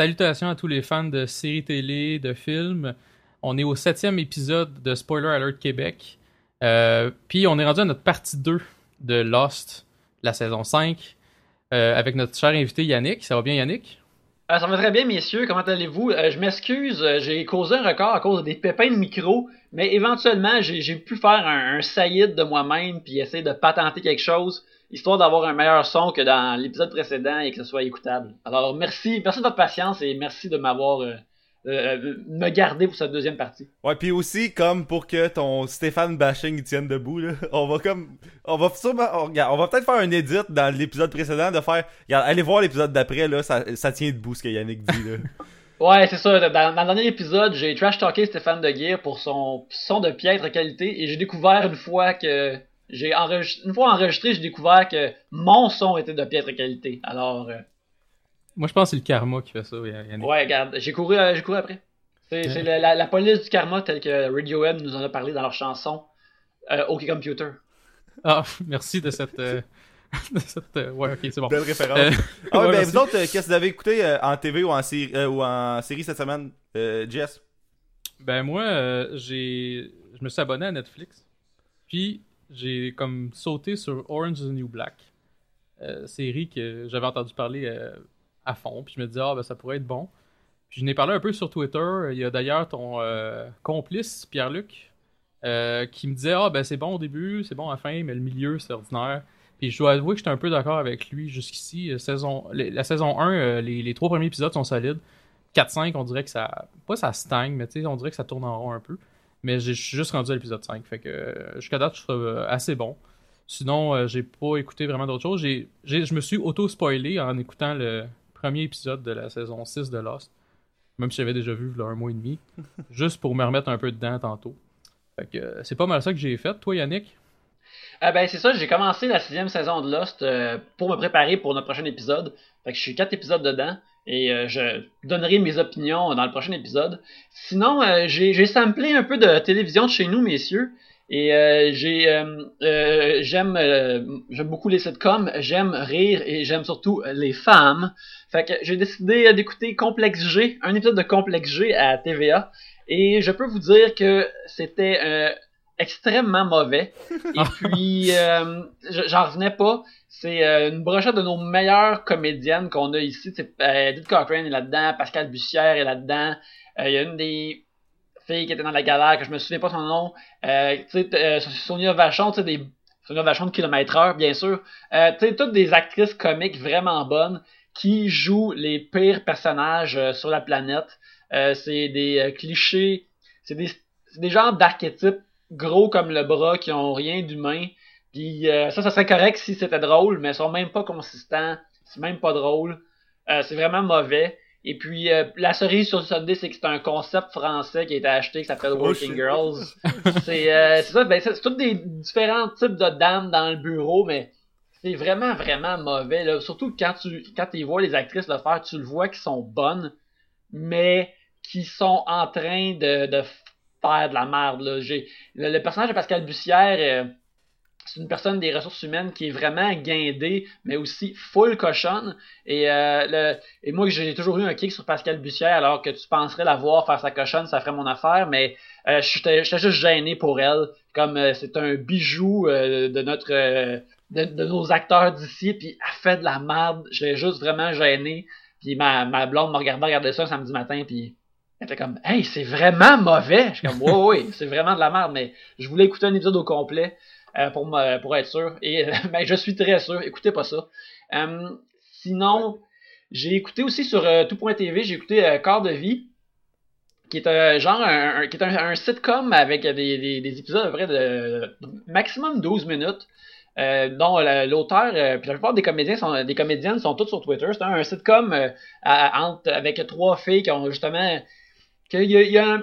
salutations à tous les fans de séries télé, de films. On est au septième épisode de Spoiler Alert Québec. Euh, puis on est rendu à notre partie 2 de Lost, la saison 5, euh, avec notre cher invité Yannick. Ça va bien Yannick? Euh, ça va très bien, messieurs. Comment allez-vous? je m'excuse, j'ai causé un record à cause des pépins de micro, mais éventuellement, j'ai pu faire un, un de moi-même puis essayer de patenter quelque chose histoire d'avoir un meilleur son que dans l'épisode précédent et que ce soit écoutable. Alors merci, merci de votre patience et merci de m'avoir euh, euh, me garder pour cette deuxième partie. Ouais, puis aussi comme pour que ton Stéphane bashing tienne debout là, on va comme on va sûrement on, on va peut-être faire un edit dans l'épisode précédent de faire regarde, allez voir l'épisode d'après là, ça, ça tient debout ce que Yannick dit là. Ouais, c'est ça. Dans, dans, le dernier épisode, j'ai trash talké Stéphane de Guerre pour son son de piètre qualité et j'ai découvert une fois que j'ai une fois enregistré, j'ai découvert que mon son était de piètre qualité. Alors. Euh, Moi, je pense que c'est le karma qui fait ça. Yannick. Ouais, regarde, j'ai couru, euh, j'ai couru après. C'est la, police du karma telle que Radiohead nous en a parlé dans leur chanson euh, OK Computer. Ah, merci de cette. de cette ouais, ok, c'est bon. Belle référence. ah ouais, ben vous autres, qu'est-ce que vous avez écouté en TV ou en, série, ou en série cette semaine, Jess? Ben moi, j'ai, je me suis abonné à Netflix. Puis j'ai comme sauté sur Orange is the New Black. Euh, série que j'avais entendu parler euh, à fond. Puis je me disais, ah ben ça pourrait être bon. Puis je n'ai parlé un peu sur Twitter. Il y a d'ailleurs ton euh, complice, Pierre-Luc, qui me disait, ah ben c'est bon au début, c'est bon à la fin, mais le milieu c'est ordinaire. Puis je dois avouer que j'étais un peu d'accord avec lui jusqu'ici. Saison, la saison 1, les, trois premiers épisodes sont solides. 4-5, on dirait que ça. Pas ça stagne, mais on dirait que ça tourne en rond un peu. Mais je suis juste rendu à l'épisode 5. Fait que euh, jusqu'à date, je trouve euh, assez bon. Sinon, euh, j'ai pas écouté vraiment d'autres choses. J'ai, je me suis auto-spoilé en écoutant le premier épisode de la saison 6 de Lost. Même si j'avais déjà vu là, un mois et demi. juste pour me remettre un peu dedans tantôt. Fait que c'est pas mal ça que j'ai fait. Toi, Yannick? Ah ben c'est ça, j'ai commencé la sixième saison de Lost pour me préparer pour notre prochain épisode. Fait que je suis quatre épisodes dedans et euh, je donnerai mes opinions dans le prochain épisode. Sinon, euh, j'ai samplé un peu de télévision de chez nous, messieurs. Et euh, j'ai j'aime j'aime beaucoup les sitcoms, j'aime rire et j'aime surtout les femmes. Fait que j'ai décidé d'écouter Complexe G, un épisode de Complexe G à TVA. Et je peux vous dire que c'était extrêmement mauvais. Et puis, j'en revenais pas. C'est euh, une brochette de nos meilleures comédiennes qu'on a ici. Euh, Edith Cochrane est là-dedans, Pascal Bussière est là-dedans. Euh, il y a une des filles qui était dans la galère, que je me souviens pas son nom. Euh, Sonia Vachon, des Sonia Vachon de kilomètre heure, bien sûr. Toutes des actrices comiques vraiment bonnes qui jouent les pires personnages sur la planète. c'est des clichés, c'est des, des genres d'archétypes gros comme le bras qui ont rien d'humain puis euh, ça, ça serait correct si c'était drôle, mais ils sont même pas consistants. C'est même pas drôle. Euh, c'est vraiment mauvais. Et puis euh, la cerise sur le Sunday, c'est que c'est un concept français qui a été acheté qui s'appelle oh, Working Girls. c'est ça, ben c'est tous des différents types de dames dans le bureau, mais c'est vraiment vraiment mauvais. Là. Surtout quand tu quand tu vois les actrices le faire, tu le vois qu'ils sont bonnes, mais qui sont en train de, de faire de la merde. Là. J'ai, le, personnage de Pascal Bussière c'est une personne des ressources humaines qui est vraiment guindée, mais aussi full cochonne. Et, euh, le, et moi, j'ai toujours eu un kick sur Pascal Bussière, alors que tu penserais la voir faire sa cochonne, ça ferait mon affaire, mais euh, j'étais juste gêné pour elle. Comme euh, c'est un bijou euh, de notre de, de, nos acteurs d'ici, puis elle fait de la merde. J'étais juste vraiment gêné. Puis ma, ma blonde m'a regardé regarder ça samedi matin, puis elle était comme Hey, c'est vraiment mauvais! Je suis comme Ouais, ouais, c'est vraiment de la merde, mais je voulais écouter un épisode au complet. Euh, pour, être sûr. Et ben, je suis très sûr. Écoutez pas ça. Euh, sinon, j'ai écouté aussi sur euh, tout.tv, j'ai écouté Corps de vie qui est un genre un, qui est un, sitcom avec des, des, épisodes à peu près de, maximum 12 minutes. dont l'auteur puis la plupart des comédiens sont des comédiennes sont toutes sur Twitter. C'est un, sitcom avec trois filles qui ont justement qu'il y, y, a un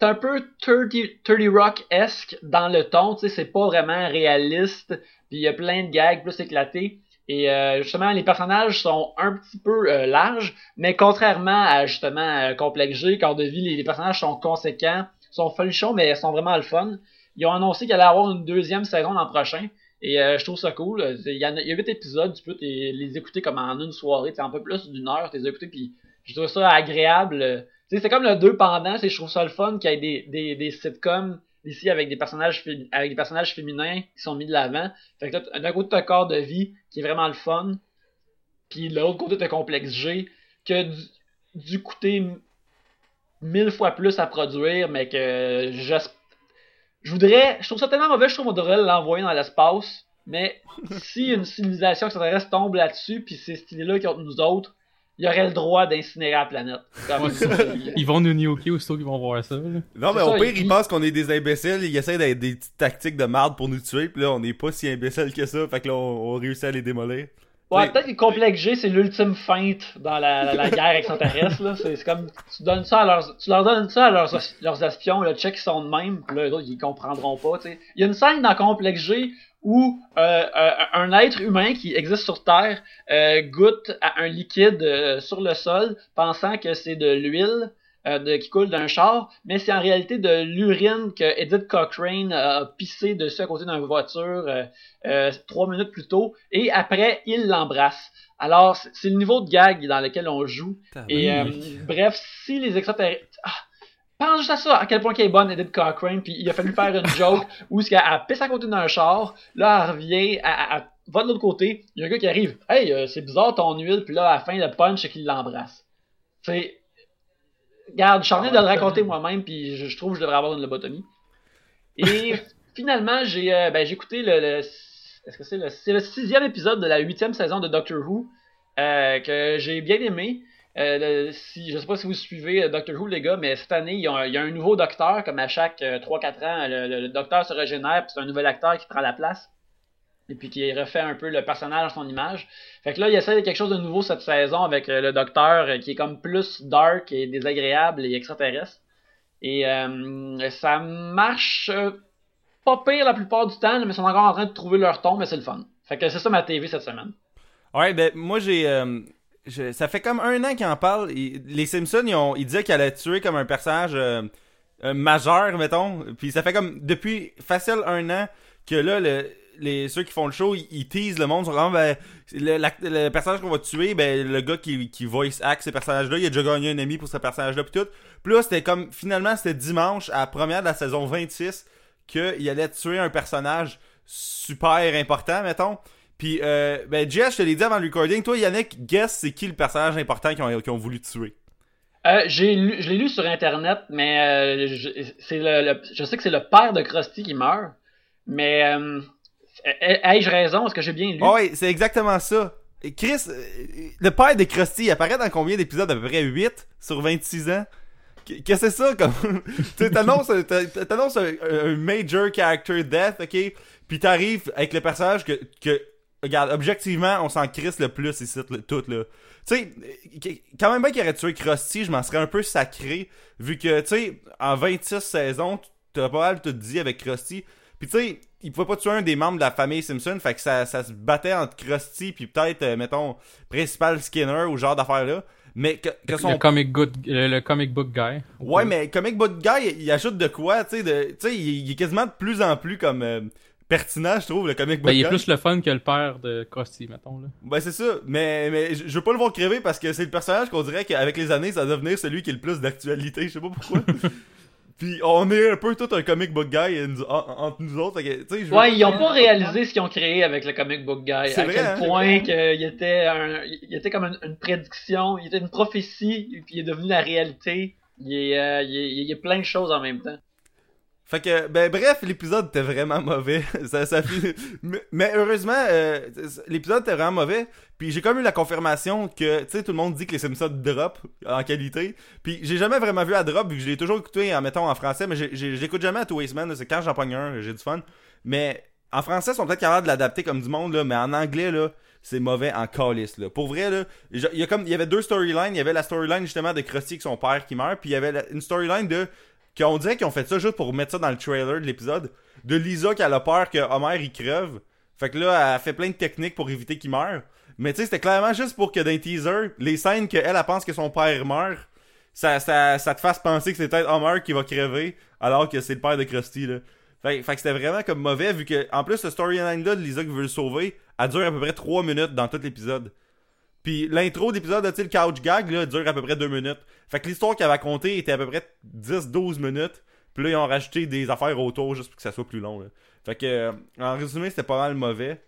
c'est un peu 30, 30 Rock-esque dans le ton, tu sais, c'est pas vraiment réaliste, puis il y a plein de gags plus éclatés. Et euh, justement, les personnages sont un petit peu euh, larges, mais contrairement à justement euh, Complex G, Corps de vie, les, personnages sont conséquents, sont folichons, mais sont vraiment le fun. Ils ont annoncé qu'il allait avoir une deuxième saison l'an prochain. Et je trouve ça cool. Il y, a, il y a 8 épisodes, tu peux les écouter comme en une soirée, c'est un peu plus d'une heure, tu les écouter, puis Je trouve ça agréable. C'est comme le deux pendant, c'est je trouve ça le fun qu'il y ait des, des, des sitcoms ici avec des personnages avec des personnages féminins qui sont mis de l'avant. Fait que d'un côté, t'as un corps de vie qui est vraiment le fun. Puis de l'autre côté, t'as complexe G que du, du coûter mille fois plus à produire, mais que je, voudrais. Je trouve ça tellement mauvais, je trouve qu'on devrait l'envoyer dans l'espace. Mais si une civilisation extraterrestre tombe là-dessus, puis c'est cette idée-là contre nous autres, il y aurait le droit d'incinérer la planète. ils vont nous niquer aussitôt qu'ils vont voir ça. Non, mais au pire, ils... pensent qu'on est des imbéciles, ils essaient d'être des petites tactiques de merde pour nous tuer, puis là, on n'est pas si imbéciles que ça, fait que là, on, on réussit à les démolir. Ouais, peut-être que Complex G, c'est l'ultime feinte dans la, la, guerre extraterrestre. Là. C'est, comme, tu, donnes ça à leurs, tu leur donnes ça à leurs, leurs espions, le check, ils sont de même, pis là, eux autres, ils comprendront pas. T'sais. Il y a une scène dans Complex G où euh, euh, un être humain qui existe sur Terre euh, goûte à un liquide euh, sur le sol, pensant que c'est de l'huile. Euh, de, qui coule d'un char, mais c'est en réalité de l'urine que Edith Cochrane a pissé dessus à côté d'une voiture euh, euh, trois minutes plus tôt, et après, il l'embrasse. Alors, c'est le niveau de gag dans lequel on joue. Et bref, si les extraterrestres... Ah, pense juste à ça, à quel point qu'elle est bonne, Edith Cochrane, puis il a fallu faire une joke où ce qu'elle pisse à côté d'un char, là, elle revient, elle, va de l'autre côté, il y a un gars qui arrive, « Hey, c'est bizarre ton huile », puis là, à la fin, le punch, c'est qu'il l'embrasse. C'est Regarde, je suis en train de le raconter moi-même, puis je, trouve que je devrais avoir une lobotomie. Et finalement, j'ai euh, ben, écouté le, est-ce que c'est le, le sixième épisode de la huitième saison de Doctor Who euh, que j'ai bien aimé. Euh, si, je sais pas si vous suivez Doctor Who, les gars, mais cette année, il y, a un, nouveau docteur, comme à chaque 3-4 ans, le, docteur se régénère, puis c'est un nouvel acteur qui prend la place et puis qui refait un peu le personnage son image. Fait que là, il essaie de quelque chose de nouveau cette saison avec euh, le docteur euh, qui est comme plus dark et désagréable et extraterrestre. Et euh, ça marche pas pire la plupart du temps, mais ils sont encore en train de trouver leur ton, mais c'est le fun. Fait que c'est ça ma TV cette semaine. Ouais, ben moi j'ai... ça fait comme un an qu'ils en parlent. les Simpsons, ils, disaient qu'ils allaient tuer comme un personnage majeur, mettons. Puis ça fait comme depuis facile un an que là, le, les, ceux qui font le show, ils, teasent le monde. Sont vraiment, ben, le, personnage qu'on va tuer, ben, le gars qui, voice act ces personnages-là, il a déjà gagné un ami pour ce personnage-là, puis tout. Puis là, c'était comme, finalement, c'était dimanche, à la première de la saison 26, qu'il allait tuer un personnage super important, mettons. Puis, euh, ben, Jess, je te l'ai dit avant le recording, toi, Yannick, guess c'est qui le personnage important qu'ils ont, ont, voulu tuer? Euh, j'ai lu, je l'ai lu sur internet, mais euh, je, c'est le, je sais que c'est le père de Krusty qui meurt, mais euh, Ai-je raison? Est-ce que j'ai bien lu? oui, c'est exactement ça. Chris, euh, le père de Krusty, il apparaît dans combien d'épisodes? À peu près 8 sur 26 ans? Qu'est-ce que c'est ça? Comme... t'annonces, t'annonces un, un, major character death, ok? Puis t'arrives avec le personnage que, que, regarde, objectivement, on s'en crisse le plus ici, tout, là. Tu sais, quand même bien qu'il aurait tué Krusty, je m'en serais un peu sacré, vu que, tu sais, en 26 saisons, t'as pas mal tout dit avec Krusty. Puis tu sais, il pouvait pas tuer un des membres de la famille Simpson, fait que ça, ça se battait entre Krusty puis peut-être, euh, mettons, Principal Skinner ou genre d'affaires-là. Mais que, que son... le, comic good, le, comic book guy. Ouais, mais comic book guy, il, ajoute de quoi, tu sais, sais, il, est quasiment de plus en plus comme euh, pertinent, je trouve, le comic book ben, guy. il est plus le fun que le père de Krusty, mettons, là. Ben, c'est ça, mais, mais je veux pas le voir crever parce que c'est le personnage qu'on dirait qu'avec les années, ça va devenir celui qui est le plus d'actualité, je sais pas pourquoi. Puis on est un peu tout un comic book guy entre nous autres. ouais, ils ont pas réalisé ce qu'ils ont créé avec le comic book guy. À vrai, quel hein, point qu'il était, un, il était comme une, prédiction, il était une prophétie, puis il est devenu la réalité. Il est, euh, il, est, il est plein de choses en même temps. Fait que, ben bref, l'épisode était vraiment mauvais. ça, ça mais, heureusement, euh, l'épisode était vraiment mauvais. Puis j'ai comme eu la confirmation que, tu sais, tout le monde dit que les Simpsons drop en qualité. Puis j'ai jamais vraiment vu à drop, vu que je l'ai toujours écouté, en mettons, en français. Mais j'écoute jamais à Two Man, c'est quand j'en pogne un, j'ai du fun. Mais en français, ils sont peut-être capables de l'adapter comme du monde, là. Mais en anglais, là, c'est mauvais en calice, là. Pour vrai, là, il y, a comme, il y avait deux storylines. Il y avait la storyline, justement, de Krusty avec son père qui meurt. Puis il y avait une storyline de qu'on dirait qu'ils ont fait ça juste pour mettre ça dans le trailer de l'épisode. De Lisa qui a la peur que Homer il creve. Fait que là, elle fait plein de techniques pour éviter qu'il meure. Mais tu sais, c'était clairement juste pour que dans les teasers, les scènes qu'elle, elle pense que son père meurt, ça, ça, ça te fasse penser que c'est peut-être Homer qui va crever, alors que c'est le père de Krusty, là. Fait, fait que c'était vraiment comme mauvais, vu que, en plus, ce storyline-là de Lisa qui veut le sauver, elle dure à peu près 3 minutes dans tout l'épisode. Puis l'intro d'épisode de le couch gag là, dure à peu près deux minutes. Fait que l'histoire qu'il avait racontée était à peu près 10-12 minutes. Puis là, ils ont rajouté des affaires autour juste pour que ça soit plus long. Fait que, euh, en résumé, c'était pas mal mauvais.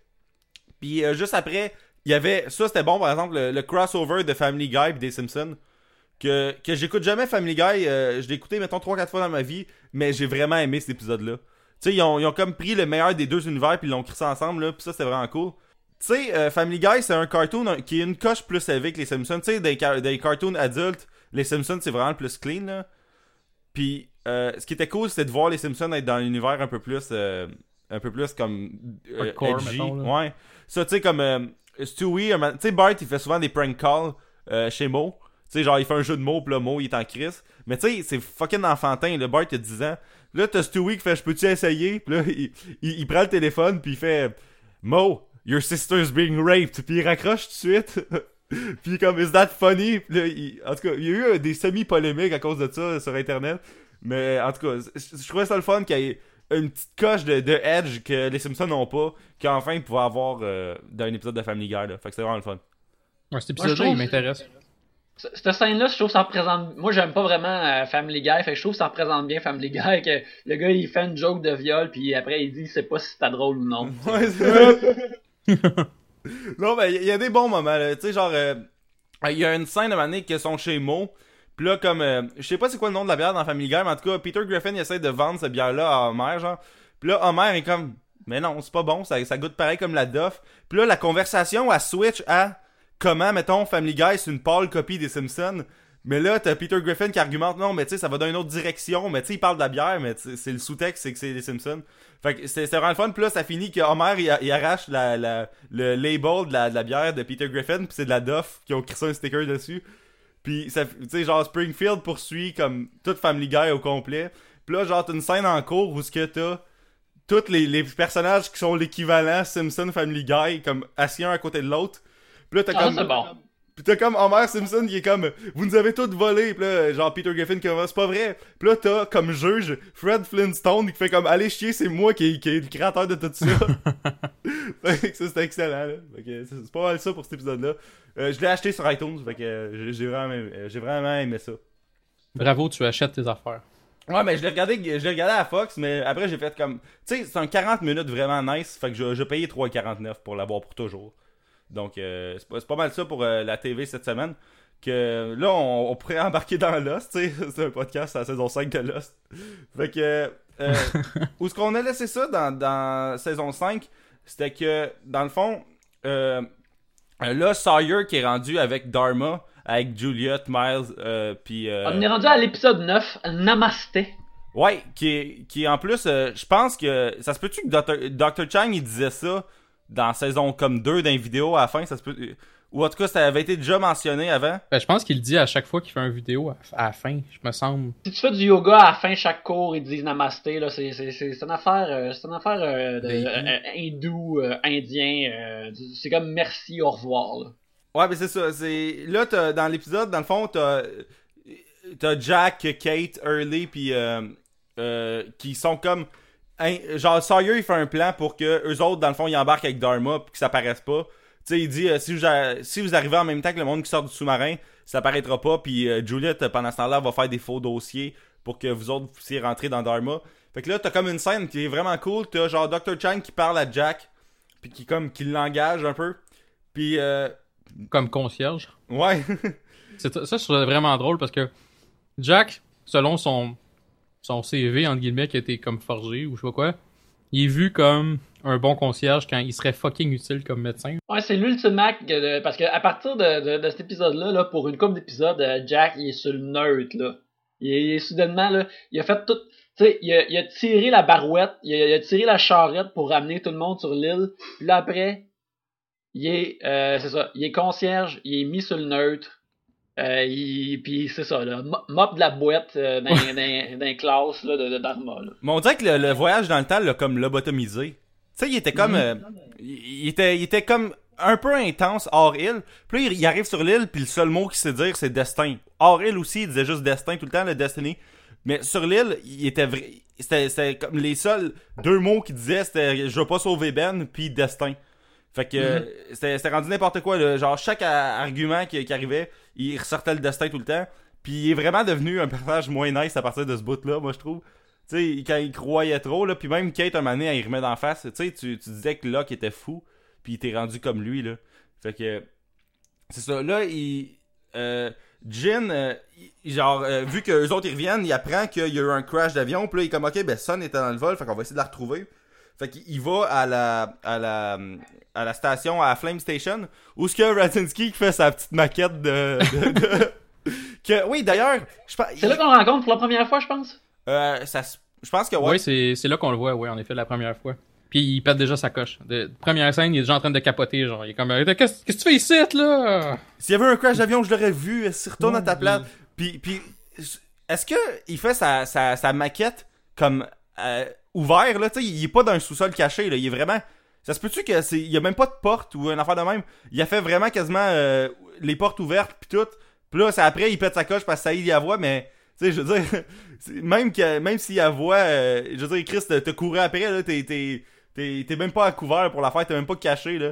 Puis euh, juste après, il y avait. Ça, c'était bon, par exemple, le, crossover de Family Guy des Simpsons. Que, que j'écoute jamais Family Guy. euh, je l'ai écouté, mettons, 3-4 fois dans ma vie. Mais j'ai vraiment aimé cet épisode-là. Tu sais, ils ont, ils ont comme pris le meilleur des deux univers puis ils l'ont crissé ensemble, là. Puis ça, c'était vraiment cool. Tu sais, euh, Family Guy, c'est un cartoon qui est une coche plus élevée que les Simpsons. Tu sais, des, des cartoons adultes, les Simpsons, c'est vraiment le plus clean, là. Puis, euh, ce qui était cool, c'était de voir les Simpsons être dans l'univers un peu plus... euh, un peu plus comme... euh, Hardcore, mettons. Ouais. Ça, tu sais, comme... euh, Stewie, tu sais, Bart, il fait souvent des prank calls euh, chez Mo. Tu sais, genre, il fait un jeu de mots, pis là, Mo, il est en crise. Mais tu sais, c'est fucking enfantin. Le Bart, il a 10 ans. Là, t'as Stewie qui fait « Je peux-tu essayer? » Pis là, il, il- il prend le téléphone, puis il fait « Mo, your sister's being raped. Puis il raccroche tout de suite. puis comme, is that funny? Puis là, il- en tout cas, il y a eu euh, des semi-polémiques à cause de ça sur Internet. Mais en tout cas, je trouvais ça le fun qu'il y ait une petite coche de, de edge que les Simpsons n'ont pas, qu'enfin ils pouvaient avoir euh, dans un épisode de Family Guy. Là. Fait que c'était vraiment le fun. Ouais, cet épisode-là, trouve- il m'intéresse. Cette scène-là, je trouve que ça représente. Moi, j'aime pas vraiment euh, Family Guy, fait que je trouve que ça représente bien Family Guy. Que le gars, il fait une joke de viol, puis après, il dit, c'est pas si c'était drôle ou non. Ouais, c'est Non, mais il y, a des bons moments, là. Tu sais, genre, euh, il y a une scène à un qui sont chez Mo. Puis là, comme, euh, je sais pas c'est quoi le nom de la bière dans Family Guy, mais en tout cas, Peter Griffin, il essaie de vendre cette bière-là à Homer, genre. Puis là, Homer est comme, mais non, c'est pas bon, ça, ça goûte pareil comme la Duff. Puis là, la conversation, elle switch à comment, mettons, Family Guy, c'est une pâle copie des Simpsons. Mais là, t'as Peter Griffin qui argumente, non, mais tu sais, ça va dans une autre direction. Mais tu sais, il parle de la bière, mais c'est le sous-texte, c'est que c'est les Simpsons. Fait que c'est vraiment le fun. Puis là, ça finit que Homer, il, il arrache la, la- le label de la, de la bière de Peter Griffin, puis c'est de la Duff qui ont crissé un sticker dessus. Puis, ça, tu sais, genre, Springfield poursuit comme toute Family Guy au complet. Puis là, genre, t'as une scène en cours où ce que t'as tous les, les personnages qui sont l'équivalent Simpson Family Guy, comme assis un à côté de l'autre. Puis là, t'as Ah, comme... bon. Pis t'as comme Homer Simpson qui est comme Vous nous avez tous volé. Pis là, genre Peter Griffin qui va C'est pas vrai. Pis là, t'as comme juge Fred Flintstone qui fait comme Allez chier, c'est moi qui, qui est le créateur de tout ça. fait que ça, c'était excellent. Là. Fait que c'est pas mal ça pour cet épisode-là. Euh, je l'ai acheté sur iTunes. Fait que euh, j'ai- vraiment, euh, j'ai vraiment aimé ça. Bravo, tu achètes tes affaires. Ouais, mais je l'ai regardé, je l'ai regardé à Fox, mais après j'ai fait comme. Tu sais, c'est un 40 minutes vraiment nice. Fait que je- j'ai payé 3,49 pour l'avoir pour toujours. Donc, euh, c'est pas, c'est pas mal ça pour euh, la TV cette semaine. Que là, on, on pourrait embarquer dans Lost, tu sais. C'est un podcast à la saison 5 de Lost. Fait que. euh, où est-ce qu'on a laissé ça dans, dans saison 5 C'était que, dans le fond, euh, là, Sawyer qui est rendu avec Dharma, avec Juliet, Miles, euh, puis. euh, On est rendu à l'épisode 9, Namasté. Ouais, qui est, qui est en plus, euh, je pense que ça se peut-tu que Dr. Dr. Chang il disait ça dans saison comme 2 d'un vidéo à la fin, ça se peut ou en tout cas ça avait été déjà mentionné avant. Ben, je pense qu'il le dit à chaque fois qu'il fait une vidéo à, à la fin, je me semble. Si tu fais du yoga à la fin chaque cours, ils disent Namasté, là, c'est, c'est, c'est, c'est une affaire, euh, c'est une affaire euh, de, euh, hindou, euh, indien, euh, c'est comme merci, au revoir. Là. Ouais, mais c'est ça, c'est là t'as- dans l'épisode dans le fond t'as t'as Jack, Kate, Early puis euh, euh, qui sont comme hein, genre Sawyer il fait un plan pour que eux autres dans le fond ils embarquent avec Dharma puis que ça paraisse pas. Tu sais, il dit euh, si, vous a- si vous arrivez en même temps que le monde qui sort du sous-marin, ça paraîtra pas. Puis euh, Juliet, euh, pendant ce temps-là, va faire des faux dossiers pour que vous autres puissiez rentrer dans Dharma. Fait que là, t'as comme une scène qui est vraiment cool. T'as genre Dr. Chang qui parle à Jack, puis qui comme qui l'engage un peu. Puis euh, Comme concierge. ouais, C'est- Ça, je trouvais vraiment drôle parce que Jack, selon son, son CV, entre guillemets, qui a été comme forgé ou je sais pas quoi, il est vu comme un bon concierge quand il serait fucking utile comme médecin. Ouais, c'est l'ultimac, parce que à partir de, de, cet épisode-là, là, pour une couple d'épisodes, euh, Jack, il est sur le neutre, là. Il est, soudainement, là, il a fait tout, tu sais, il a, tiré la barouette, il a, il a tiré la charrette pour ramener tout le monde sur l'île, puis là, après, il est, euh, c'est ça, il est concierge, il est mis sur le neutre, euh, il, puis c'est ça, là, mo- mop de la boîte euh, dans, dans, dans les classes, là, de, Dharma, là. mais on dirait que le, le voyage dans le temps l'a comme lobotomisé. Tu sais, il était comme, euh, il, était, il était comme un peu intense hors île. Puis là, il, arrive sur l'île, puis le seul mot qu'il sait dire, c'est destin. Hors île aussi, il disait juste destin tout le temps, le destiny. Mais sur l'île, il était vrai. C'était comme les seuls deux mots qu'il disait, c'était je veux pas sauver Ben, puis destin. Fait que euh, c'était c'était rendu n'importe quoi. Là. Genre, chaque argument qui, qui arrivait, il ressortait le destin tout le temps. Puis il est vraiment devenu un personnage moins nice à partir de ce bout-là, moi je trouve. Tu sais, quand il croyait trop, là, puis même Kate, un elle y remet d'en face. Tu sais, tu disais que Locke était fou, puis il était rendu comme lui, là. Fait que. C'est ça. Là, il. Euh, Jin, euh, il- genre, euh, vu que les autres ils reviennent, il apprend qu'il y a eu un crash d'avion. Puis là, il est comme, ok, ben Son était dans le vol, fait qu'on va essayer de la retrouver. Fait qu'il va à la, à la, à la station, à Flame Station, où ce que Radinsky qui fait sa petite maquette de. de- de- que, oui, d'ailleurs. C'est là qu'on le rencontre pour la première fois, je pense. euh, ça, je pense que ouais. Ouais, c'est c'est là qu'on le voit, ouais, en effet, la première fois. Puis il pète déjà sa coche. De, première scène, il est déjà en train de capoter, genre, il est comme, qu'est-ce que tu fais ici, là? S'il y avait un crash d'avion, je l'aurais vu. S'il retourne à ta Oui. place. Puis, puis est-ce que il fait sa, sa, sa maquette comme euh, ouvert là, tu sais, il est pas dans un sous-sol caché là, il est vraiment ça se peut-tu que c'est y a même pas de porte ou une affaire de même? Il a fait vraiment quasiment euh, les portes ouvertes puis tout. Puis là, c'est après il pète sa coche parce que ça y la voix mais tu sais, je veux dire même que même s'il la voit euh, je veux dire Chris te, courait après là, t'es t'es t'es même pas à couvert pour la faire, t'es même pas caché là.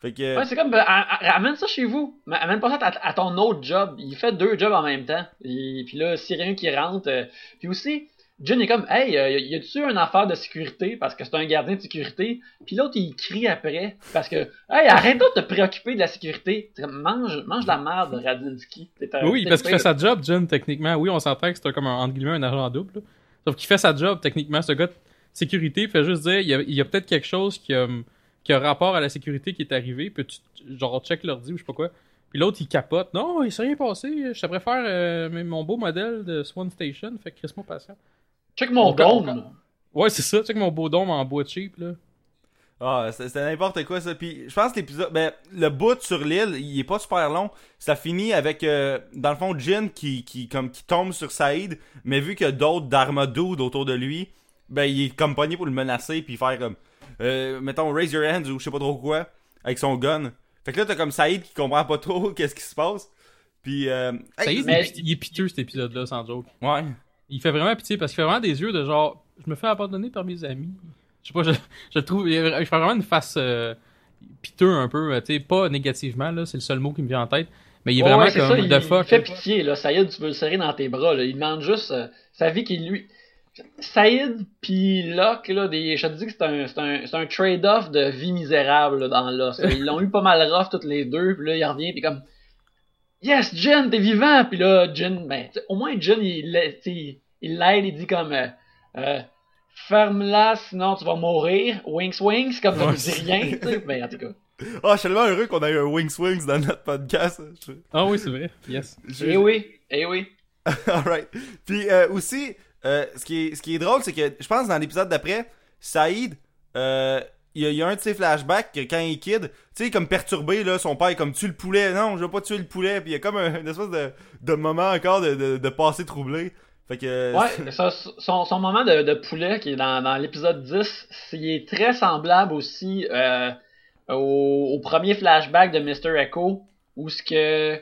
Fait que Ouais, c'est comme, ben, a- a- amène ça chez vous. Amène pas ça à, à ton autre job. Il fait deux jobs en même temps. Et puis là, s'il y a rien qui rentre. euh, Puis aussi, Jin est comme, hey, euh, y a-tu une affaire de sécurité? Parce que c'est un gardien de sécurité. Puis l'autre, il crie après parce que, hey, arrête de te préoccuper de la sécurité. Comme, mange, mange de la merde, un- Oui, parce qu'il fait sa job, Jim, techniquement. Oui, on s'entend que c'est un- comme un, entre guillemets, un agent double. là. Sauf qu'il fait sa job, techniquement. Ce gars de sécurité fait juste dire, il y a, peut-être quelque chose qui a, qui a rapport à la sécurité qui est arrivé. Puis tu, genre, check l'ordi ou je sais pas quoi. Puis l'autre, il capote. Non, il s'est rien passé. Je te préfère euh, mon beau modèle de Swan Station. Fait que reste-moi patient. Check mon Encore, dôme. Ouais, c'est ça. Check mon beau dôme en bois cheap, là. Ah, c'est c'est n'importe quoi ça. Puis je pense que l'épisode, ben le bout sur l'île, il est pas super long. Ça finit avec, euh, dans le fond, Jin qui, qui comme qui tombe sur Saïd, mais vu qu'il y a d'autres Dharma dudes autour de lui, ben il est comme pogné pour le menacer puis faire comme, euh, mettons raise your hands ou je sais pas trop quoi avec son gun. Fait que là t'as comme Saïd qui comprend pas trop qu'est-ce qui se passe. Puis euh, hey, est, mais- il est pi- il est piteux, cet épisode-là, sans joke. ouais. Il fait vraiment pitié parce qu'il fait vraiment des yeux de genre, je me fais abandonner par mes amis. Je sais pas, je, je trouve, il fait vraiment une face euh, piteux un peu, tu sais, pas négativement, là, c'est le seul mot qui me vient en tête. Mais il est Ouais, vraiment ouais, comme, ça, il, il fait pitié, là. Saïd, tu peux le serrer dans tes bras, là. Il demande juste euh, sa vie qui lui. Saïd puis Locke, là, des... je te dis que c'est un, un, un trade-off de vie misérable là, dans Lost. Ils l'ont eu pas mal rough toutes les deux, puis là, il revient, puis comme Yes, Jen, t'es vivant! Puis là, Jen, ben, tu sais, au moins Jen, il l'aide, il dit comme euh, euh, Ferme-la, sinon tu vas mourir. Winks, winks, comme ça Ouais, ne dit rien, tu sais. Mais en tout cas. Ah, je suis tellement heureux qu'on a eu un Wings Wings dans notre podcast. Je- Ah oui, c'est vrai, yes. je- Eh oui, eh oui. Alright. Puis euh, aussi, euh, ce, qui est, ce qui est drôle, c'est que je pense dans l'épisode d'après, Saïd, euh, il y, a- il y a un de ses flashbacks que quand il est kid, tu sais, comme perturbé, là, son père est comme tue le poulet. Non, je veux pas tuer le poulet. Puis il y a comme un, une espèce de, de moment encore de, de, de passé troublé. Fait que. Ouais, ça, son, son moment de, de poulet qui est dans, dans l'épisode 10, c'est- il est très semblable aussi euh, au, au premier flashback de Mr. Echo, où ce que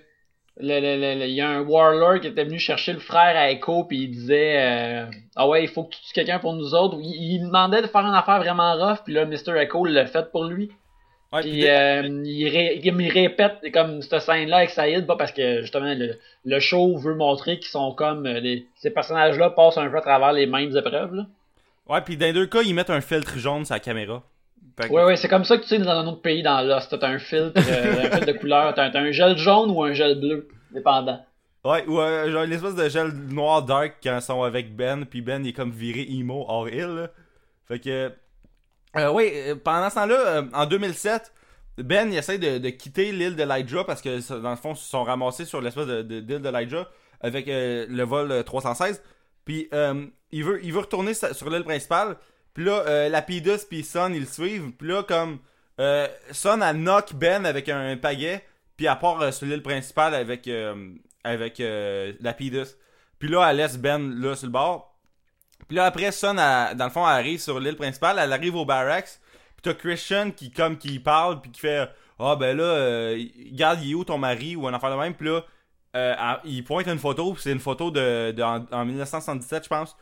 il y a un warlord qui était venu chercher le frère à Echo puis il disait euh, ah ouais il faut que tu tues quelqu'un pour nous autres. Il, il demandait de faire une affaire vraiment rough puis là Mr. Echo l'a fait pour lui. Ouais, puis euh, il, ré- il répète comme cette scène-là avec Saïd, pas parce que justement le, le show veut montrer qu'ils sont comme euh, les- ces personnages-là passent un peu à travers les mêmes épreuves. Là. ouais, puis dans les deux cas, ils mettent un filtre jaune sur la caméra. Ouais, ouais, c'est comme ça que tu sais dans un autre pays dans Lost, t'as un filtre, euh, un filtre de couleur, t'as un gel jaune ou un gel bleu, dépendant. Ouais, ou euh, genre une espèce de gel noir dark quand ils sont avec Ben, puis Ben il est comme viré emo hors île. Fait que. Euh, oui, euh, pendant ce temps-là, euh, en 2007, Ben il essaie de, de quitter l'île de Lydra parce que dans le fond, ils se sont ramassés sur l'espèce de, de, d'île de Lydra avec le vol euh, 316. Puis euh, il, veut, il veut retourner sur l'île principale. Puis là, euh, Lapidus puis Son ils le suivent. Puis là, comme euh, Son a knock Ben avec un pagaie. Puis à part euh, sur l'île principale avec, euh, avec euh, Lapidus. Puis là, elle laisse Ben là sur le bord. Puis là, après, Son, elle- dans le fond, elle arrive sur l'île principale. Elle arrive au barracks. Puis t'as Christian qui, comme, qui parle. Puis qui fait Ah, ben là, regarde, il est où ton mari Ou un affaire de même. Puis là, elle- il pointe une photo. c'est une photo de, de- en, en 1977, je pense.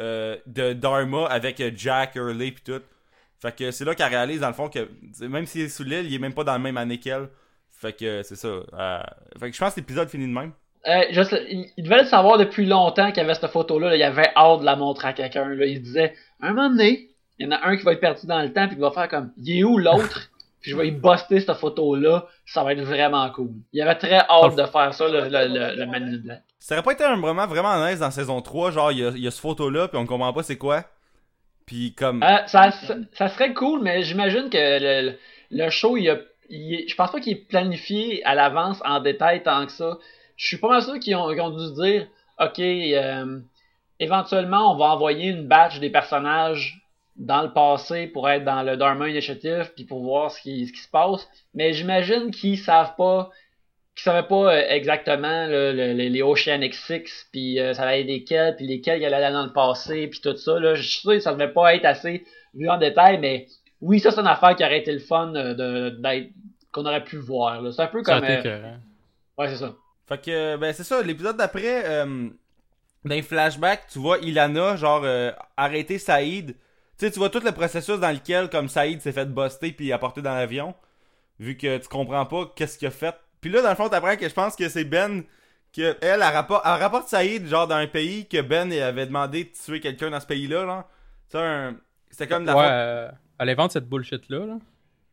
Euh, de Dharma avec euh, Jack Hurley. Puis tout. Fait que c'est là qu'elle réalise, dans le fond, que même s'il est sous l'île, il est même pas dans la même année qu'elle. Fait que c'est ça. Euh, fait que je pense que l'épisode finit de même. Euh, je sais- il, il devait le savoir depuis longtemps qu'il y avait cette photo-là. là. Il avait hâte de la montrer à quelqu'un. là. Il se disait, un moment donné, il y en a un qui va être perdu dans le temps, puis qui va faire comme, il est où l'autre? puis je vais y buster cette photo-là. Ça va être vraiment cool. Il avait très hâte de faire ça, le, le. Ça aurait pas été un moment vraiment nice dans saison 3, genre il y a, y a ce photo-là, puis on comprend pas c'est quoi. Puis comme. Euh, ça, ça, serait cool, mais j'imagine que le, show, il a, je pense pas qu'il est planifié à l'avance en détail tant que ça. Je suis pas mal sûr qu'ils ont, qu'ils ont dû dire, ok, euh, éventuellement, on va envoyer une batch des personnages dans le passé pour être dans le Dharma Initiative puis pour voir ce qui, ce qui se passe. Mais j'imagine qu'ils savent pas, qu'ils savaient pas euh, exactement là, le- le- les Oceanic Six puis euh, ça allait être lesquels puis lesquels il allait aller dans le passé puis tout ça. Là. Je suis sûr que ça devait pas être assez vu en détail, mais oui, ça c'est une affaire qui aurait été le fun euh, de, d'être qu'on aurait pu voir. C'est un peu comme. euh, ouais, c'est ça. Fait que, ben c'est ça, l'épisode d'après, euh, dans les flashbacks, tu vois Ilana, genre, euh, arrêter Saïd. Tu sais, tu vois tout le processus dans lequel, comme Saïd s'est fait buster puis apporté dans l'avion, vu que tu comprends pas qu'est-ce qu'il a fait. Puis là, dans le fond, t'apprends que je pense que c'est Ben, que elle, elle, rapporte, elle rapporte Saïd, genre, dans un pays que Ben avait demandé de tuer quelqu'un dans ce pays-là, là. Sais, un... C'était comme de la Ouais, faute- euh, elle invente cette bullshit-là. Là.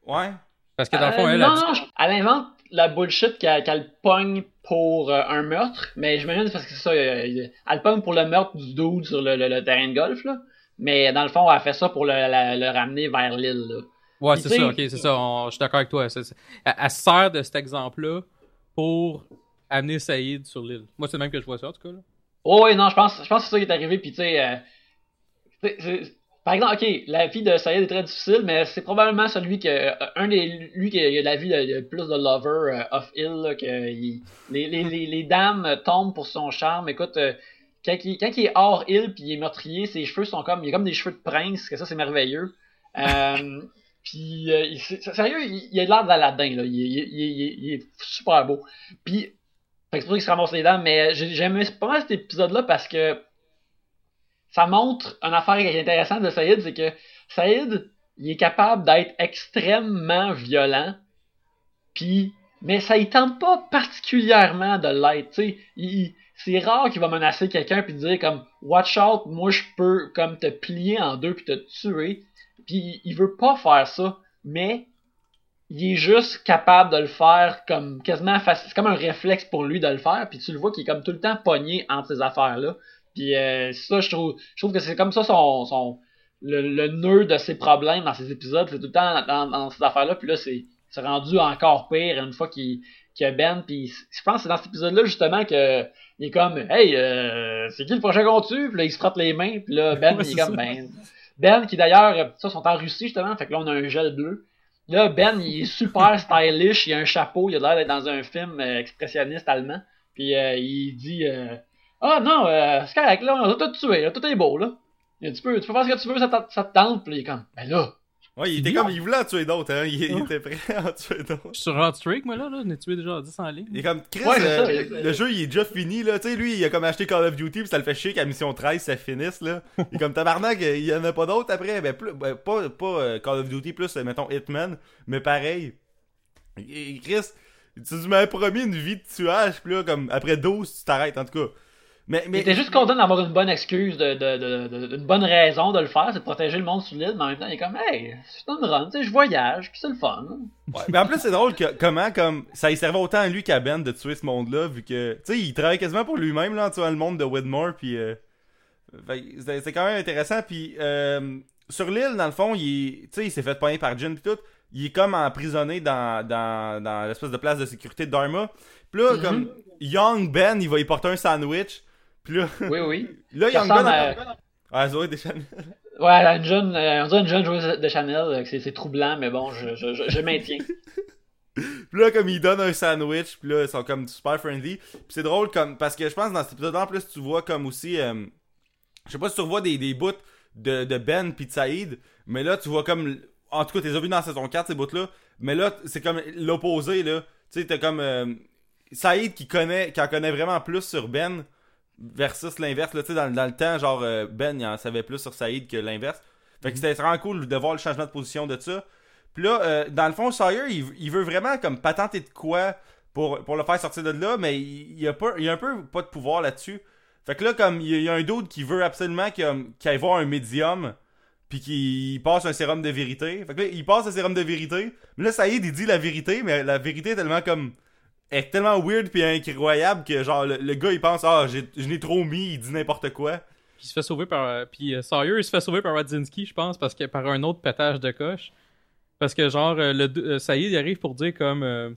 Ouais. Parce que dans le fond, Euh, elle non, dit- elle invente la bullshit qu'elle pogne pour euh, un meurtre, mais j'imagine parce que c'est ça, euh, elle pogne pour le meurtre du dude sur le, le- le terrain de golf, là. Mais dans le fond, elle fait ça pour le, la- le ramener vers l'île, là. Ouais, c'est ça, ok, c'est ça. on- Je suis d'accord avec toi. Elle, elle se sert de cet exemple-là pour amener Saïd sur l'île. Moi, c'est le même que je vois ça, en tout cas. Là. Oh, oui, non, je pense, je pense que c'est ça qui est arrivé, puis tu sais, euh, par exemple, ok, la vie de Sayed est très difficile, mais c'est probablement celui que, euh, un des, lui qui a la vie de, de plus de lover euh, off-hill, que il- les, les, les, les dames euh, tombent pour son charme. Écoute, euh, quand, il, quand il est hors île puis il est meurtrier, ses cheveux sont comme, il a comme des cheveux de prince, que ça c'est merveilleux. Puis, euh, sérieux, il, il a l'air d'Aladin, là, il, est super beau. Puis, c'est pour ça qu'il se ramasse les dents, mais j'ai- j'aimais pas mal cet épisode-là parce que ça montre une affaire qui est intéressante de Saïd, c'est que Saïd, il est capable d'être extrêmement violent, puis mais ça il tente pas particulièrement de l'être, tu sais, il- c'est rare qu'il va menacer quelqu'un puis dire comme watch out, moi je peux comme te plier en deux puis te tuer, puis il veut pas faire ça, mais il est juste capable de le faire comme quasiment facile. C'est comme un réflexe pour lui de le faire, puis tu le vois qu'il est comme tout le temps pogné entre ces affaires-là. Puis euh, ça, je trouve, je trouve que c'est comme ça son, son le, le nœud de ses problèmes dans ces épisodes, c'est tout le temps dans, dans ces affaires-là. Puis là, c'est c'est rendu encore pire une fois qu'il qu'il y a Ben. Puis je pense que c'est dans cet épisode-là justement que il est comme Hey, euh, c'est qui le prochain qu'on tue? Puis là, il se frotte les mains. Puis là, Ben, Ouais, il est comme ça. Ben. Ben, qui d'ailleurs, ça, sont en Russie justement. Fait que là, on a un gel bleu. Là, Ben, il est super stylish, il a un chapeau, il a l'air d'être dans un film euh, expressionniste allemand. Puis euh, il dit euh, Ah non, euh, c'est correct, là, on a tout tué, là, tout est beau, là. Tu, peux, tu peux faire ce que tu veux, ça te, ça te tente. Puis il est comme Ben là, Ouais, il était bien. comme, il voulait en tuer d'autres, hein. Il, était prêt à en tuer d'autres. Je suis sur Hot Streak, moi, là. là. J'en ai tué déjà 10 en ligne. Il est comme, Chris, Ouais, euh, ça. le, le jeu il est déjà fini, là. Tu sais, lui, il a comme acheté Call of Duty, puis ça le fait chier qu'à mission 13, ça finisse, là. Il est comme tabarnak, il y en a pas d'autres après. Ben, plus, ben, pas, pas euh, Call of Duty, plus, euh, mettons, Hitman, mais pareil. Et, Chris, tu m'avais promis une vie de tuage, puis là, comme, après 12, tu t'arrêtes, en tout cas. Mais, il mais, était juste content d'avoir une bonne excuse, de, de, de, de- une bonne raison de le faire, c'est de protéger le monde sous l'île, mais en même temps, il est comme Hey, c'est une run, tu sais, je voyage, puis c'est le fun. Ouais, mais en plus, c'est drôle que, comment, comme, ça y servait autant à lui qu'à Ben de tuer ce monde-là, vu que, tu sais, il travaille quasiment pour lui-même, là, en tuant le monde de Widmore, puis, euh, c'est quand même intéressant, puis, euh, sur l'île, dans le fond, il, est- tu sais, il s'est fait pogner par Jin, puis tout, il est comme emprisonné dans, dans, dans l'espèce de place de sécurité de Dharma, puis là, Mhm. comme, Young Ben, il va y porter un sandwich, puis là, Oui, oui. là, à- ah, Zoé Deschanel. Ouais, une jeune, on dirait une jeune joueuse de Chanel, euh, c'est troublant, mais bon, je, je, je, je maintiens. Puis là, comme il donne un sandwich, puis là, ils sont comme super friendly. Puis c'est drôle, comme parce que je pense que dans cet épisode en plus, tu vois comme aussi. euh, je sais pas si tu revois des, des bouts de, de Ben puis de Saïd, mais là, tu vois comme. En tout cas, as vus dans saison 4, ces bouts-là. Mais là, c'est comme l'opposé, là. Tu sais, t'as comme. euh, Saïd qui connaît, qui en connaît vraiment plus sur Ben versus l'inverse, là. Tu sais, dans, dans le temps, genre, euh, Ben, il en savait plus sur Saïd que l'inverse. Fait que c'était vraiment cool de voir le changement de position de ça. Puis là, euh, dans le fond, Sawyer, il, il veut vraiment comme patenter de quoi pour, pour le faire sortir de là, mais il, il a, pas, il a un peu pas de pouvoir là-dessus. Fait que là, comme il y a, un doute qui veut absolument qu'il qu'il aille voir un médium, puis qu'il passe un sérum de vérité. Fait que là, il passe un sérum de vérité. Mais là, Saïd, il dit la vérité, mais la vérité est tellement comme. Est tellement weird puis incroyable que genre le, le gars il pense ah je l'ai trop mis, il dit n'importe quoi. Puis il se fait sauver par. euh, Puis euh, Sawyer, il se fait sauver par Radzinski, je pense, parce que par un autre pétage de coche. Parce que, genre, euh, le, euh, Saïd, il arrive pour dire comme. euh,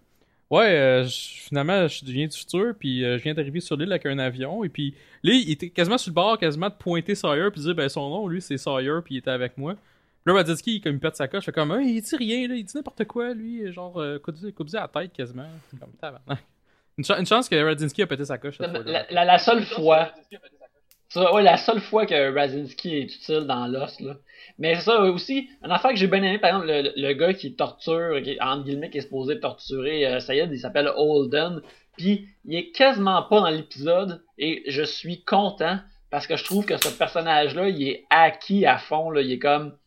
ouais, finalement, je viens du futur, puis je viens d'arriver sur l'île avec un avion. Et puis, là, il était quasiment sur le bord, quasiment de pointer Sawyer, puis dire, ben, son nom, lui, c'est Sawyer, puis il était avec moi. Là, Radzinski, comme il pète sa coche, fait comme, Hey, il dit rien, là, il dit n'importe quoi, lui, genre, euh, coupe coupe à la tête quasiment. C'est comme, tabarnak. Une, cha- une chance que Radzinski a pété sa coche. La, la- la seule fois. Ça, ouais, la seule fois que Razinski est utile dans Lost, là. Mais c'est ça aussi, une affaire que j'ai bien aimé, par exemple, le, le gars qui torture, qui, entre guillemets, qui est supposé torturer euh, Sayed, il s'appelle Holden. Puis il est quasiment pas dans l'épisode et je suis content parce que je trouve que ce personnage-là, il est acquis à fond, là. Il est comme.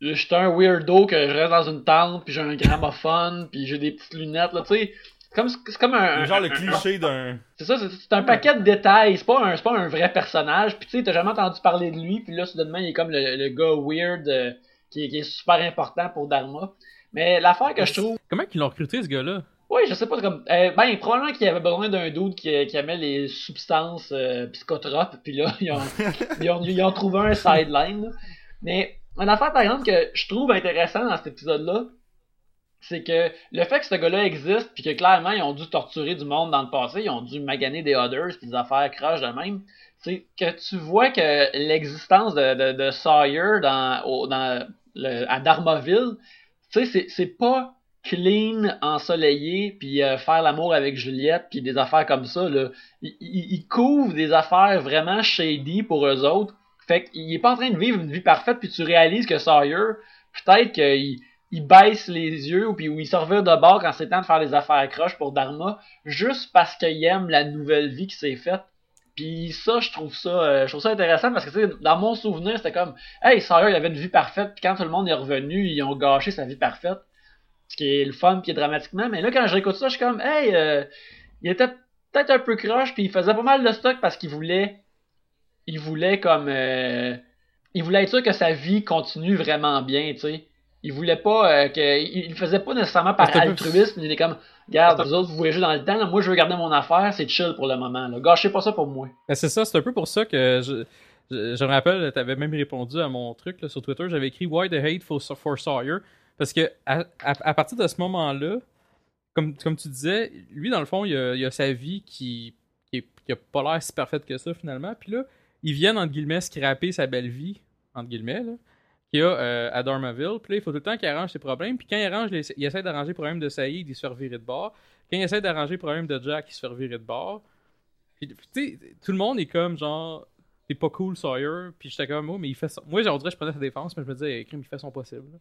Je suis un weirdo que je reste dans une tente, puis j'ai un gramophone, puis j'ai des petites lunettes, là, tu sais. C'est comme, c'est comme un, genre le cliché d'un. c'est ça, c'est- c'est un paquet de détails. C'est pas un, c'est pas un vrai personnage. Puis tu sais, t'as jamais entendu parler de lui. Puis là, soudainement, il est comme le, le gars weird euh, qui, est- qui est super important pour Dharma. Mais l'affaire que je trouve, Comment qu'ils l'ont recruté, ce gars-là? oui, je sais pas, comme, euh, ben probablement qu'il avait besoin d'un dude qui, qui aimait les substances euh, psychotropes. Puis là, ils ont, ils, ont, ils ont trouvé un sideline. là. Mais une affaire par exemple que je trouve intéressant dans cet épisode-là, c'est que le fait que ce gars-là existe, puis que clairement ils ont dû torturer du monde dans le passé, ils ont dû maganer des others, puis des affaires crash de même, c'est que tu vois que l'existence de, Sawyer dans, le, à Dharmaville, tu sais, c'est, pas clean, ensoleillé, puis euh, faire l'amour avec Juliette, puis des affaires comme ça, là. Il, il, il couvre des affaires vraiment shady pour eux autres. Fait qu'il est pas en train de vivre une vie parfaite, puis tu réalises que Sawyer, peut-être qu'il il baisse les yeux ou puis ou il se de bord quand c'est temps de faire des affaires croches pour Dharma juste parce qu'il aime la nouvelle vie qui s'est faite. Puis ça, je trouve ça, euh, je trouve ça intéressant parce que tu dans mon souvenir, c'était comme, hey, Sawyer, il avait une vie parfaite, puis quand tout le monde est revenu, ils ont gâché sa vie parfaite, ce qui est le fun, puis dramatiquement. Mais là, quand je réécoute ça, je suis comme, hey, euh, il était peut-être un peu croche, puis il faisait pas mal de stock parce qu'il voulait, il voulait comme, euh, il voulait être sûr que sa vie continue vraiment bien, tu sais. Il voulait pas euh, que. Il le faisait pas nécessairement par peu- altruisme. Il est comme Regarde, vous autres, vous voyagez dans le temps, là, moi je veux garder mon affaire, c'est chill pour le moment. Là. Gâchez pas ça pour moi. Ben, c'est ça, c'est un peu pour ça que je, je, je me rappelle, t'avais même répondu à mon truc là, sur Twitter, j'avais écrit Why the hate for, for Sawyer Parce que à, à, à partir de ce moment-là, comme, comme tu disais, lui dans le fond, il a, il a sa vie qui, qui, est- qui a pas l'air si parfaite que ça finalement. Puis là, ils viennent entre guillemets scraper sa belle vie, entre guillemets, là, qu'il a euh, à Dormaville. Puis là, il faut tout le temps qu'il arrange ses problèmes. Puis quand il arrange, les- il essaie d'arranger les problèmes de Saïd, il se fait revirer de bord. Quand il essaie d'arranger les problèmes de Jack, il se fait revirer de bord. Puis, tu sais, tout le monde est comme genre, t'es pas cool, Sawyer. Puis j'étais comme, oh, mais il fait son. Moi, on dirait je prenais sa défense, mais je me disais, crime, il fait son possible. là.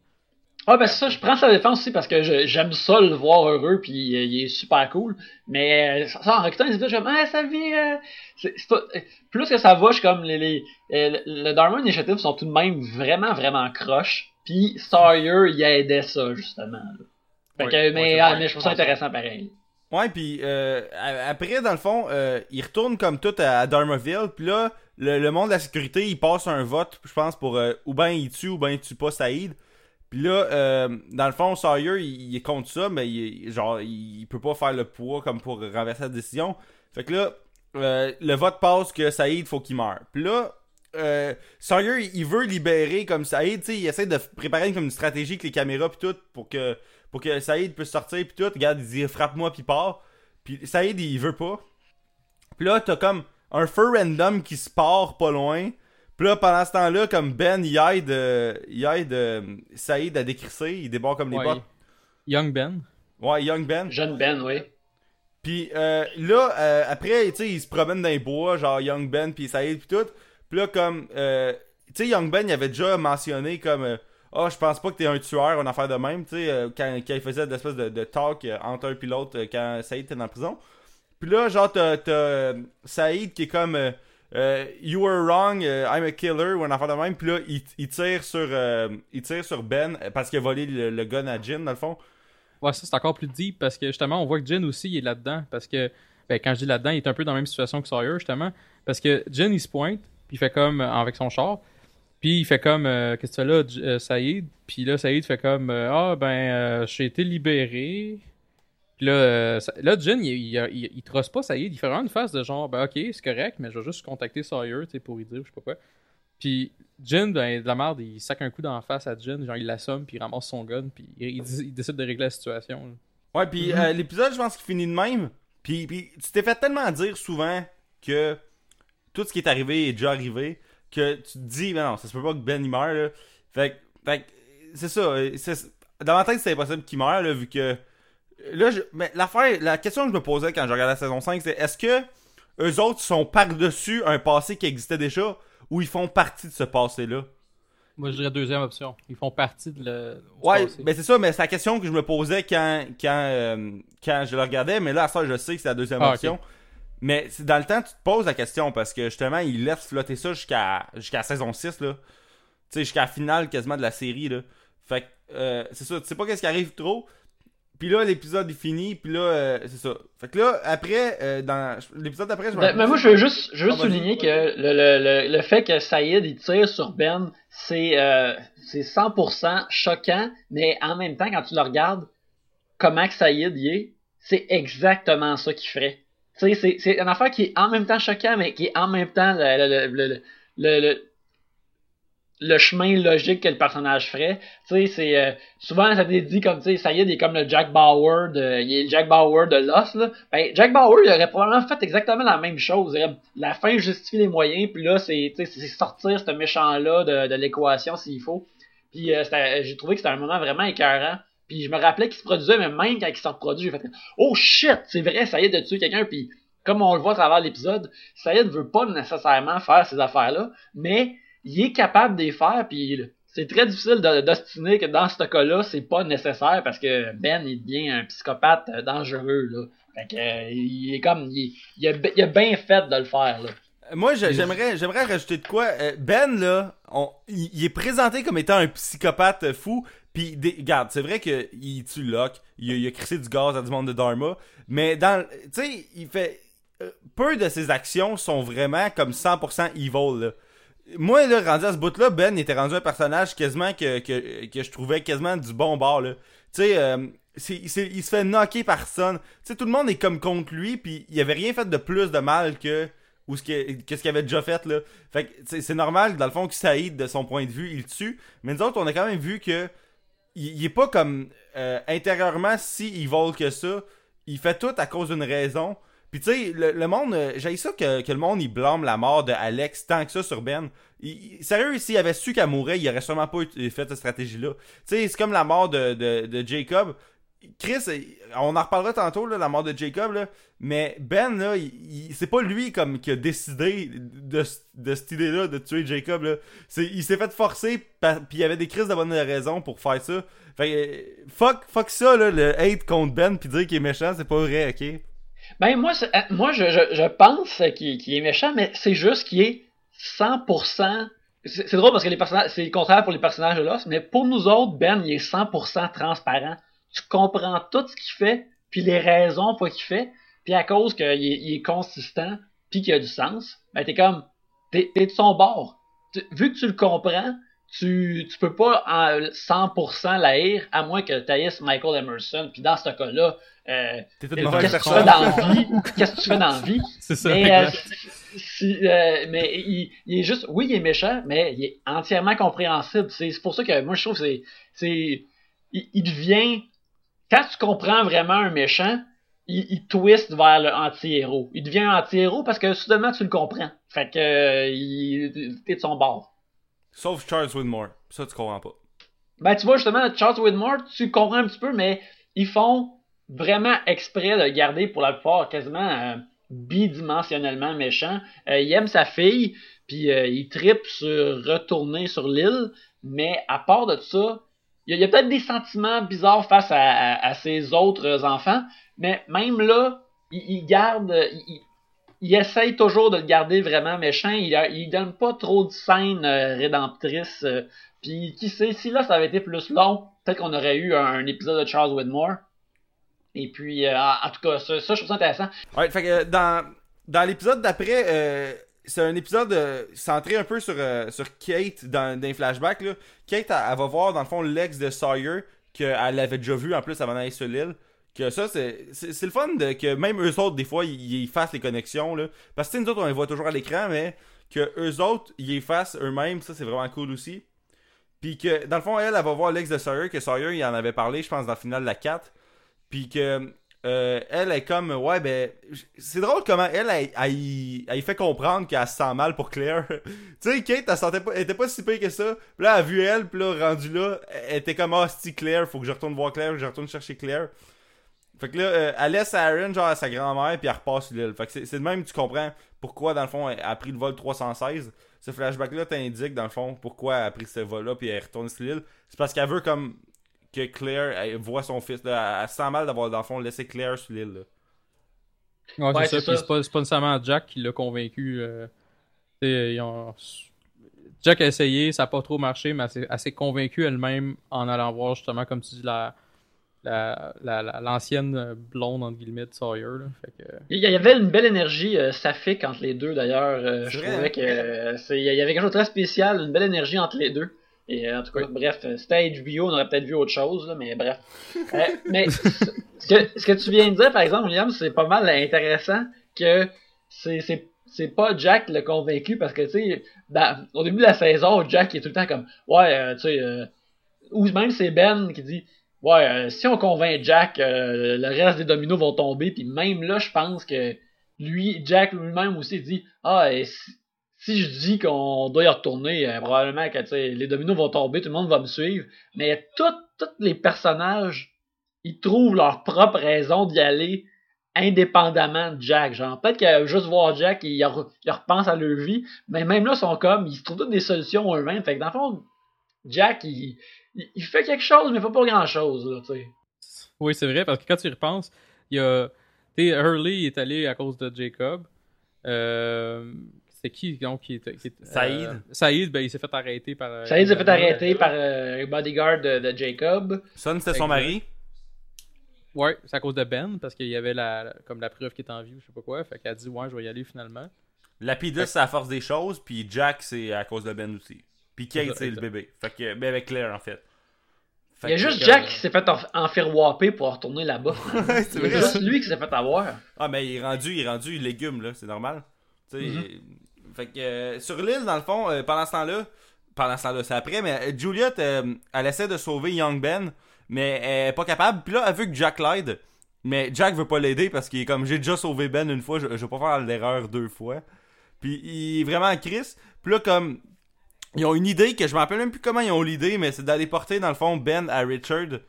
Ah ben c'est ça, je prends sa défense aussi parce que j'aime ça le voir heureux puis il est super cool. Mais euh, ça, en recrutant les épisodes, je suis comme ah sa vie euh, c'est c'est pas euh, plus que ça va, je suis comme les, les euh, le Dharma Initiative sont tout de même vraiment vraiment croches. Puis Sawyer il aidait ça justement. là. Fait Ouais, que, mais, ah, mais je trouve ça intéressant pareil. Ouais, puis euh, après, dans le fond, euh, il retourne comme tout à, à Dharmaville, puis là, le, le monde de la sécurité, il passe un vote, je pense, pour euh, ou ben il tue ou ben il tue pas Saïd. Puis là, euh, dans le fond, Sawyer, il, est contre ça, mais il, genre, il, peut pas faire le poids comme pour renverser la décision. Fait que là, euh, le vote passe que Saïd, faut qu'il meure. Puis là, euh, Sawyer, il- veut libérer comme Saïd, il essaie de préparer comme une stratégie avec les caméras puis tout pour que pour que Saïd puisse sortir puis tout. Regarde, il dit frappe-moi puis part. Puis Saïd, il veut pas. Puis là, t'as comme un feu random qui se part pas loin. Puis là, pendant ce temps-là, comme Ben, il aide, euh, il aide euh, Saïd à décrisser. Il débarque comme les potes. Young Ben. Ouais, Young Ben. Jeune Ben, oui. Puis euh, là, euh, après, tu sais, il se promène dans les bois, genre Young Ben, puis Saïd, puis tout. Puis là, comme, euh, tu sais, Young Ben, il avait déjà mentionné comme, euh, ah, je pense pas que t'es un tueur, une affaire de même, tu sais, euh, quand, quand il faisait de l'espèce de, de talk euh, entre un et l'autre euh, quand Saïd était dans la prison. Puis là, genre, t'as, Saïd qui est comme, euh, You were wrong, euh, I'm a killer, ou un enfant de même. Puis là, il, tire sur, euh, sur Ben parce qu'il a volé le, gun à Jin, dans le fond. Ouais, ça c'est encore plus deep parce que justement, on voit que Jin aussi est là-dedans. Parce que, ben, quand je dis là-dedans, il est un peu dans la même situation que Sawyer, justement. Parce que Jin il se pointe, puis il fait comme avec son char. Puis il fait comme, euh, qu'est-ce que tu fais là, euh, Saïd? Puis là, Saïd fait comme, ah ben, j'ai été libéré. Puis là, euh, ça- là Jin, il, il, il, il trosse pas Saïd, il fait vraiment une face de genre, ben ok, c'est correct, mais je vais juste contacter Sawyer, tu sais, pour lui dire, je sais pas quoi. Puis Jin, ben, de la merde, il sac un coup dans la face à Jin, genre il l'assomme, puis il ramasse son gun, puis il, il, il décide de régler la situation. là. Ouais, puis euh, l'épisode, je pense qu'il finit de même. Puis, puis tu t'es fait tellement dire souvent que tout ce qui est arrivé est déjà arrivé que tu te dis, mais non, ça se peut pas que Ben il meure, là. Fait, que- fait que, c'est ça. euh, c'est- dans ma tête, c'est impossible qu'il meure, là, vu que. Là, je, mais l'affaire, la question que je me posais quand je regardais la saison 5, c'est est-ce que eux autres sont par-dessus un passé qui existait déjà ou ils font partie de ce passé-là? Moi, je dirais deuxième option. Ils font partie de le. Ouais, ben c'est ça, mais c'est la question que je me posais quand, quand, euh, quand je le regardais, mais là, à ça, je sais que c'est la deuxième Ah, option. Mais c'est dans le temps, tu te poses la question parce que justement, il laisse flotter ça jusqu'à jusqu'à la saison 6, là. Tu sais, jusqu'à la finale quasiment de la série, là. Fait que, euh, c'est ça, tu sais pas qu'est-ce qui arrive trop. Puis là, l'épisode est fini, puis là, euh, c'est ça. Fait que là, après, euh, dans l'épisode d'après, je me Ben, mais moi, je veux juste, je veux juste souligner que le, le, le, le fait que Saïd il tire sur Ben, c'est euh, c'est 100% choquant, mais en même temps, quand tu le regardes, comment que Saïd y est, c'est exactement ça qu'il ferait. Tu sais, c'est- c'est une affaire qui est en même temps choquant, mais qui est en même temps le, le, chemin logique que le personnage ferait. Tu sais, c'est euh, souvent ça t'est dit comme tu sais, il est comme le Jack Bauer de, il est Jack Bauer de Lost là. Ben Jack Bauer il aurait probablement fait exactement la même chose. La fin justifie les moyens, puis là c'est tu sais, c'est sortir ce méchant là de, de l'équation s'il faut. Puis euh, j'ai trouvé que c'était un moment vraiment écœurant. Puis je me rappelais qu'il se produisait, mais même quand il se reproduit, j'ai fait Oh shit, c'est vrai, Saïd a tué quelqu'un, puis comme on le voit à travers l'épisode, Saïd veut pas nécessairement faire ces affaires-là, mais il est capable de les faire, puis c'est très difficile d'ostiner que dans ce cas-là, c'est pas nécessaire parce que Ben il devient un psychopathe euh, dangereux là. Fait euh, il est comme il, a, bien fait de le faire là. Moi, je- j'aimerais, j'aimerais rajouter de quoi. Euh, Ben, là, il, est présenté comme étant un psychopathe euh, fou. Puis, regarde, c'est vrai qu'il tue Locke. Il, il a crissé du gaz à du monde de Dharma. Mais, dans, tu sais, il fait. euh, peu de ses actions sont vraiment comme 100% evil, là. Moi, là, rendu à ce bout-là, Ben était rendu un personnage quasiment que, que, que je trouvais quasiment du bon bord, là. Tu sais, euh, il se fait knocker par son. Tu sais, tout le monde est comme contre lui, puis il avait rien fait de plus de mal que ou ce que- qu'est-ce qu'il avait déjà fait là. Fait que c'est normal dans le fond que Saïd de son point de vue, il tue, mais nous autres on a quand même vu que il, il est pas comme euh, intérieurement si evil que ça. Il fait tout à cause d'une raison. Puis tu sais, le, le monde, euh, j'ai ça que, que le monde il blâme la mort de Alex tant que ça sur Ben. Il- il- sérieux, s'il avait su qu'elle mourrait, il aurait sûrement pas fait cette stratégie-là. Tu sais, c'est comme la mort de, de, de Jacob. Chris, euh, on en reparlera tantôt, là, la mort de Jacob, là, mais Ben, là, c'est pas lui comme qui a décidé de, de cette idée-là de tuer Jacob. Là. Il s'est fait forcer, puis il y avait des crises de bonne raison pour faire ça. Fait euh, fuck, fuck ça, là, le hate contre Ben, puis dire qu'il est méchant, c'est pas vrai, ok? Ben moi, euh, moi je, je, je pense qu'il qu'il est méchant, mais c'est juste qu'il est 100%. C'est drôle parce que les personnages, c'est le contraire pour les personnages de Lost, mais pour nous autres, Ben, il est 100% transparent. Tu comprends tout ce qu'il fait, puis les raisons pour qu'il fait, puis à cause qu'il est, il est consistant, puis qu'il a du sens, ben t'es comme, t'es de son bord. Tu- vu que tu le comprends, tu, tu peux pas en 100% l'haïr, à moins que tu haïsses Michael Emerson, puis dans ce cas-là, euh, toute Qu'est-ce que tu fais dans la vie? Qu'est-ce que tu fais dans la vie? C'est ça. Mais, euh, si- euh, mais il, il est juste, oui, il est méchant, mais il est entièrement compréhensible. C'est pour ça que moi, je trouve que c'est, c'est, il, il devient, quand tu comprends vraiment un méchant, il, il twist vers le anti-héros. Il devient un anti-héros parce que soudainement, tu le comprends. Fait que, euh, t'es de son bord. Sauf Charles Widmore. Ça, tu comprends pas. Ben, tu vois, justement, Charles Widmore, tu comprends un petit peu, mais ils font vraiment exprès de garder pour la plupart quasiment euh, bidimensionnellement méchant. Euh, il aime sa fille, puis euh, il tripe sur retourner sur l'île, mais à part de ça, il y a, peut-être des sentiments bizarres face à, ses autres enfants, mais même là, il, il garde, il- essaye toujours de le garder vraiment méchant. Il, donne pas trop de scènes euh, rédemptrices. euh, puis qui sait, si là ça avait été plus long, peut-être qu'on aurait eu un, épisode de Charles Widmore. Et puis, euh, en, tout cas, ça, ça, je trouve ça intéressant. Ouais, fait que euh, dans, dans l'épisode d'après, c'est un épisode centré un peu sur, sur Kate dans, dans les flashbacks. Kate, elle, elle va voir dans le fond l'ex de Sawyer, qu'elle avait déjà vu en plus avant d'aller sur l'île. Que ça, c'est le fun de, que même eux autres, des fois, ils, ils fassent les connexions. Là. Parce que nous autres, on les voit toujours à l'écran, mais que eux autres, ils les fassent eux-mêmes, ça, c'est vraiment cool aussi. Puis que, dans le fond, elle, elle va voir l'ex de Sawyer, que Sawyer, il en avait parlé, je pense, dans le final de la 4. Puis que euh, elle est comme ouais ben c'est drôle comment elle elle, elle, fait comprendre qu'elle se sent mal pour Claire tu sais Kate elle, sentait pas, elle était pas si pire que ça puis là elle a vu elle puis là rendu là elle était comme ah c'est Claire faut que je retourne voir Claire que je retourne chercher Claire fait que là euh, elle laisse Aaron genre à sa grand-mère puis elle repart sur l'île fait que c'est c'est de même tu comprends pourquoi dans le fond elle a pris le vol 316 ce flashback là t'indique dans le fond pourquoi elle a pris ce vol là puis elle est retournée sur l'île c'est parce qu'elle veut comme que Claire elle voit son fils là, elle, elle se sent mal d'avoir dans le fond laissé Claire sur l'île là. Ouais, Ouais, c'est ça. C'est pas, c'est pas nécessairement Jack qui l'a convaincu. euh, ils ont- Jack a essayé, ça a pas trop marché, mais elle s'est- elle s'est convaincue elle-même en allant voir justement, comme tu dis, la la- la- la- l'ancienne blonde entre guillemets de Sawyer. Là. Fait que, Il y avait une belle énergie euh, saphique entre les deux d'ailleurs. Euh, je vrai, trouvais hein? que euh, c'est- il y avait quelque chose de très spécial, une belle énergie entre les deux. Et euh, en tout cas, bref, c'était HBO, on aurait peut-être vu autre chose, là, mais bref. Euh, mais ce que, ce que tu viens de dire, par exemple, William, c'est pas mal intéressant que c'est c'est c'est pas Jack l'a convaincu parce que tu sais au début de la saison Jack est tout le temps comme ouais euh, tu sais euh, ou même c'est Ben qui dit ouais euh, si on convainc Jack euh, le reste des dominos vont tomber puis même là je pense que lui Jack lui-même aussi dit ah si, je dis qu'on doit y retourner euh, probablement que les dominos vont tomber tout le monde va me suivre mais tous les personnages ils trouvent leur propre raison d'y aller indépendamment de Jack. Genre, peut-être que juste voir Jack, ils, ils repensent à leur vie, mais même là, ils sont comme, ils se trouvent toutes des solutions eux-mêmes. Fait que dans le fond, Jack, il, il, il fait quelque chose, mais il fait pas grand-chose, là, tu sais. Oui, c'est vrai, parce que quand tu y repenses, il y a. Tu sais, Hurley est allé à cause de Jacob. Euh, c'est qui donc qui était. Qui était- Saïd. euh, Saïd, ben, il s'est fait arrêter par. euh, Ça s'est fait arrêter par euh, le bodyguard de, de Jacob. Son c'était son mari? Ouais, c'est à cause de Ben, parce qu'il y avait la, la- comme la preuve qui est en vue, je sais pas quoi. Fait qu'elle a dit, ouais, je vais y aller finalement. Lapidus c'est à force des choses puis Jack c'est à cause de Ben aussi puis Kate c'est le bébé fait que ben avec Claire en fait Fait Il y a que- juste Jack qui s'est fait en, enfirouaper pour retourner là-bas. Ouais, c'est Il y a vrai juste lui qui s'est fait avoir. Ah, mais il est rendu, il est rendu légume, là, c'est normal. Tu sais, Mhm. Fait que euh, sur l'île, dans le fond, euh, pendant ce temps-là, pendant ce temps-là, c'est après, mais euh, Juliet, euh, elle essaie de sauver Young Ben, mais elle est pas capable. Puis là, elle veut que Jack l'aide, mais Jack veut pas l'aider parce qu'il est comme, j'ai déjà sauvé Ben une fois, je, je vais pas faire l'erreur deux fois. Puis il est vraiment en crise. Puis là, comme, ils ont une idée que je me rappelle même plus comment ils ont l'idée, mais c'est d'aller porter, dans le fond, Ben à Richard.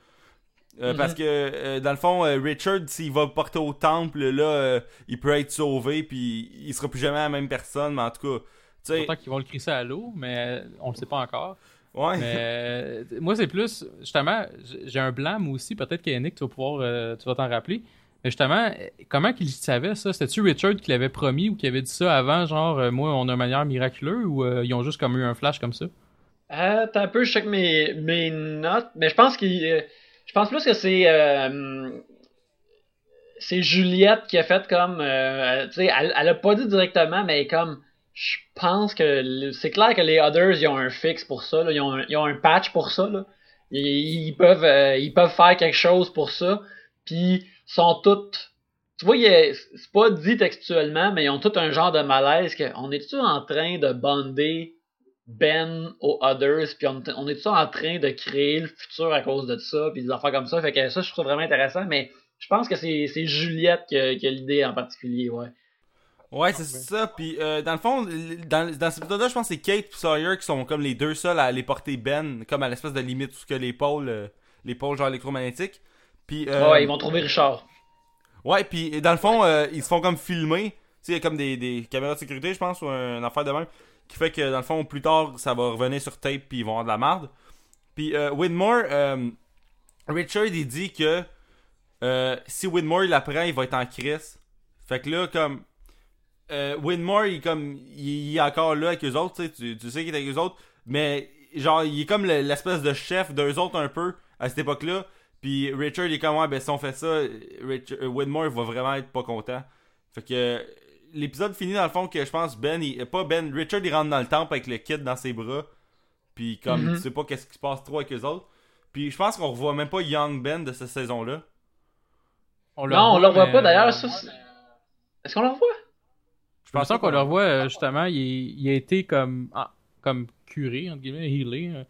Euh, Mhm. Parce que, euh, dans le fond, euh, Richard, s'il va porter au temple, là, il peut être sauvé, puis il sera plus jamais la même personne, mais en tout cas, sais, Pourtant qu'ils vont le crisser à l'eau, mais on le sait pas encore. ouais. Mais moi, c'est plus, justement, j'ai un blâme aussi. Peut-être qu'Yannick, tu vas pouvoir, tu vas t'en rappeler. Mais justement, euh, comment qu'il savait ça? C'était-tu Richard qui l'avait promis ou qui avait dit ça avant, genre, euh, moi, on a une manière miraculeuse, ou euh, ils ont juste comme eu un flash comme ça? Euh, t'as un peu, je check mes, mes notes, mais je pense qu'il, je pense plus que c'est, c'est Juliette qui a fait comme, tu sais, elle, elle a pas dit directement, mais comme, je pense que c'est clair que les others ils ont un fixe pour ça, là. Ils, ont un, ils ont un patch pour ça, là. Ils, ils peuvent, ils peuvent faire quelque chose pour ça, puis sont toutes, tu vois, c'est pas dit textuellement, mais ils ont tout un genre de malaise que, on est-tu en train de bonder Ben aux Others, puis on, on est-tu en train de créer le futur à cause de ça, puis des affaires comme ça, fait que ça, je trouve vraiment intéressant, mais je pense que c'est c'est Juliette qui a, l'idée en particulier, ouais. Ouais, c'est ça. Puis, euh, dans le fond, dans, dans cet épisode-là, je pense que c'est Kate et Sawyer qui sont comme les deux seuls à aller porter Ben, comme à l'espèce de limite, tout ce que les pôles, euh, les pôles genre électromagnétiques. Puis, euh, Ouais, ils vont trouver Richard. Ouais, puis dans le fond, euh, ils se font comme filmer. Tu sais, il y a comme des, des caméras de sécurité, je pense, ou un affaire de même. Qui fait que dans le fond, plus tard, ça va revenir sur tape, puis ils vont avoir de la merde. Puis euh, Widmore, euh, Richard, il dit que euh, si Widmore il apprend, il va être en crise. Fait que là, comme. euh, Winmore, il est comme. Il, est encore là avec eux autres, tu sais. Tu, sais qu'il est avec eux autres. Mais, genre, il est comme le- l'espèce de chef d'eux autres un peu à cette époque-là. Puis Richard, il est comme, ouais, ben si on fait ça, Richard, euh, il va vraiment être pas content. Fait que euh, l'épisode finit dans le fond que je pense Ben, il, pas Ben, Richard il rentre dans le temple avec le kid dans ses bras. Puis comme Mhm. tu sais pas qu'est-ce qui se passe trop avec eux autres. Puis je pense qu'on revoit même pas Young Ben de cette saison-là. On Non, on le revoit mais- pas d'ailleurs. ça, c'est- Est-ce qu'on le revoit? Je pense qu'on le revoit euh, justement, il, il a été comme, ah, comme curé, entre guillemets, healé.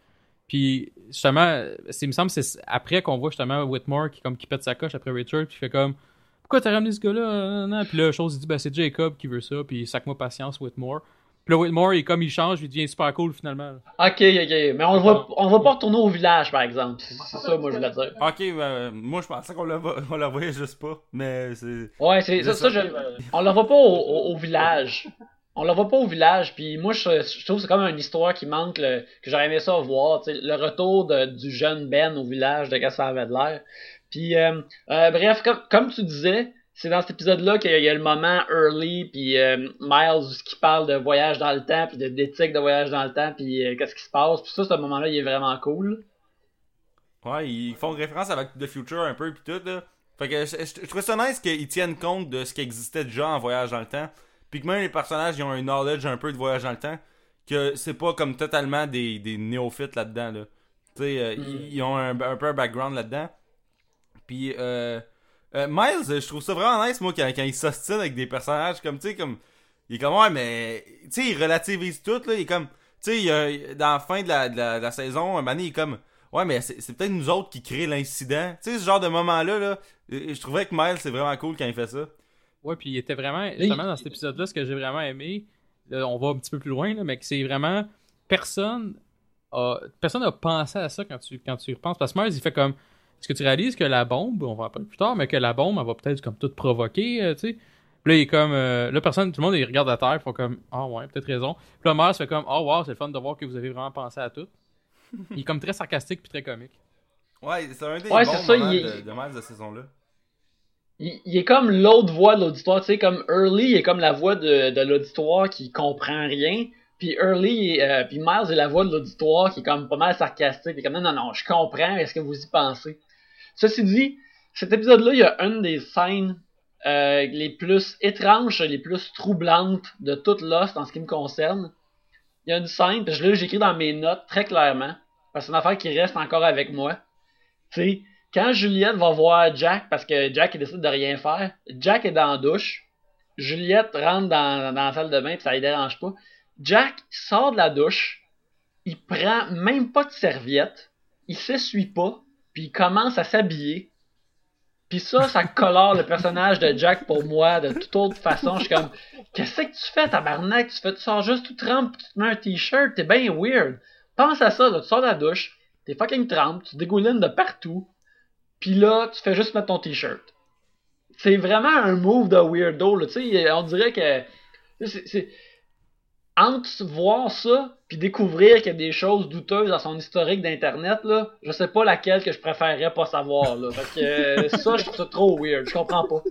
Puis justement, c'est, il me semble que c'est après qu'on voit justement Whitmore qui, comme, qui pète sa coche après Richard, puis il fait comme Pourquoi t'as ramené ce gars-là non? Puis là, chose, il dit ben, C'est Jacob qui veut ça, puis sac-moi patience, Whitmore. Puis là, Whitmore, il, comme il change, il devient super cool finalement. Ok, ok. Mais on le voit, on le voit pas retourner au village, par exemple. C'est ça, moi, je voulais dire. Ok, ben, moi je pensais qu'on le, le voyait juste pas. Mais c'est. Ouais, c'est ça, C'est ça, ça. je- on le voit pas au, au- au village. On le voit pas au village, puis moi je, trouve que c'est comme une histoire qui manque, que j'aurais aimé ça voir, le retour de- du jeune Ben au village, de qu'est-ce de. Puis euh, euh, bref, comme, tu disais, c'est dans cet épisode-là qu'il y a- le moment Early puis euh, Miles qui parle de voyage dans le temps, puis de d'éthique de voyage dans le temps, puis qu'est-ce qui se passe. Puis ça, ce moment-là, il est vraiment cool. Ouais, ils font référence avec The Future un peu pis tout là. Fait que je, je, je trouve ça nice qu'ils tiennent compte de ce qui existait déjà en voyage dans le temps. Puis que même les personnages ils ont un knowledge un peu de voyage dans le temps. Que c'est pas comme totalement des, des néophytes là-dedans là. Tu sais, euh, Mm. ils, ils ont un, un peu un background là-dedans. Puis euh, euh, Miles, je trouve ça vraiment nice moi quand, quand il s'ostine avec des personnages comme tu sais comme il est comme ouais mais tu sais il relativise tout là, il est comme tu sais dans la fin de la, de la, de la saison, un moment donné, il est comme Ouais, mais c'est peut-être nous autres qui créent l'incident. Tu sais, ce genre de moment-là, là, euh, je trouvais que Miles, c'est vraiment cool quand il fait ça. Ouais, puis il était vraiment, justement, dans cet épisode-là, ce que j'ai vraiment aimé, là, on va un petit peu plus loin, là, mais que c'est vraiment personne a, personne a pensé à ça quand tu, quand tu y repenses. Parce que Miles, il fait comme, est-ce que tu réalises que la bombe, on va en parler plus tard, mais que la bombe, elle va peut-être comme tout provoquer, euh, tu sais. Puis là, il est comme, euh, là, personne, tout le monde, il regarde à terre, ils font comme, ah ouais, peut-être raison. Puis là, Miles fait comme, oh wow, c'est le fun de voir que vous avez vraiment pensé à tout. il est comme très sarcastique puis très comique. Ouais, c'est un des Ouais, bons moments il de, de Miles de cette saison-là. Il, est comme l'autre voix de l'auditoire, tu sais, comme Early est comme la voix de, de l'auditoire qui comprend rien, puis Early, euh, puis Miles est la voix de l'auditoire qui est comme pas mal sarcastique, il comme non, non, non, je comprends, est-ce que vous y pensez? Ceci dit, cet épisode-là, il y a une des scènes euh, les plus étranges, les plus troublantes de toute Lost en ce qui me concerne. Il y a une scène, puis je l'ai j'écris dans mes notes très clairement, parce que c'est une affaire qui reste encore avec moi. Tu sais, quand Juliette va voir Jack, parce que Jack il décide de rien faire, Jack est dans la douche, Juliette rentre dans, la salle de bain, puis ça les dérange pas. Jack sort de la douche, il prend même pas de serviette, il s'essuie pas, puis il commence à s'habiller. Puis ça, ça colore le personnage de Jack pour moi de toute autre façon. Je suis comme, qu'est-ce que tu fais, tabarnak? Tu, fais, tu sors juste tout trempe, puis tu te mets un t-shirt, t'es bien weird. Pense à ça, là, tu sors de la douche, t'es fucking trempe, tu dégoulines de partout, puis là, tu fais juste mettre ton t-shirt. C'est vraiment un move de weirdo, là, tu sais, on dirait que... c'est- Entre voir ça, puis découvrir qu'il y a des choses douteuses dans son historique d'internet, là, je sais pas laquelle que je préférerais pas savoir, là, parce que ça, je trouve ça trop weird, je comprends pas.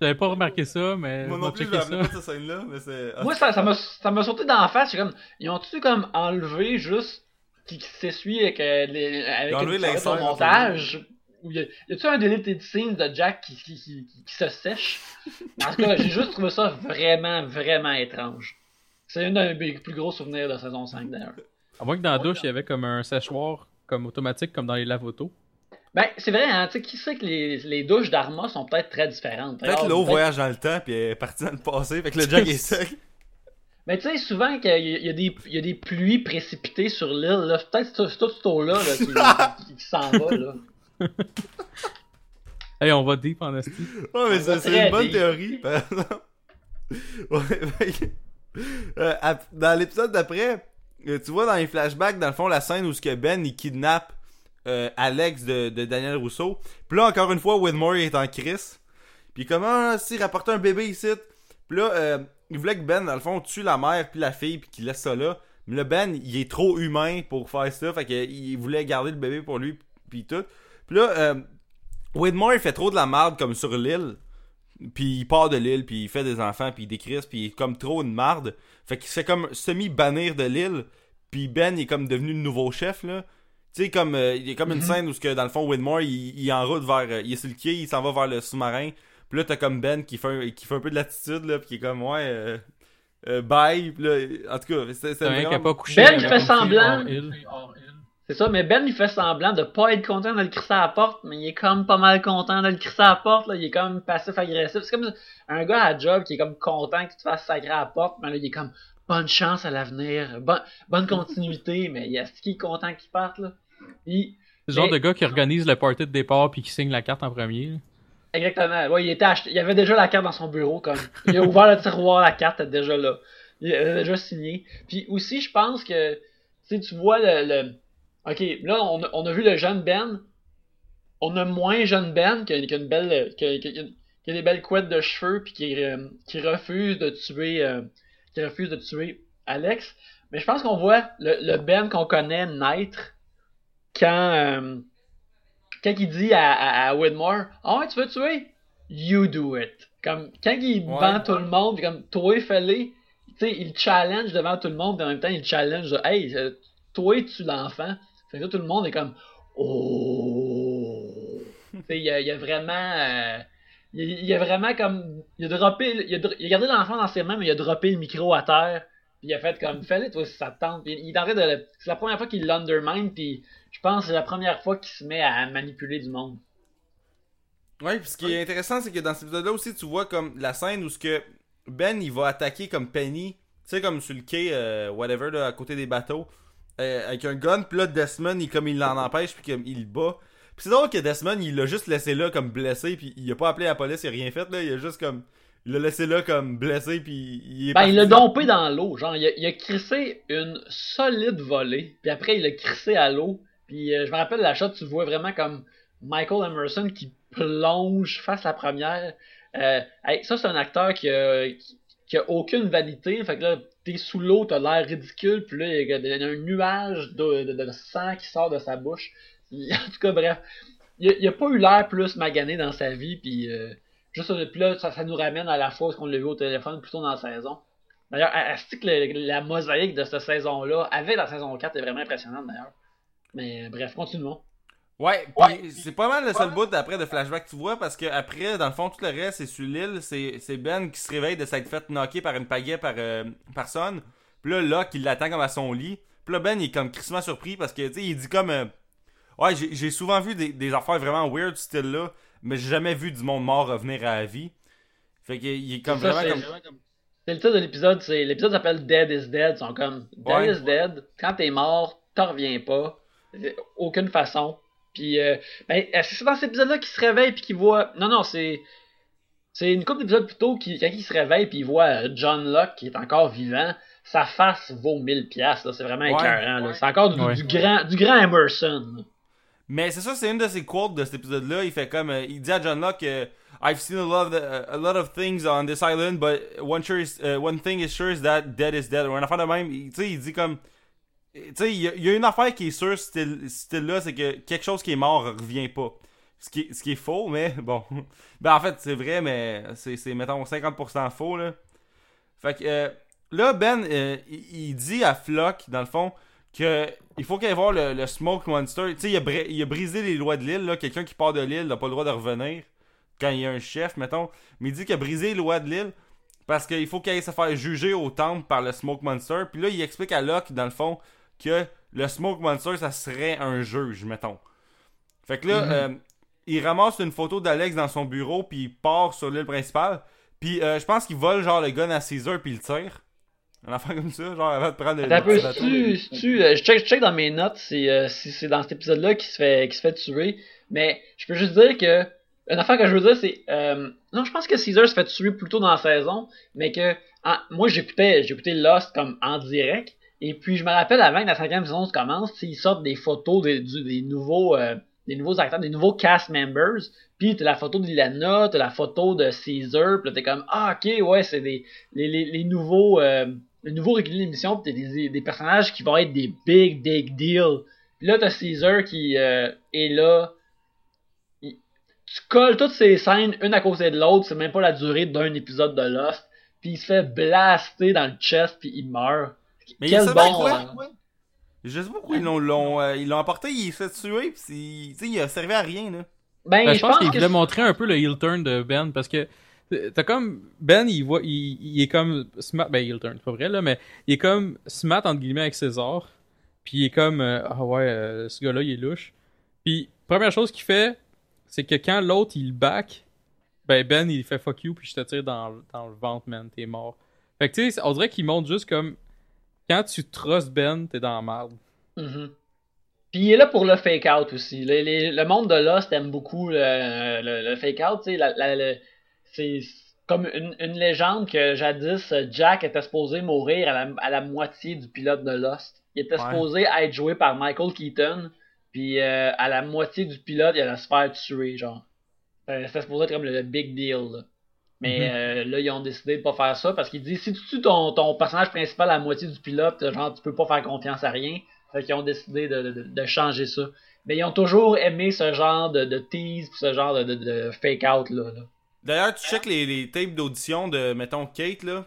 J'avais pas remarqué ça, mais Moi on non plus, rappelle ça. pas cette scène-là, mais c'est. Moi, ça, ça m'a ça sauté dans la face. J'ai comme, ils ont-tu comme enlevé juste qui, qui s'essuie avec, euh, les, avec une au montage? Y a-tu un deleted scene de Jack qui, qui, qui, qui- qui se sèche? En tout cas, j'ai juste trouvé ça vraiment, vraiment étrange. C'est un de mes plus gros souvenirs de saison 5 d'ailleurs. À moins que dans la douche, il y avait comme un séchoir comme automatique, comme dans les lave-autos. Ben, c'est vrai, hein, tu sais, qui sait que les, les douches d'Arma sont peut-être très différentes. Peut-être l'eau voyage dans le temps, puis elle est partie dans le passé, fait que le Jack est sec. Mais tu sais, souvent qu'il y, y, a des- il y a des pluies précipitées sur l'île, là. Peut-être que c'est tout cette eau-là là, qui, qui- qui s'en va, là. Hey, on va deep en esti. Ouais, mais c'est une bonne deep. théorie, par exemple. Ouais, euh, dans l'épisode d'après, euh, tu vois dans les flashbacks, dans le fond, la scène où ce que Ben il kidnappe euh, Alex de, de Daniel Rousseau. Puis là, encore une fois, Widmore il est en crise. Puis comment si rapporter un bébé ici. Puis là, euh, il voulait que Ben, dans le fond, tue la mère puis la fille puis qu'il laisse ça là. Mais là, Ben, il est trop humain pour faire ça. Fait qu'il voulait garder le bébé pour lui puis tout. Puis là, euh, Widmore il fait trop de la merde comme sur l'île. Puis il part de l'île, puis il fait des enfants, puis il décrisse, puis il est comme trop une marde. Fait qu'il s'est comme semi-bannir de l'île. Puis Ben il est comme devenu le nouveau chef, là. Tu sais, comme, euh, il y a comme une Mhm. scène où, que, dans le fond, Widmore, il, il est en route vers... euh, il est sur le quai, il s'en va vers le sous-marin. Puis là, t'as comme Ben qui fait un, qui fait un peu de l'attitude, là, puis qui est comme, ouais, euh, euh, bye. Puis là, en tout cas, c'est a vraiment... pas couché. Ben, il fait semblant. C'est ça, mais Ben, il fait semblant de pas être content de le crisser à la porte, mais il est comme pas mal content de le crisser à la porte, là. Il est comme passif-agressif. C'est comme un gars à job qui est comme content que tu te fasses sacrer à la porte, mais là, il est comme bonne chance à l'avenir, bonne, bonne continuité, mais il est qui est content qu'il parte, là. Il- C'est le genre Mais- de gars qui organise le party de départ puis qui signe la carte en premier. Exactement. Ouais, il était acheté. Il avait déjà la carte dans son bureau, comme. Il a ouvert le tiroir, la carte était déjà là. Il avait déjà signé. Puis aussi, je pense que, tu vois le, le- Ok, là, on on a vu le jeune Ben. On a moins jeune Ben qui a, une belle, qui a, a des belles couettes de cheveux puis qui, euh, qui refuse de tuer, euh, qui refuse de tuer Alex. Mais je pense qu'on voit le, le Ben qu'on connaît naître quand, euh, quand il dit à, à, à Widmore, ah ouais, tu veux tuer? You do it. Comme, quand il Ouais. vend tout le monde, comme, toi, fais-le, tu sais, il challenge devant tout le monde, puis en même temps, il challenge, de, hey, toi, tu l'enfant. Fait que là, tout le monde est comme, oh. il y a, il y a vraiment, euh, il, y a vraiment comme, il a droppé, il a, a gardé l'enfant dans ses mains, mais il a droppé le micro à terre. Puis il a fait comme, fais-le, toi, si ça te tente. Puis il est en de, c'est la première fois qu'il l'undermine, puis je pense que c'est la première fois qu'il se met à manipuler du monde. Ouais, puis ce qui est intéressant, c'est que dans cet épisode-là aussi, tu vois comme la scène où ce que Ben, il va attaquer comme Penny, tu sais, comme sur le quai, euh, whatever, là, à côté des bateaux, euh, avec un gun, puis là, Desmond, il, comme il l'en empêche, puis comme il bat. Puis c'est drôle que Desmond, il l'a juste laissé là comme blessé, puis il a pas appelé la police, il a rien fait, là, il a juste comme... Il l'a laissé là comme blessé, puis il est Ben, il l'a dompé dans l'eau. Genre, il a, il a crissé une solide volée. Puis après, il l'a crissé à l'eau. Puis euh, je me rappelle la shot, tu vois vraiment comme Michael Emerson qui plonge face à la première. Euh, hey, ça, c'est un acteur qui a, qui, qui a aucune vanité. Fait que là, t'es sous l'eau, t'as l'air ridicule. Puis là, il y a- un nuage de, de- de sang qui sort de sa bouche. Il- en tout cas, bref. Il, il a pas eu l'air plus magané dans sa vie. Puis euh, juste depuis là, ça, ça nous ramène à la fois qu'on l'a vu au téléphone plus tôt dans la saison. D'ailleurs, que la mosaïque de cette saison-là, avec la saison 4, est vraiment impressionnante d'ailleurs. Mais bref, continuons. Ouais, puis c'est pas mal le seul bout après de flashback que tu vois parce que après, dans le fond, tout le reste, c'est sur l'île, c'est Ben qui se réveille de s'être fait knocker par une pagaie par euh, personne. Puis là, Locke, il l'attend comme à son lit. Puis là, Ben, il est comme crissement surpris parce que, tu sais, il dit comme... euh, ouais, j'ai souvent vu des, des affaires vraiment weird style-là, mais j'ai jamais vu du monde mort revenir à la vie. Fait qu'il il est comme Ça, vraiment c'est- comme... C'est le titre de l'épisode, c'est l'épisode s'appelle Dead is Dead. Ils sont comme Dead Ouais. is Dead. Quand t'es mort, t'en reviens pas. Euh, Aucune façon. Puis, euh, ben, euh, c'est dans cet épisode-là qu'il se réveille puis qu'il voit. Non, non, c'est. C'est une couple d'épisodes plus tôt qui, quand il se réveille puis il voit euh, John Locke qui est encore vivant. Sa face vaut 1000 pièces. C'est vraiment Ouais. écœurant. là. C'est encore du, Ouais. du grand, du grand Emerson. Mais c'est ça, c'est une de ses quotes de cet épisode-là. Il fait comme, euh, il dit à John Locke, euh, I've seen a lot, of a lot of things on this island, but one sure uh, one thing is sure is that dead is dead. Ou une affaire de même. Tu sais, il dit comme, tu sais, il y, a- une affaire qui est sûre, style-là, c'est que quelque chose qui est mort revient pas. Ce qui, ce qui est faux, mais bon. Ben en fait, c'est vrai, mais c'est, mettons 50% faux là. Fait que euh, là, Ben, il, il dit à Flock, dans le fond, que il faut qu'il aille voir le, le Smoke Monster. Tu sais, il, il a brisé les lois de l'île. là. Quelqu'un qui part de l'île n'a pas le droit de revenir quand il y a un chef, mettons. Mais il dit qu'il a brisé les lois de l'île parce qu'il faut qu'il aille se faire juger au temple par le Smoke Monster. Puis là, il explique à Locke, dans le fond, que le Smoke Monster, ça serait un juge, mettons. Fait que là, Mhm. euh, il ramasse une photo d'Alex dans son bureau, puis il part sur l'île principale. Puis euh, je pense qu'il vole genre le gun à Caesar, puis il le tire. Un enfant comme ça, genre avant de prendre le, peu, bateau. tu, tu, euh, je, check, je check dans mes notes si, euh, si c'est dans cet épisode-là qui se fait se fait tuer. Mais je peux juste dire que une affaire que je veux dire, c'est euh, non, je pense que Caesar se fait tuer plus tôt dans la saison, mais que en- moi j'écoutais j'écoutais Lost comme en direct. Et puis je me rappelle avant que la cinquième saison se commence, ils sortent des photos des, du- des nouveaux euh, des nouveaux acteurs, des nouveaux cast members. Puis t'as la photo d'Ilana, t'as la photo de Caesar, puis là t'es comme ah ok ouais c'est des les, les, les nouveaux euh, les nouveaux réguliers de l'émission, puis t'as des, des personnages qui vont être des big big deal. Puis là t'as Caesar qui euh, est là. Il- tu colles toutes ces scènes une à côté de l'autre, c'est même pas la durée d'un épisode de Lost, puis il se fait blaster dans le chest puis il meurt. Mais Quel il bon, bon, euh, Je sais pas pourquoi ils l'ont, l'ont, euh, ils l'ont emporté, il s'est tué, sais, il a servi à rien, là. Ben, Ben, je pense qu'il que voulait montrer un peu le heel turn de Ben parce que t'as comme Ben il voit il, il est comme smart ben heel turn c'est pas vrai là mais il est comme smart entre guillemets avec César puis il est comme euh, ah ouais euh, ce gars-là il est louche puis première chose qu'il fait c'est que quand l'autre il back ben Ben il fait fuck you puis je te tire dans, dans le ventre man t'es mort fait que tu sais on dirait qu'il montre juste comme quand tu trustes Ben t'es dans la merde Mhm. Puis il est là pour le fake-out aussi. Le, monde de Lost aime beaucoup le, le fake-out. tu sais, C'est comme une, une légende que jadis Jack était supposé mourir à la, à la moitié du pilote de Lost. Il était Ouais. supposé être joué par Michael Keaton. Puis euh, à la moitié du pilote, il allait se faire tuer, genre. Euh, C'était supposé être comme le, le big deal. là. Mais Mhm. euh, là, ils ont décidé de pas faire ça parce qu'ils disent si tu tues ton, ton personnage principal à la moitié du pilote, genre tu peux pas faire confiance à rien. Fait qu'ils ont décidé de, de, de changer ça. Mais ils ont toujours aimé ce genre de, de tease ce genre de, fake out là. là. D'ailleurs, tu check les, les tapes d'audition de, mettons, Kate, là.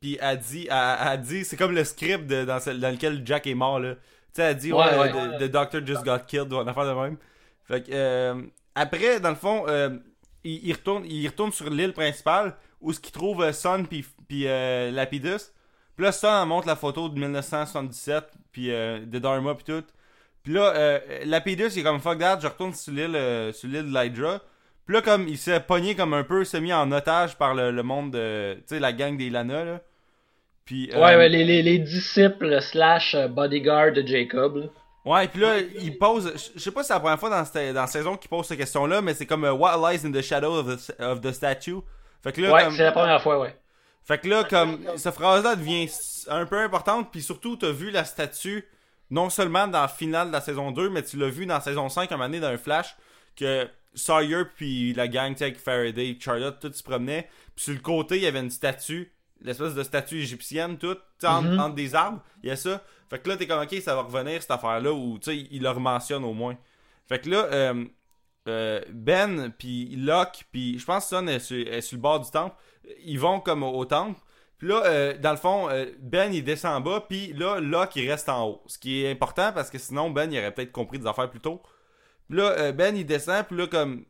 Puis elle dit, elle, elle dit, c'est comme le script de- dans, lequel Jack est mort, là. Tu sais, elle dit, ouais, Ouais, ouais. the, the doctor just got killed, ou une affaire de même. Fait que, euh, après, dans le fond, euh, il, il retourne, il retourne sur l'île principale, où ce qu'il trouve euh, Sun puis euh, Lapidus. Puis là, elle montre la photo de 1977, puis euh, de Dharma, puis tout. Puis là, euh, Lapidus, il est comme fuck that, je retourne sur l'île sur l'île de l'Hydra. Puis là, comme il s'est pogné comme un peu, s'est mis en otage par le, le monde de. Tu sais, la gang des Lana, là. Puis. euh, Ouais, ouais, les, les, les disciples slash euh, bodyguard de Jacob. là. Ouais, puis là, il pose. Je sais pas si c'est la première fois dans, cette, dans la saison qu'il pose cette question-là, mais c'est comme euh, What lies in the shadow of the, of the statue? Fait que là, Ouais, comme- c'est la première fois, ouais. Fait que là, comme, cette phrase-là devient un peu importante, puis surtout, t'as vu la statue, non seulement dans la finale de la saison 2, mais tu l'as vu dans la saison 5, un moment donné, dans un flash, que Sawyer puis la gang, avec Faraday, Charlotte, tout se promenaient, puis sur le côté, il y avait une statue, l'espèce de statue égyptienne, tout, entre, Mhm. entre des arbres, il y a ça. Fait que là, t'es comme, ok, ça va revenir, cette affaire-là, ou, tu sais, il le mentionne au moins. Fait que là, euh, euh, Ben, puis Locke, puis je pense que Son est sur, est sur le bord du temple. Ils vont comme au, au temple. Puis là, euh, dans le fond, Ben il descend en bas, puis là, Locke il reste en haut. Ce qui est important parce que sinon, Ben il aurait peut-être compris des affaires plus tôt. Là, euh, Ben il descend, puis là, comme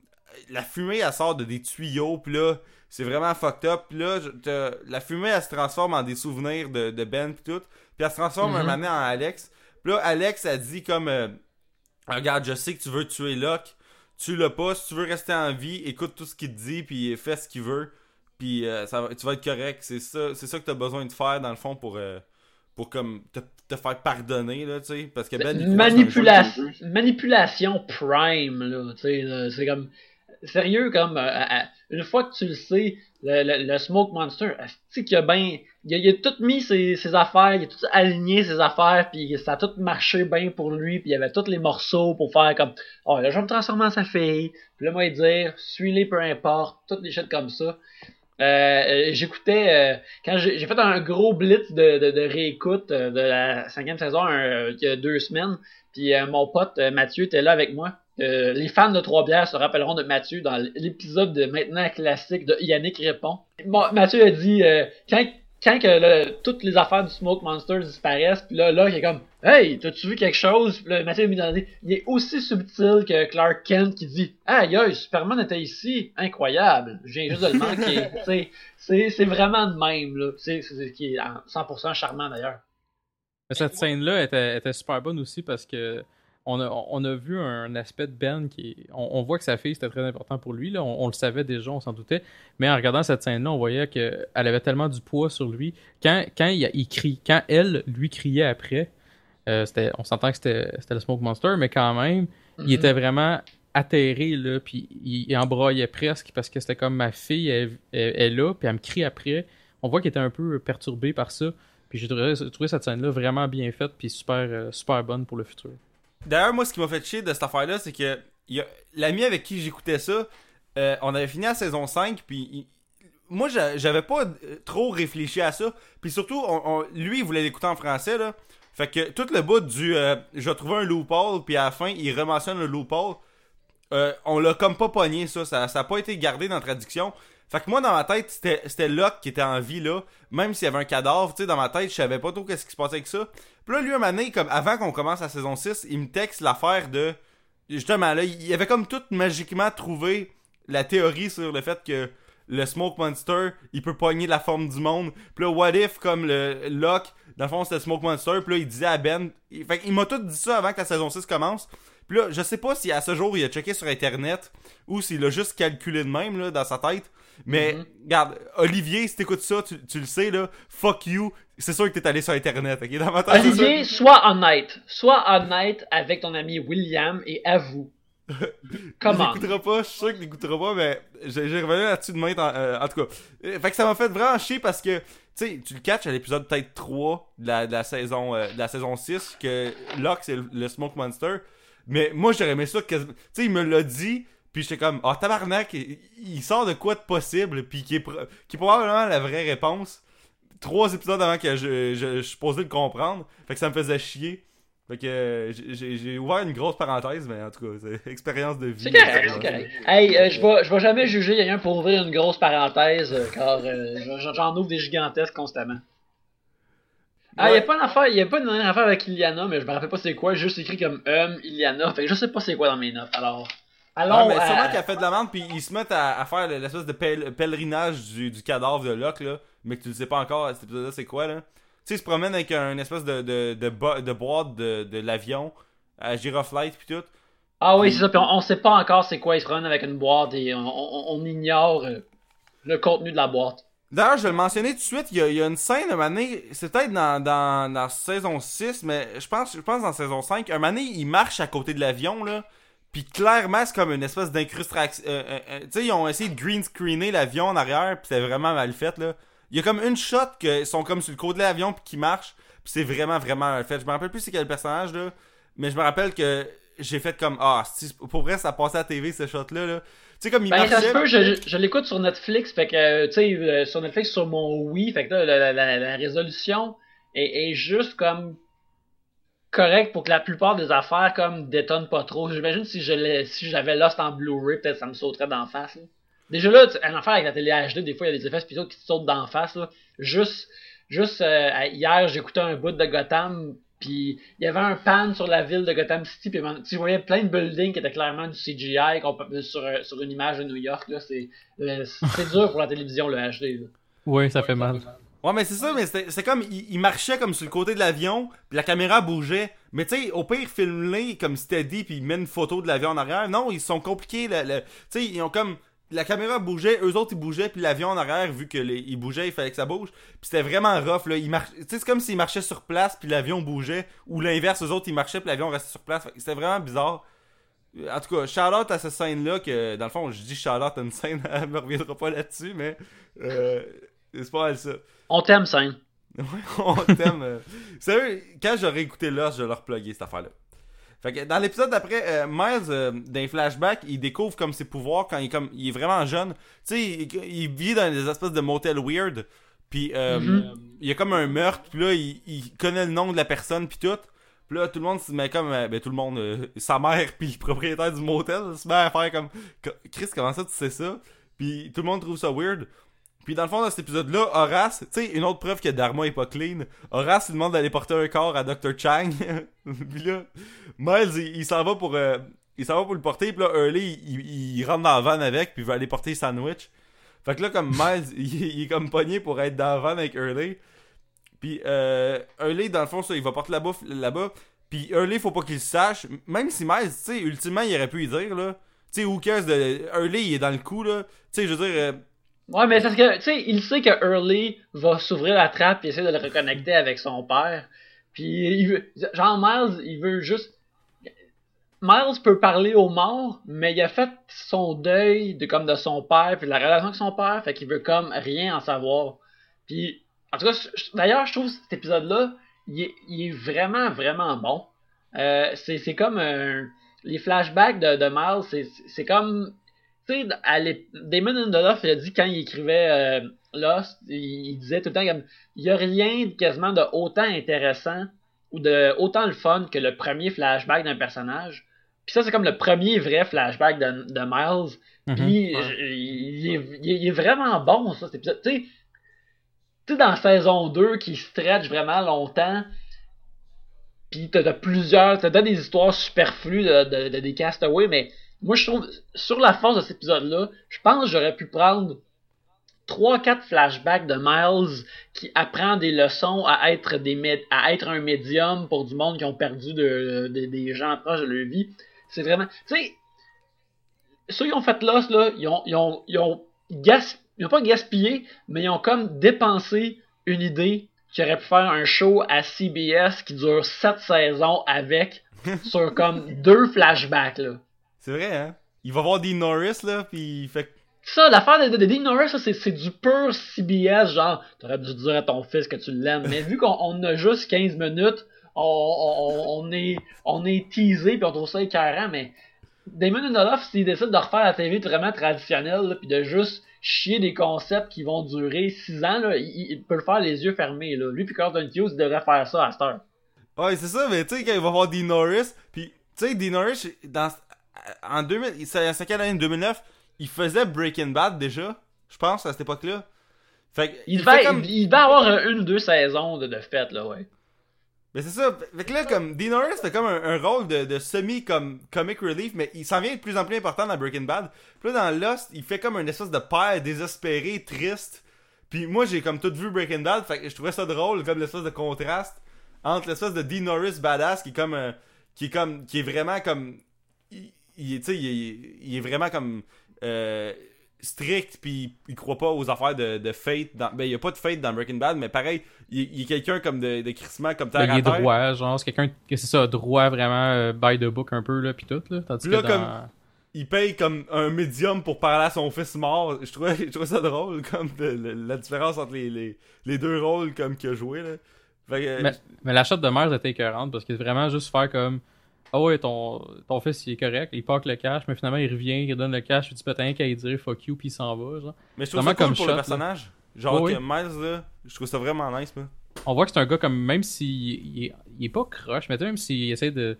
la fumée elle sort de des tuyaux, puis là, c'est vraiment fucked up. Puis là, la fumée elle se transforme en des souvenirs de, de Ben, puis tout. Puis elle se transforme un Mhm. moment en Alex. Puis là, Alex a dit comme euh, Regarde, je sais que tu veux tuer Locke. Tu l'as pas. Si tu veux rester en vie, écoute tout ce qu'il te dit, puis fais ce qu'il veut. Puis euh, ça tu vas être correct. C'est ça, c'est ça que t'as besoin de faire, dans le fond, pour, euh, pour comme te, te faire pardonner, là, tu sais. Parce que Ben. un Manipulation, manipulation prime, là, tu sais, c'est comme, sérieux, comme, euh, euh, une fois que tu le sais, le, le, le Smoke Monster, tu sais qu'il a bien, il a, il a tout mis ses, ses affaires, il a tout aligné ses affaires, puis ça a tout marché bien pour lui, puis il y avait tous les morceaux pour faire comme, oh, là, je vais me transformer en sa fille, puis là, moi, il dire, suis-les, peu importe, toutes les choses comme ça. Euh, euh, j'écoutais euh, quand j'ai fait un gros blitz de, réécoute de la cinquième saison il y a deux semaines puis mon pote Mathieu était là avec moi. Les fans de Trois Bières se rappelleront de Mathieu dans l'épisode de maintenant classique de Yannick répond. Bon, Mathieu a dit quand quand que là, toutes les affaires du Smoke Monster disparaissent, puis là, là, il est comme Hey, t'as-tu vu quelque chose? Puis là, Mathieu Il est aussi subtil que Clark Kent qui dit Aïe, aïe, Superman était ici, incroyable, je viens juste de le manquer. Tu sais, c'est, c'est vraiment de même, là. C'est, c'est ce qui est en 100% charmant d'ailleurs. Cette scène-là était, était super bonne aussi parce que on a, on a vu un aspect de Ben qui on, on voit que sa fille c'était très important pour lui là. On, on le savait déjà, on s'en doutait. Mais en regardant cette scène-là, on voyait qu'elle avait tellement du poids sur lui. Quand, quand il, il crie, quand elle lui criait après, euh, on s'entend que c'était, le Smoke Monster, mais quand même, il Mhm. était vraiment atterré là, puis il, il embraillait presque parce que c'était comme ma fille elle, est là, puis elle me crie après. On voit qu'il était un peu perturbé par ça. Puis j'ai trouvé, trouvé cette scène-là vraiment bien faite, puis super, euh, super bonne pour le futur. D'ailleurs, moi, ce qui m'a fait chier de cette affaire-là, c'est que l'ami avec qui j'écoutais ça, euh, on avait fini la saison 5, puis moi, j'a- j'avais pas euh, trop réfléchi à ça. Puis surtout, on- lui, il voulait l'écouter en français, là. Fait que tout le bout du euh, je vais trouver un loophole, puis à la fin, il rementionne le loophole, euh, on l'a comme pas pogné, ça. Ça, ça a pas été gardé dans la traduction. Fait que moi, dans ma tête, c'était, Locke qui était en vie, là. Même s'il y avait un cadavre, tu sais, dans ma tête, je savais pas trop qu'est-ce qui se passait avec ça. Puis là, lui, un donné, comme avant qu'on commence la saison 6, il me texte l'affaire de... Justement, là, il avait comme tout magiquement trouvé la théorie sur le fait que le Smoke Monster, il peut pogner la forme du monde. Puis là, what if, comme le Locke, dans le fond, c'était Smoke Monster. Puis là, il disait à Ben... Il, fait qu'il m'a tout dit ça avant que la saison 6 commence. Puis là, je sais pas si à ce jour, il a checké sur Internet ou s'il a juste calculé de même, là, dans sa tête. Mais, Mhm. regarde, Olivier, si t'écoutes ça, tu, tu le sais, là, fuck you. C'est sûr que t'es allé sur Internet, ok? Dans ma tête, Olivier, sois honnête. Sois honnête avec ton ami William et avoue. Comment? Il pas, je suis sûr qu'il l'écoutera pas, mais j'ai revenu là-dessus de main, en, euh, en tout cas. Euh, Fait que ça m'a fait vraiment chier parce que, tu sais, tu le catches à l'épisode peut-être 3 de la, de la saison, euh, de la saison 6, que Locke, c'est le, le Smoke Monster. Mais moi, j'aurais aimé ça, tu sais, il me l'a dit, puis j'étais comme, ah, tabarnak, il, il sort de quoi de possible, puis qui est, pro- qui est probablement la vraie réponse. Trois épisodes avant que je, je, je suis supposé le comprendre. Fait que ça me faisait chier. Fait que euh, j'ai- ouvert une grosse parenthèse, mais en tout cas, c'est expérience de vie. C'est correct, c'est correct. Hey, euh, je vais, jamais juger quelqu'un pour ouvrir une grosse parenthèse, euh, car euh, j'en- ouvre des gigantesques constamment. Ah, Ouais. y a pas une affaire, y a pas une affaire avec Iliana, mais je me rappelle pas c'est quoi, j'ai juste écrit comme um, Iliana, fait que je sais pas c'est quoi dans mes notes, alors. Allons Ouais, mais à- sûrement qu'elle fait de la merde, puis ils se mettent à, à faire l'espèce de pèl- pèlerinage du, du cadavre de Locke, là, mais que tu le sais pas encore, cet épisode-là, c'est quoi, là? Tu sais, ils se promènent avec un espèce de, de, de, bo- de boîte de, de l'avion, à Giroflight, puis tout. Ah oui, c'est ça, puis on, on sait pas encore c'est quoi, ils se promènent avec une boîte et on, on- on ignore euh, le contenu de la boîte. D'ailleurs, je vais le mentionner tout de suite, il y a, il y a une scène, un donné, c'est peut-être dans, dans, dans saison 6, mais je pense, je pense dans saison 5, un donné, il marche à côté de l'avion, là, puis clairement, c'est comme une espèce d'incrustation. euh, euh, euh, tu sais, ils ont essayé de green screener l'avion en arrière, puis c'est vraiment mal fait, là. Il y a comme une shot qu'ils sont comme sur le côté de l'avion, puis qui marche, puis c'est vraiment, vraiment mal fait. Je me rappelle plus c'est quel personnage, là, mais je me rappelle que j'ai fait comme, ah, pour vrai, ça passait à la TV, ce shot-là, là. Tu sais, comme il Ben, ça marchait... se peut, je, je l'écoute sur Netflix, fait que, tu sais, sur Netflix, sur mon Wii, fait que là, la, la- la résolution est, est juste comme correcte pour que la plupart des affaires, comme, détonnent pas trop. J'imagine si je si j'avais Lost en Blu-ray, peut-être ça me sauterait d'en face, là. Déjà là, une affaire avec la télé HD, des fois, il y a des effets spéciaux qui te sautent d'en face, là. Juste, juste, euh, hier, j'écoutais un bout de Gotham, puis il y avait un pan sur la ville de Gotham City, puis tu voyais plein de buildings qui étaient clairement du CGI sur, euh, sur une image de New York. euh, c'est dur pour la télévision, le HD. là. Oui, ça fait mal. Ouais, mais c'est ça, mais c'était c'est comme, il, il marchait comme sur le côté de l'avion, puis la caméra bougeait. Mais tu sais, au pire, filme-les comme steady, puis ils mettent une photo de l'avion en arrière. Non, ils sont compliqués. Tu sais, ils ont comme, la caméra bougeait, eux autres ils bougeaient, puis l'avion en arrière, vu que les, il bougeait, il fallait que ça bouge. Puis c'était vraiment rough, là. Ils sais, c'est comme s'ils marchaient sur place, puis l'avion bougeait, ou l'inverse, eux autres ils marchaient, puis l'avion restait sur place. C'était vraiment bizarre. En tout cas, shout-out à cette scène-là, que dans le fond, je dis shout-out à une scène, elle me reviendra pas là-dessus, mais euh, c'est pas mal ça. On t'aime, scène. Ouais, on t'aime. euh. Sérieux, quand j'aurais écouté Lost, je vais leur plugger cette affaire-là. Fait que dans l'épisode d'après, euh, Miles, euh, dans les flashbacks, il découvre comme ses pouvoirs quand il est, comme, il est vraiment jeune. Tu sais, il, il vit dans des espèces de motels weird. Puis euh, Mhm. il y a comme un meurtre, puis là, il, il connaît le nom de la personne, puis tout. Puis là, tout le monde se met comme. euh, ben, tout le monde, euh, sa mère, puis le propriétaire du motel, se met à faire comme. Chris, comment ça, tu sais ça? Puis tout le monde trouve ça weird. Puis dans le fond, dans cet épisode-là, Horace, tu sais, une autre preuve que Dharma est pas clean, Horace, il demande d'aller porter un corps à Dr. Chang. puis là, Miles, il, s'en va pour... euh, il s'en va pour le porter, puis là, Hurley, il, il- rentre dans la van avec, puis il veut aller porter sandwich. Fait que là, comme Miles, il, il est comme pogné pour être dans la van avec Hurley. Puis euh, Hurley, dans le fond, ça, il va porter la bouffe là-bas. Puis Hurley, faut pas qu'il sache. Même si Miles, tu sais, ultimement, il aurait pu y dire, là. Tu sais, who cares de... Hurley, il est dans le coup, là. Tu sais, je veux dire... euh, Ouais, mais parce que, tu sais, il sait que Early va s'ouvrir la trappe et essayer de le reconnecter avec son père. Puis, il veut, genre, Miles, il veut juste. Miles peut parler aux morts, mais il a fait son deuil de comme de son père, puis de la relation avec son père, fait qu'il veut comme rien en savoir. Puis, en tout cas, d'ailleurs, je trouve cet épisode-là, il est, vraiment, vraiment bon. Euh, c'est comme un- les flashbacks de, de Miles, c'est comme tu sais, Damon Lindelof, il a dit quand il écrivait euh, Lost, il, il disait tout le temps comme il y a rien quasiment de autant intéressant ou de autant le fun que le premier flashback d'un personnage Puis ça, c'est comme le premier vrai flashback de, de Miles. Mhm. Puis Ouais. il, est, il il est vraiment bon, ça, cet épisode. Tu sais, tu sais, dans saison 2, qui stretch vraiment longtemps, puis t'as plusieurs, t'as t'as des histoires superflues de, de, de- des castaways, mais moi, je trouve, sur la force de cet épisode-là, je pense que j'aurais pu prendre 3-4 flashbacks de Miles qui apprend des leçons à être, des mé- à être un médium pour du monde qui ont perdu de, de- des gens proches de leur vie. C'est vraiment. Tu sais, ceux qui ont fait Lost, là, ils ont, ils ont, ils ont, gas- ils ont pas gaspillé, mais ils ont comme dépensé une idée qui aurait pu faire un show à CBS qui dure 7 saisons avec sur comme deux flashbacks là. C'est vrai, hein? Il va voir Dean Norris, là, pis il fait. Ça, l'affaire de, de, de Dean Norris, c'est, du pur CBS, genre, t'aurais dû dire à ton fils que tu l'aimes. Mais vu qu'on on a juste 15 minutes, on, on, on est, on est teasé puis on trouve ça écœurant, mais Damon Lindelof, s'il décide de refaire la TV vraiment traditionnelle, là, puis de juste chier des concepts qui vont durer 6 ans, là, il, il peut le faire les yeux fermés. Là. Lui puis Carlton Hughes, il devrait faire ça à cette heure. Ouais, c'est ça, mais tu sais, quand il va voir Dean Norris, pis tu sais, Dean Norris, dans, en 2000, c'est c'est quelle année, 2009, il faisait Breaking Bad déjà, je pense, à cette époque-là. Fait que, Il fait devait, comme- il, il devait avoir une ou deux saisons de, de fête, là, ouais. Mais c'est ça, fait que là, comme, Dean Norris fait comme un, un rôle de, de semi comme comic relief, mais il s'en vient de plus en plus important dans Breaking Bad. Puis là, dans Lost, il fait comme une espèce de père désespéré, triste. Puis moi, j'ai comme tout vu Breaking Bad, fait que je trouvais ça drôle, comme l'espèce de contraste entre l'espèce de Dean Norris badass qui est comme, euh, qui est comme, qui est vraiment comme, il, il est, il, il est vraiment comme, euh, strict puis il croit pas aux affaires de, de fate dans, ben il y a pas de fate dans Breaking Bad mais pareil il, est quelqu'un comme de, de crissement comme terre Ben, à il est droit, genre, c'est quelqu'un que c'est ça, droit vraiment euh, by the book un peu, là, pis tout, là. Tandis Là, que dans... comme- il paye comme un médium pour parler à son fils mort. Je trouvais, je trouvais ça drôle, comme de- la différence entre les, les, les deux rôles comme qu'il a joué. Là. Que, Mais, mais la shot de mère était écœurante parce que vraiment juste faire comme Ah ouais, ton, ton fils il est correct, il pack le cash, mais finalement il revient, il donne le cash, il dit peut-être qu'à y dire fuck you, puis il s'en va. Genre. mais je trouve ça cool comme pour shot, le là. personnage. Genre que Miles, là, je trouve ça vraiment nice. Moi. On voit que c'est un gars comme, même s'il il est, il est pas croche, mais tu même s'il essaie de,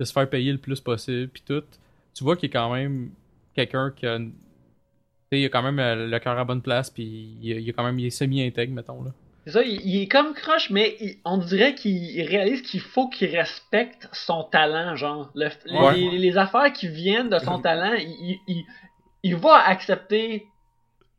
de se faire payer le plus possible, puis tout, tu vois qu'il est quand même quelqu'un qui a. une- Tu sais, il a quand même euh, le cœur à bonne place, puis il, il est quand même il est semi-intègre, mettons. là. Ça, il, il est comme croche, mais il- on dirait qu'il réalise qu'il faut qu'il respecte son talent, genre. Le- Ouais. les, les affaires qui viennent de son talent, il, il, il- il va accepter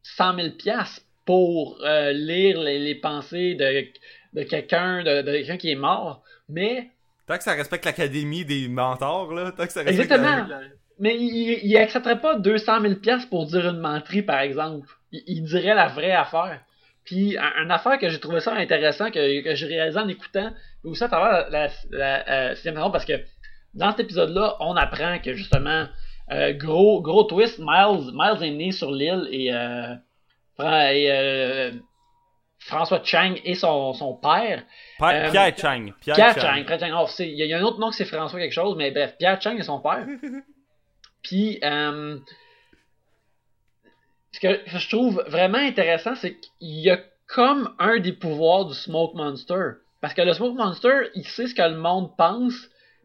100 000 piastres pour euh, lire les, les pensées de, de quelqu'un de, de quelqu'un qui est mort, mais Tant que ça respecte l'académie des mentors, là. Tant que ça respecte Exactement. la- Mais il, il accepterait pas 200 000 pièces pour dire une menterie, par exemple. Il, il dirait la vraie affaire. Puis, un- une affaire que j'ai trouvé ça intéressant, que, que j'ai réalisé en écoutant, et aussi à travers la, la, la, euh, sixième saison, parce que dans cet épisode-là, on apprend que justement, euh, gros, gros twist, Miles, Miles est né sur l'île et, euh, et, euh, François Chang et son, son père Pierre, Euh, Pierre Chang. Pierre, Pierre Chang. Chang. Pierre Chang. Oh, c'est- Il y, y a un autre nom que c'est François quelque chose, mais bref, Pierre Chang est son père. Puis, euh, ce que je trouve vraiment intéressant, c'est qu'il y a comme un des pouvoirs du Smoke Monster. Parce que le Smoke Monster, il sait ce que le monde pense,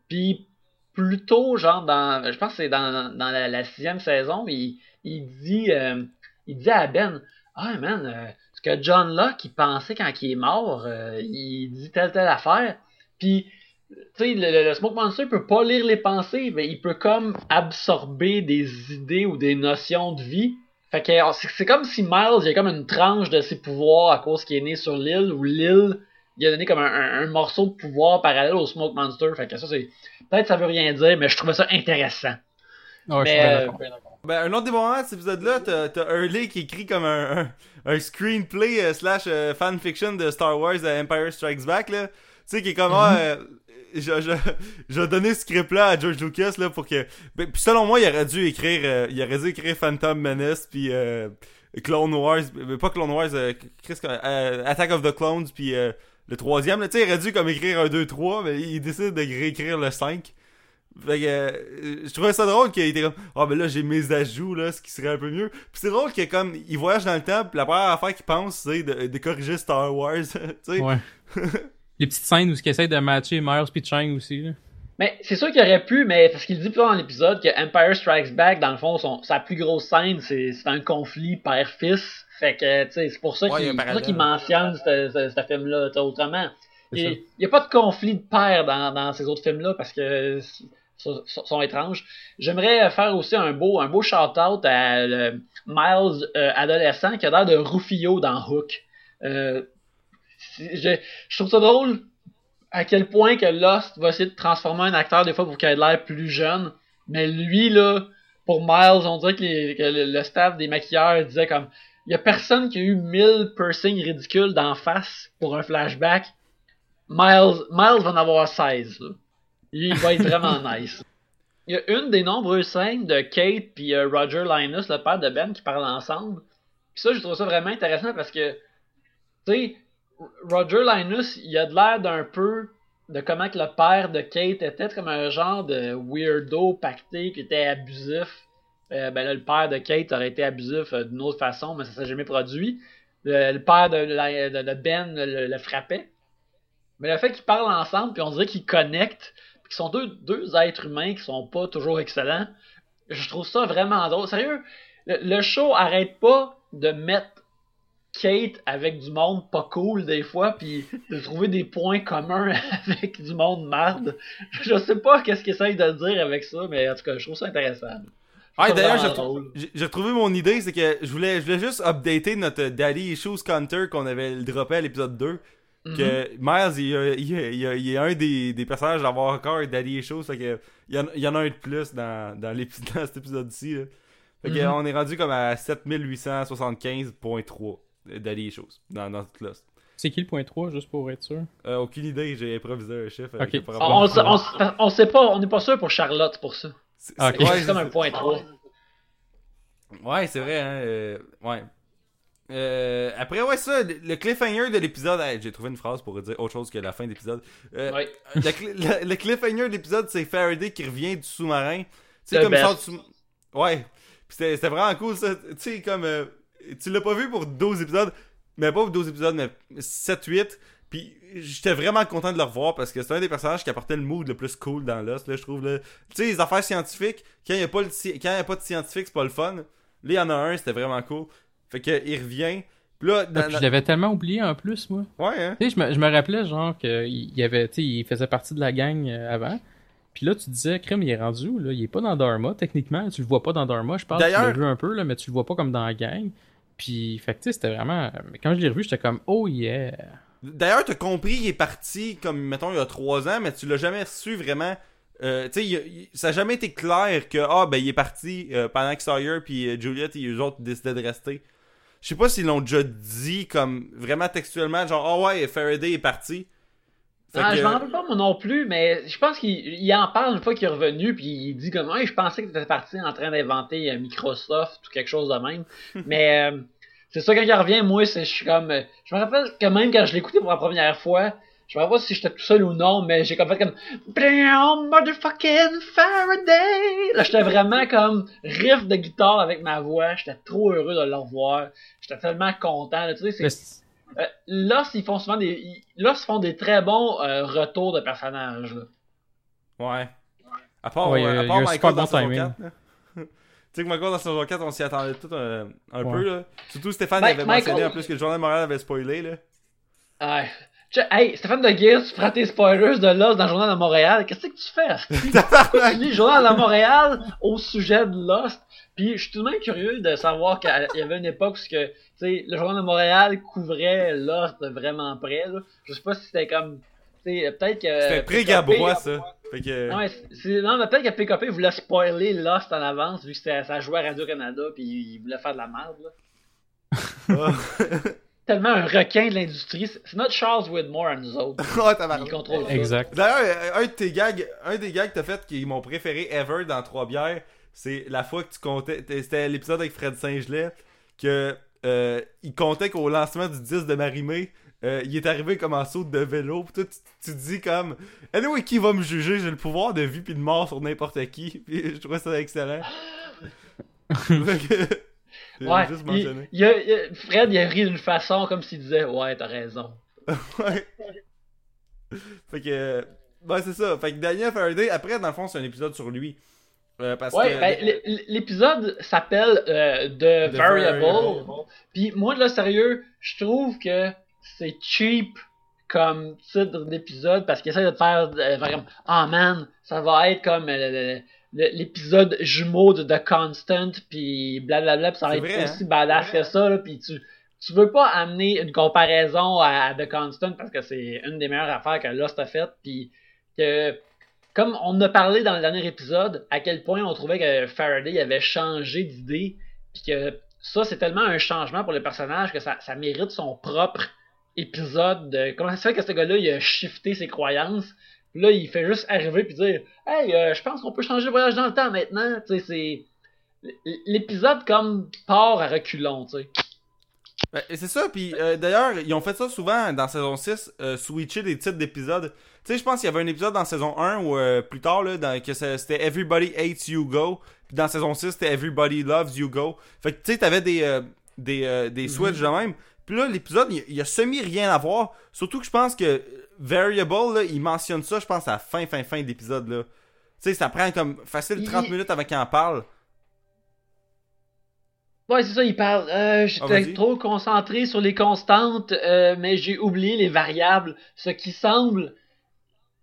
puis plutôt, genre, dans, je pense que c'est dans, dans la, sixième saison, il, il dit, euh, il dit à Ben, ah man, euh, ce que John Locke, il pensait quand il est mort, euh, il dit telle telle affaire, puis tu sais, le, le- le Smoke Monster peut pas lire les pensées, mais il peut comme absorber des idées ou des notions de vie. Fait que c'est c'est comme si Miles, il y a comme une tranche de ses pouvoirs à cause qu'il est né sur l'île, ou l'île, il a donné comme un, un- un morceau de pouvoir parallèle au Smoke Monster. Fait que ça, c'est. Peut-être ça veut rien dire, mais je trouvais ça intéressant. Ah, je suis mais, bien euh, d'accord. Ben, un autre des moments de cet épisode-là, t'as, t'as Hurley qui écrit comme un, un, un screenplay euh, slash euh, fanfiction de Star Wars euh, Empire Strikes Back, là. Tu sais, qui est comme, ah, euh, je, je, je vais donner ce script-là à George Lucas, là, pour que... Ben, puis selon moi, il aurait dû écrire, euh, il aurait dû écrire Phantom Menace, puis euh, Clone Wars, euh, pas Clone Wars, euh, Chris, Attack of the Clones, puis le troisième, là, tu sais, il aurait dû comme écrire un 2, 3, mais il décide de réécrire le 5. Fait que je trouvais ça drôle qu'il était comme Ah ben là j'ai mes ajouts là, ce qui serait un peu mieux. Puis c'est drôle qu'il comme il voyage dans le temps, la première affaire qu'il pense c'est de, de corriger Star Wars, tu sais. Ouais. Les petites scènes où ils essayent de matcher Miles puis Chang aussi. Là. Mais c'est sûr qu'il aurait pu, mais parce qu'il dit plus dans l'épisode que Empire Strikes Back, dans le fond, son, sa plus grosse scène, c'est un conflit père-fils. Fait que, tu sais, c'est pour ça Ouais, il y a qu'il mentionne ce film-là. tu sais, Autrement, il n'y a pas de conflit de père dans, dans ces autres films-là parce que sont, sont étranges. J'aimerais faire aussi un beau, un beau shout-out à le Miles euh, adolescent qui a l'air de Rufio dans Hook. Euh, je, je trouve ça drôle à quel point que Lost va essayer de transformer un acteur des fois pour qu'il ait l'air plus jeune. Mais lui, là, pour Miles, on dirait que, les- que le, le staff des maquilleurs disait comme il y a personne qui a eu 1000 piercings ridicules d'en face pour un flashback. Miles, Miles va en avoir 16. là. Il va être vraiment nice. Il y a une des nombreuses scènes de Kate puis euh, Roger Linus, le père de Ben, qui parlent ensemble. Puis ça, je trouve ça vraiment intéressant parce que, tu sais, Roger Linus, il a de l'air d'un peu de comment que le père de Kate était comme un genre de weirdo pacté qui était abusif. Euh, ben là, le père de Kate aurait été abusif euh, d'une autre façon, mais ça s'est jamais produit. Le, père de, Ben le, frappait. Mais le fait qu'ils parlent ensemble, puis on dirait qu'ils connectent, puis qu'ils sont deux, deux êtres humains qui sont pas toujours excellents, je trouve ça vraiment drôle. Sérieux, le, le show arrête pas de mettre Kate avec du monde pas cool des fois, puis de trouver des points communs avec du monde marde. Je sais pas qu'est-ce qu'ils essayent de dire avec ça, mais en tout cas, je trouve ça intéressant. Ah, d'ailleurs, j'ai retrouvé mon idée, c'est que je voulais, je voulais juste updater notre Daddy Issues Counter qu'on avait droppé à l'épisode 2. Mhm. Que Miles, il, y a- il, a- il, a- il est un des, des personnages à avoir encore Daddy Issues, fait que il y, en, y en a un de plus dans, dans, dans cet épisode-ci. là. Fait que Mhm. on est rendu comme à 7875.3 Daddy Issues dans, dans toute Lost. C'est qui le point 3, juste pour être sûr? Euh, aucune idée, j'ai improvisé un chiffre. avec par On, sait- on sait- on sait pas, on n'est pas sûr pour Charlotte pour ça. C'est- Ah, c'est- ok. ouais, C'est comme un point 3. Ouais, c'est vrai, hein. euh, ouais. Euh, après, ouais, ça, le cliffhanger de l'épisode. hey, J'ai trouvé une phrase pour dire autre chose que la fin de l'épisode. Euh, Ouais. le, cli- le- le cliffhanger de l'épisode, c'est Faraday qui revient du sous-marin. Tu sais, comme il sort best. du sous Ouais. Puis c'était c'était vraiment cool, ça. Tu sais, comme. euh, tu l'as pas vu pour 12 épisodes, mais pas pour 12 épisodes, mais 7-8. Puis j'étais vraiment content de le revoir parce que c'est un des personnages qui apportait le mood le plus cool dans Lost, là, je trouve. là. Tu sais, les affaires scientifiques, quand il n'y a, pas le sci- quand il y a pas de scientifique, c'est pas le fun. Là, il y en a un, c'était vraiment cool. Fait que il revient. Puis là, Ah, je l'avais tellement oublié en plus, moi. ouais, hein? Tu sais, je me, je me rappelais, genre, qu'il y avait, tu sais, il faisait partie de la gang euh, avant. Puis là, tu disais, Crème, il est rendu où, là? Il est pas dans Dharma, techniquement. Tu le vois pas dans Dharma, je pense. Tu l'as vu un peu, là, mais tu le vois pas comme dans la gang. Puis, fait que, c'était vraiment. Mais quand je l'ai revu, j'étais comme, oh yeah. D'ailleurs, t'as compris, il est parti comme, mettons, il y a trois ans, mais tu l'as jamais reçu vraiment. Euh, tu sais, ça n'a jamais été clair que, ah, ben, il est parti euh, pendant que Sawyer puis euh, Juliet et eux autres décidaient de rester. Je sais pas s'ils l'ont déjà dit, comme, vraiment textuellement, genre, ah ouais, Faraday est parti. Fait Ah, que- je m'en rappelle pas moi non plus, mais je pense qu'il il en parle une fois qu'il est revenu, puis il dit comme hey, je pensais que tu étais parti en train d'inventer euh, Microsoft ou quelque chose de même. mais euh, c'est ça, quand il revient, moi, c'est je suis comme. euh, Je me rappelle que même quand je l'écoutais pour la première fois, je me rappelle pas si j'étais tout seul ou non, mais j'ai comme fait comme motherfucking Faraday! Là, j'étais vraiment comme riff de guitare avec ma voix, j'étais trop heureux de le revoir. J'étais tellement content. là, tu sais, c'est- euh, Lost, ils font souvent des. ils- Lost font des très bons euh, retours de personnages. là. Ouais. À part, Ouais, il y a- euh, à part Michael dans bon saison timing. 4, là. tu sais que Michael dans saison 4, on s'y attendait tout un, un Ouais. peu, là. Surtout Stéphane Mike- avait Michael- mentionné en plus que le journal de Montréal avait spoilé, là. Ouais. Hey, Stéphane de Guise, tu prends tes spoilers de Lost dans le Journal de Montréal. Qu'est-ce que tu fais? tu lis le Journal de Montréal au sujet de Lost? Puis je suis tout de même curieux de savoir qu'il y avait une époque où sais, le Journal de Montréal couvrait Lost de vraiment près. Là. Je sais pas si c'était comme. tu sais, Peut-être que. C'était pré-Gabrois, ça. Fait que... Ouais, c'est- non, mais peut-être que PKP voulait spoiler Lost en avance, vu que c'était- ça jouait à Radio-Canada, puis il voulait faire de la merde, là. Ah. Tellement un requin de l'industrie. C'est notre Charles Widmore à nous autres. Ouais, tabarnak. Il contrôle ça. Exact. D'ailleurs, euh, un de tes gags, un des gags que t'as fait qui est mon préféré ever dans Trois bières, c'est la fois que tu comptais, c'était l'épisode avec Fred Saint-Gelais, que euh, il comptait qu'au lancement du 10 de Marimé, euh, il est arrivé comme en saut de vélo, pis toi tu, tu te dis comme, anyway, qui va me juger, j'ai le pouvoir de vie puis de mort sur n'importe qui, puis je trouvais ça excellent. Ouais, juste il- a- il Fred, il a ri d'une façon comme s'il disait Ouais, t'as raison. Ouais. Fait que. Ben, c'est ça. Fait que Daniel Faraday, après, dans le fond, c'est un épisode sur lui. Euh, que... ben, l'épisode s'appelle euh, The, The Variable. Variable. Puis moi, là, sérieux, je trouve que c'est cheap comme titre d'épisode parce qu'il essaie de te faire euh, Ah man, ça va être comme l'épisode jumeau de The Constant, puis blablabla, puis ça va être vrai, aussi badass que ça, là, puis tu, tu veux pas amener une comparaison à The Constant parce que c'est une des meilleures affaires que Lost a faites, puis que comme on a parlé dans le dernier épisode, à quel point on trouvait que Faraday avait changé d'idée, puis que ça, c'est tellement un changement pour le personnage que ça, ça mérite son propre épisode de comment ça se fait que ce gars-là, il a shifté ses croyances. Puis là, il fait juste arriver puis dire Hey, euh, je pense qu'on peut changer le voyage dans le temps maintenant. Tu sais, c'est. L'épisode comme part à reculons, tu sais. Ben, c'est ça, puis euh, d'ailleurs, ils ont fait ça souvent dans saison 6, euh, switcher des titres d'épisodes. Tu sais, je pense qu'il y avait un épisode dans saison 1 où euh, plus tard, là, dans- que c'était Everybody Hates You Go, puis dans saison 6, c'était Everybody Loves You Go. Fait que tu sais, t'avais des, euh, des, euh, des switches de même. Puis là, l'épisode, il, a semi rien à voir. Surtout que je pense que Variable, là, il mentionne ça, je pense, à la fin, fin, fin d'épisode, là. Tu sais, ça prend comme facile 30 Il- minutes avant qu'il en parle. Ouais, c'est ça, il parle. Euh, Ah, J'étais trop concentré sur les constantes, euh, mais j'ai oublié les variables. Ce qui semble.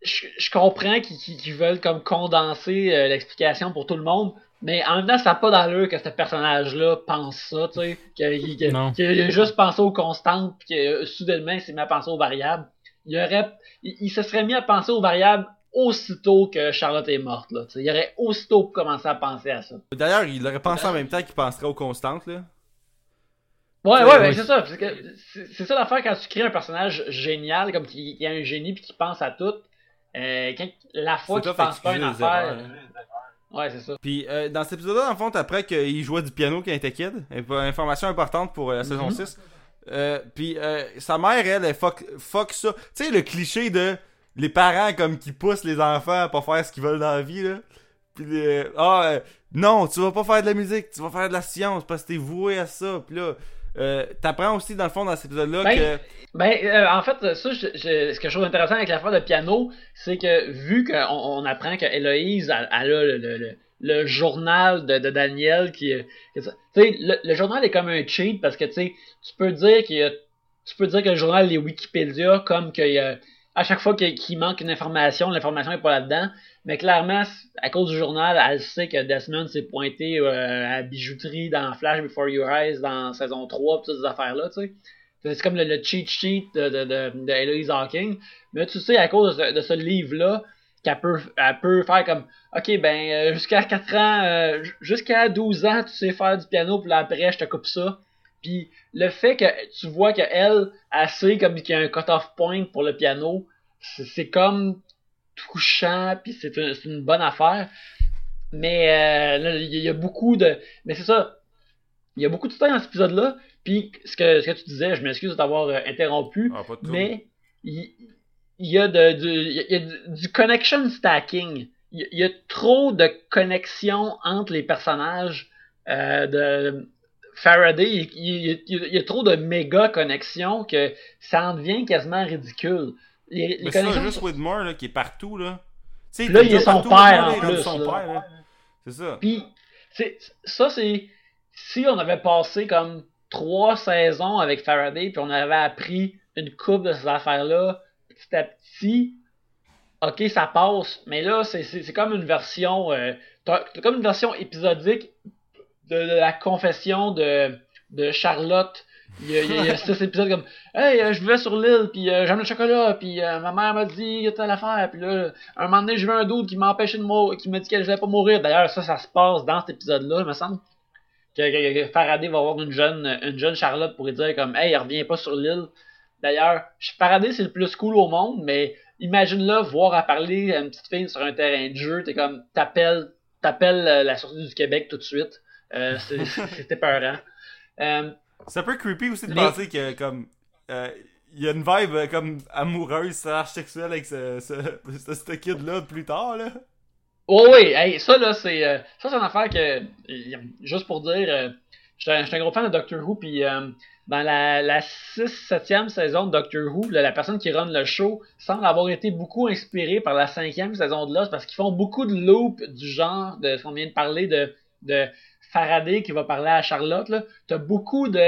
Je, je comprends qu'ils veulent comme condenser euh, l'explication pour tout le monde, mais en même temps, ça n'a pas d'allure que ce personnage-là pense ça, tu sais. Qu'il qu'il a juste pensé aux constantes, puis que euh, soudainement, il s'est mis à penser aux variables. Il, aurait, il, il se serait mis à penser aux variables aussitôt que Charlotte est morte, là. Il aurait aussitôt commencé à penser à ça. D'ailleurs, il aurait pensé en même temps qu'il penserait aux constantes, là. Ouais, Ouais, ouais, ben c'est ça. C'est ça l'affaire quand tu crées un personnage génial, comme qui, qui a un génie puis qui pense à tout. Euh, quand, la fois qu'il pense pas à une affaire. erreurs, hein. Ouais, c'est ça. Puis euh, dans cet épisode-là, dans le fond, t'apprends qu'il jouait du piano quand il était kid. Inf- Information importante pour euh, la saison Mhm. 6. Euh, puis euh, sa mère, elle, elle fuck, fuck ça. Tu sais, le cliché de les parents comme qui poussent les enfants à pas faire ce qu'ils veulent dans la vie, là. Puis ah, euh, non, tu vas pas faire de la musique, tu vas faire de la science parce que t'es voué à ça. Puis là, euh, t'apprends aussi dans le fond dans cet épisode-là Ben, que... Ben, euh, en fait, ça, je, je- ce que je trouve intéressant avec l'affaire de piano, c'est que vu qu'on on apprend que Héloïse, elle, elle a le, le, le, le journal de, de Daniel qui. que Tu sais, le, le journal est comme un cheat parce que tu sais, tu peux dire a- Tu peux dire que le journal est Wikipédia comme qu'il y a. À chaque fois qu'il manque une information, l'information n'est pas là-dedans. Mais clairement, à cause du journal, elle sait que Desmond s'est pointé euh, à bijouterie dans Flash Before Your Eyes dans saison 3 pis toutes ces affaires-là, tu sais. C'est comme le, cheat sheet de, de, de, Eloise Hawking. Mais tu sais, à cause de ce, livre-là, qu'elle peut, elle peut faire comme Ok, ben, euh, jusqu'à 4 ans, euh, jusqu'à 12 ans, tu sais faire du piano, puis après, je te coupe ça. Puis le fait que tu vois qu'elle, elle sait comme qu'il y a un cut-off point pour le piano, c'est comme touchant, puis c'est une, bonne affaire. Mais euh, il y, a- il y a beaucoup de. Mais c'est ça. Il y a beaucoup de temps dans cet épisode-là. Puis ce que, ce que tu disais, je m'excuse de t'avoir euh, interrompu. Ah. Mais il, y a, de, du, y a- connection stacking. Il y a, trop de connexions entre les personnages euh, de Faraday. Il- il y a trop de méga connexions que ça en devient quasiment ridicule. Les, les Mais ça, connexions juste Whitmore, là, qui est partout, là. Il est son partout, père, en plus, son là. père, là. C'est ça. Puis, c'est, ça, c'est. Si on avait passé comme trois saisons avec Faraday, puis on avait appris une coupe de ces affaires-là, petit à petit, ok, ça passe. Mais là, c'est, c'est, c'est comme une version. Euh, comme une version épisodique de, de la confession de, de Charlotte. Il y a, il y a- il y a six épisodes comme Hey, euh, je vivais sur l'île, puis euh, j'aime le chocolat, puis euh, ma mère m'a dit il a telle affaire, puis là, un moment donné, j'ai vu un doute qui m'empêchait de mourir, qui m'a dit qu'elle allait pas mourir. D'ailleurs, ça, ça se passe dans cet épisode-là, il me semble. Que, que- que Faraday va voir une jeune, une jeune Charlotte pour lui dire comme Hey, reviens pas sur l'île. D'ailleurs, Faraday, c'est le plus cool au monde, mais imagine-là, voir à parler à une petite fille sur un terrain de jeu, t'es comme, t'appelles, t'appelles la sortie du Québec tout de suite. Euh, c'est- C'était peurant. Euh, C'est un peu creepy aussi de penser que, comme, euh, il y a une vibe, euh, comme, amoureuse, sexuelle avec ce, ce, ce, ce kid-là plus tard, là. Oh oui, hey, ça là, c'est euh, ça c'est une affaire que juste pour dire euh, J'étais un, gros fan de Doctor Who, puis dans la, la 6-7e saison de Doctor Who, là, la personne qui run le show semble avoir été beaucoup inspirée par la 5e saison de Lost, parce qu'ils font beaucoup de loops du genre de ce qu'on vient de parler de, de Faraday qui va parler à Charlotte. T'as beaucoup de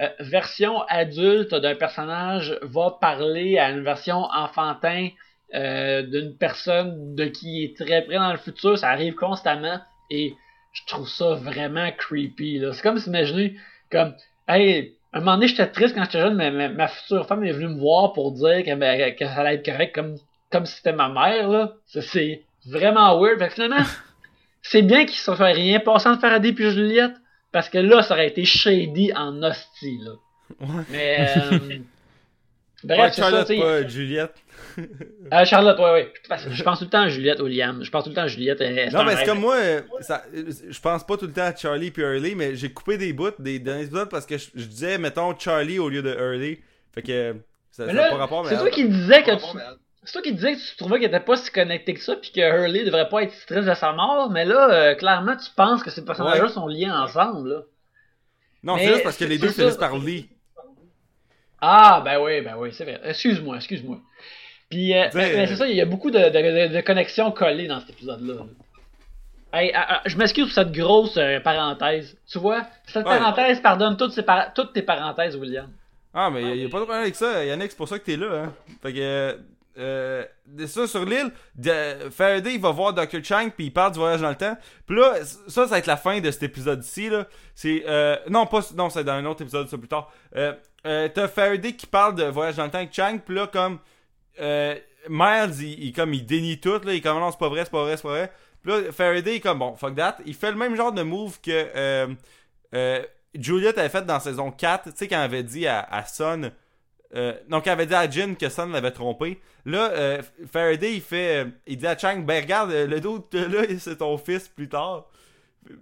euh, versions adultes d'un personnage va parler à une version enfantin euh, d'une personne de qui est très près dans le futur. Ça arrive constamment et je trouve ça vraiment creepy. C'est comme s'imaginer comme Hey, un moment donné j'étais triste quand j'étais jeune, mais ma, future femme est venue me voir pour dire que, ben, que ça allait être correct comme, comme si c'était ma mère. C'est vraiment weird. Fait que finalement, c'est bien qu'il se fait rien passer entre Faraday puis Juliette. Parce que là, ça aurait été shady en hostie, là. Ouais. Mais, euh, bref, Ouais, ça, Charlotte, pas Juliette. Euh, Charlotte, ouais, ouais. Je pense tout le temps à Juliette ou Liam. Je pense tout le temps à Juliette. elle- elle- Non, mais c'est comme moi, ça, je pense pas tout le temps à Charlie puis Hurley, mais j'ai coupé des bouts des derniers épisodes parce que je, je disais, mettons, Charlie au lieu de Hurley. Fait que ça n'a pas rapport, mais. C'est toi qui disais que tu... C'est toi qui disais que tu trouvais qu'il était pas si connecté que ça, puis que Hurley devrait pas être si triste de sa mort, mais là, euh, clairement, tu penses que ces personnages-là Ouais. sont liés ensemble, là. Non, c'est juste parce que les deux c'est finissent ça. par Lee. Ah, ben oui, ben oui, c'est vrai. Excuse-moi, excuse-moi. Puis, euh, ben, euh, c'est ça, il y a beaucoup de, de, de- de connexions collées dans cet épisode-là. là. Hey, ah, ah, je m'excuse pour cette grosse euh, parenthèse. Tu vois, cette Ouais. parenthèse pardonne toutes, ces par- toutes tes parenthèses, William. Ah, mais y a, y a pas de problème avec ça. Yannick, c'est pour ça que t'es là. Hein. Fait que. Euh, ça, sur l'île, Faraday, il va voir Dr. Chang, puis il parle du voyage dans le temps. Puis là, ça, ça va être la fin de cet épisode-ci. là. C'est. Euh, non, pas. Non, c'est dans un autre épisode, ça plus tard. Euh, euh, T'as Faraday qui parle de voyage dans le temps avec Chang, puis là, comme. Euh, Miles, il, il- comme, il dénie tout, là. Il est comme, non, c'est pas vrai, c'est pas vrai, c'est pas vrai. Puis là, Faraday, il comme, bon, fuck that. Il fait le même genre de move que. Euh, Juliet avait fait dans saison 4, tu sais, quand elle avait dit à, à Son, euh, quand elle avait dit à Jin que Son l'avait trompé. Là, euh, Faraday, il fait, euh, il dit à Chang, ben regarde, euh, le doute là, c'est ton fils plus tard.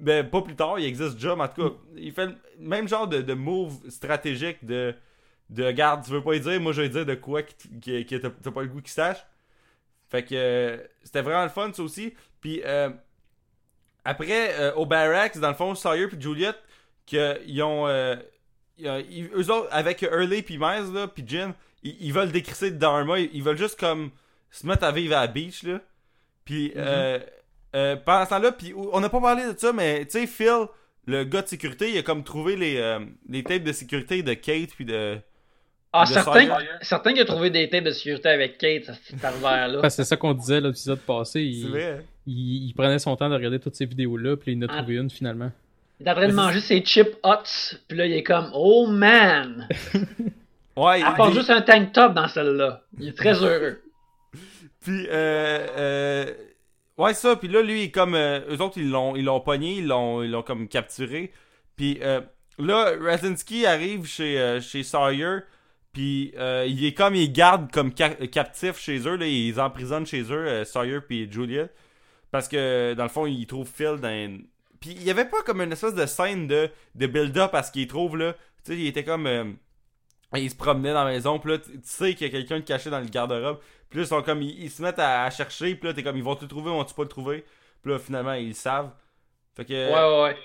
Ben, pas plus tard, il existe déjà, mais en tout cas, il fait le même genre de, move stratégique de, de, garde, tu veux pas y dire, moi je vais dire de quoi que, que, que t'as pas le goût qu'il sache. Fait que c'était vraiment le fun, ça aussi. Puis après, au Barracks, dans le fond, Sawyer puis Juliet, qu'ils ont. Euh, ils ont- eux autres, avec Hurley puis Miles, là, puis Jin, ils, ils veulent décrisser de Dharma. Ils, ils veulent juste comme se mettre à vivre à la beach, là. Puis, euh, euh, pendant ce temps-là, puis on n'a pas parlé de ça, mais tu sais, Phil, le gars de sécurité, il a comme trouvé les, euh, les tapes de sécurité de Kate puis de. Ah, De certain, Sawyer. certain qu'il a trouvé des tapes de sécurité avec Kate, ce petit pervers-là. Parce que c'est ça qu'on disait l'épisode passé. Il, il, il prenait son temps de regarder toutes ces vidéos-là, puis il en a Ah. trouvé une finalement. Il est en train de manger ses chips hot, puis là, il est comme, oh man! Ouais, Elle porte juste un tank top dans celle-là. Il est très heureux. Puis, euh, euh, ouais, ça. Puis là, lui, il est comme. Euh, eux autres, ils l'ont, ils l'ont pogné, ils l'ont, ils l'ont comme capturé. Puis euh, là, Razinski arrive chez, euh, chez Sawyer. Puis euh, il est comme, il garde comme ca- captif chez eux. Là, ils emprisonnent chez eux, Sawyer puis Julia. Parce que, dans le fond, ils trouvent Phil dans. Puis il y avait pas comme une espèce de scène de, de build-up parce qu'ils trouvent là. Tu sais, il était comme. euh, il se promenait dans la maison, puis là, tu sais qu'il y a quelqu'un de caché dans le garde-robe. Puis là, ils sont comme, ils, ils se mettent à, à chercher, puis là, t'es comme, ils vont te trouver, vont-tu pas le trouver? Puis là, finalement, ils le savent. Fait que, Ouais, ouais, ouais.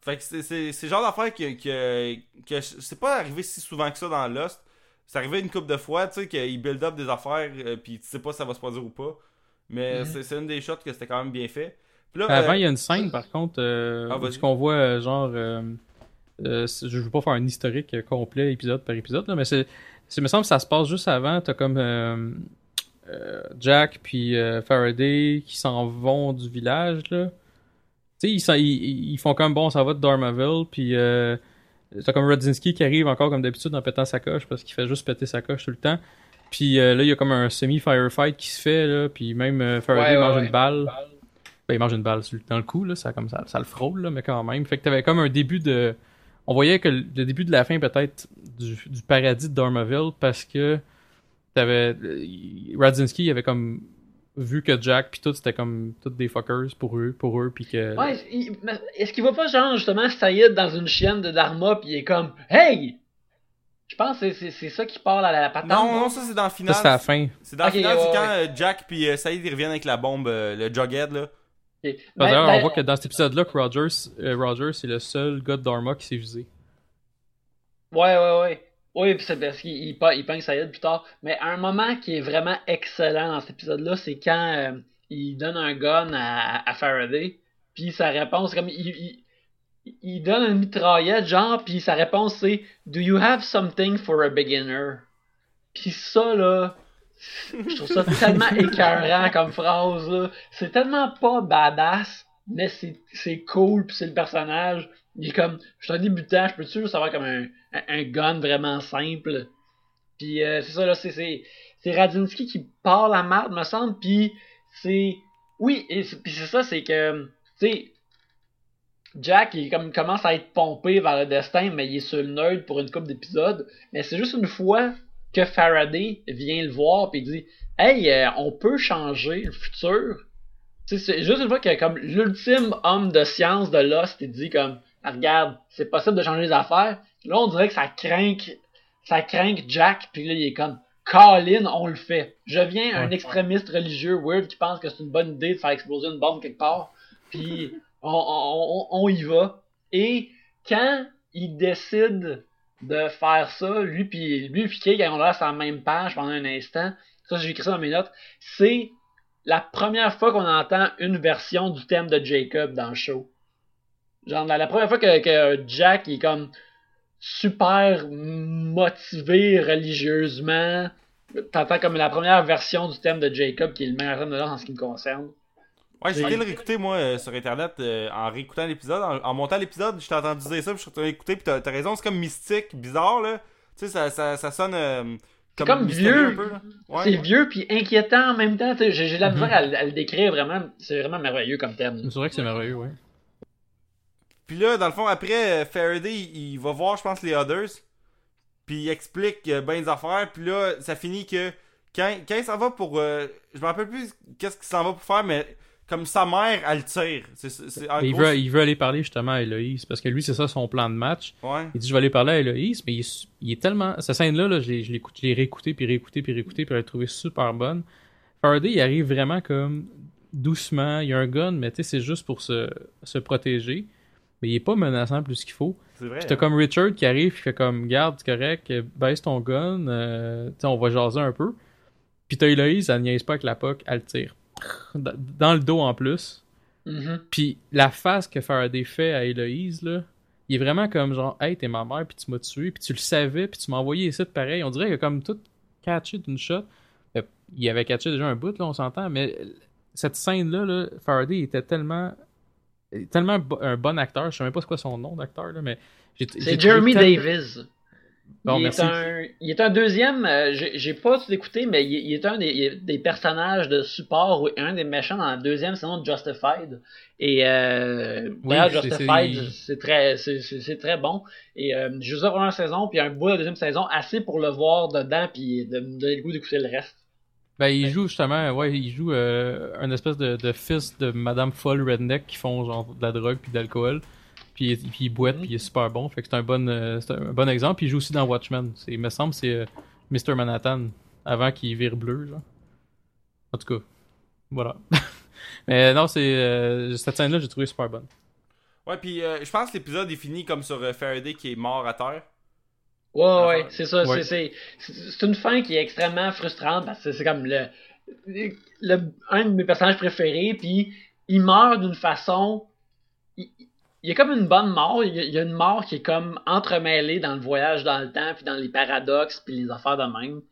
fait que c'est, le genre d'affaire que, que, que c'est pas arrivé si souvent que ça dans Lost. C'est arrivé une couple de fois, tu sais, qu'ils build up des affaires, euh, puis tu sais pas si ça va se produire ou pas. Mais Mhm. c'est, c'est une des shots que c'était quand même bien fait. Là, Avant, euh, il y a une scène, par contre, euh, Ah, qu'on voit, euh, genre, euh, euh, je veux pas faire un historique complet, épisode par épisode, là, mais c'est, c'est, me semble que ça se passe juste avant. T'as comme euh, euh, Jack puis euh, Faraday qui s'en vont du village, là. Tu sais, ils, ils, ils font comme bon, ça va de Dharmaville, puis euh, t'as comme Rodzinski qui arrive encore comme d'habitude en pétant sa coche parce qu'il fait juste péter sa coche tout le temps. Puis euh, là, il y a comme un semi-firefight qui se fait, là, puis même euh, Faraday Ouais, ouais, mange ouais. une balle. Ben, il mange une balle dans le cou, là, ça, comme ça, ça le frôle, là, mais quand même. Fait que t'avais comme un début de. On voyait que le début de la fin, peut-être, du, du paradis de Dormaville, parce que t'avais. euh, Radzinski avait comme vu que Jack puis tout, c'était comme toutes des fuckers pour eux, pour eux, puis que. Ouais, est-ce qu'il va pas, genre, justement, Saïd dans une chienne de Dharma, pis il est comme, hey! Je pense que c'est- c'est c'est ça qui parle à la patente. non, non, ça c'est dans le final. à la fin. C'est dans Ok, le final, ouais, c'est ouais. quand euh, Jack puis euh, Saïd ils reviennent avec la bombe, le Jughead là. Ben- D'ailleurs, ben, on voit que dans cet épisode-là, que Rogers, euh, Rogers c'est le seul gars de Dharma qui s'est visé. Ouais, ouais, ouais. Oui, puis c'est parce qu'il il, il pogne Sayed plus tard. Mais un moment qui est vraiment excellent dans cet épisode-là, c'est quand euh, il donne un gun à, à Faraday, puis sa réponse, comme il, il, il donne une mitraillette, genre, puis sa réponse c'est Do you have something for a beginner? Puis ça, là, je trouve ça tellement écœurant comme phrase, là. C'est tellement pas badass, mais c'est cool, puis c'est le personnage. Il est comme, je suis un débutant, je peux-tu juste avoir comme un, un, un gun vraiment simple? Puis euh, c'est ça, là, c'est- Radinsky qui part la marde, me semble, puis c'est... Oui, et c'est- puis c'est ça, c'est que, tu sais, Jack, il comme, commence à être pompé vers le destin, mais il est sur le nerd pour une couple d'épisodes. Mais c'est juste une fois que Faraday vient le voir puis il dit Hey, euh, on peut changer le futur. C'est juste une fois que comme l'ultime homme de science de Lost il dit comme Ah, regarde, c'est possible de changer les affaires. Là, on dirait que ça craint ça craint Jack, puis là, il est comme Colin, on le fait. Je viens un extrémiste religieux weird qui pense que c'est une bonne idée de faire exploser une bombe quelque part. Puis on, on, on, on y va. Et quand il décide de faire ça, lui puis lui quand on l'air sur la même page pendant un instant, ça j'ai écrit ça dans mes notes, c'est la première fois qu'on entend une version du thème de Jacob dans le show. Genre la, première fois que, Jack est comme super motivé religieusement, t'entends comme la première version du thème de Jacob qui est le meilleur thème de l'art en ce qui me concerne. Ouais, j'ai été le réécouter, moi, euh, sur Internet, euh, en réécoutant l'épisode. En, en montant l'épisode, je t'ai entendu dire ça, puis je suis retourné écouter, puis t'as t'as raison, c'est comme mystique, bizarre, là. Tu sais, ça, ça, ça sonne euh, comme, comme vieux. un peu, là. Ouais. C'est vieux puis inquiétant en même temps. tu sais, J'ai la misère à, le- à le décrire vraiment. C'est vraiment merveilleux comme thème. C'est vrai que c'est merveilleux, ouais. Puis là, dans le fond, après, euh, Faraday, il, va voir, je pense, les Others. Puis il explique euh, ben des affaires. Puis là, ça finit que quand, quand il s'en va pour. euh, je me rappelle plus qu'est-ce qu'il s'en va pour faire, mais comme sa mère, elle le tire. Il, veut, il veut aller parler justement à Eloïse, parce que lui, c'est ça son plan de match. Ouais. Il dit, je vais aller parler à Eloïse, mais il est, il est tellement... Cette scène-là, là, je l'ai je l'ai écout- je l'ai réécouté, puis réécouté, puis réécouté, puis je l'ai trouvé super bonne. Faraday, il arrive vraiment comme doucement. Il y a un gun, mais tu sais, c'est juste pour se, se protéger. Mais il est pas menaçant plus qu'il faut. C'est vrai. T'as hein. comme Richard qui arrive, qui fait comme, garde, c'est correct, baisse ton gun, euh, tu sais, on va jaser un peu. Puis t'as Eloïse, elle niaise pas avec la POC, elle le tire. Dans le dos en plus. Mhm. Puis la face que Faraday fait à Héloïse, là, il est vraiment comme genre, hey, t'es ma mère, puis tu m'as tué, puis tu le savais, puis tu m'as envoyé ici de pareil. On dirait qu'il a comme tout catché d'une shot. Euh, il avait catché déjà un bout, là, on s'entend, mais cette scène-là, là, Faraday était tellement. tellement un bon acteur. Je sais même pas c'est quoi son nom d'acteur, là, mais. C'est Jeremy Davis. Bon, il, merci. est un, il est un deuxième, euh, j'ai pas tout écouté, mais il, il est un des, des personnages de support ou un des méchants dans la deuxième saison de Justified. Et euh, Oui, c'est- Justified, c'est- très, très bon. Et euh, juste la première saison, puis un bout de la deuxième saison, assez pour le voir dedans, puis de me donner le goût d'écouter le reste. Ben, il joue justement, ouais, il joue euh, un espèce de, de fils de Madame Folle Redneck qui font genre de la drogue puis de l'alcool. Puis, puis il boite, puis il est super bon. Fait que c'est un bon, euh, c'est un bon exemple. Puis il joue aussi dans Watchmen. C'est, il me semble que c'est euh, Mr. Manhattan avant qu'il vire bleu, genre. En tout cas, voilà. Mais non, c'est euh, cette scène-là, j'ai trouvé super bonne. Ouais, puis euh, je pense que l'épisode est fini comme sur euh, Faraday qui est mort à terre. Ouais, ouais, c'est ça. ouais. c'est- C'est c'est une fin qui est extrêmement frustrante parce que c'est comme le, le- un de mes personnages préférés, puis il meurt d'une façon. Il, il y a comme une bonne mort. Il y a, une mort qui est comme entremêlée dans le voyage dans le temps, puis dans les paradoxes, puis les affaires de même.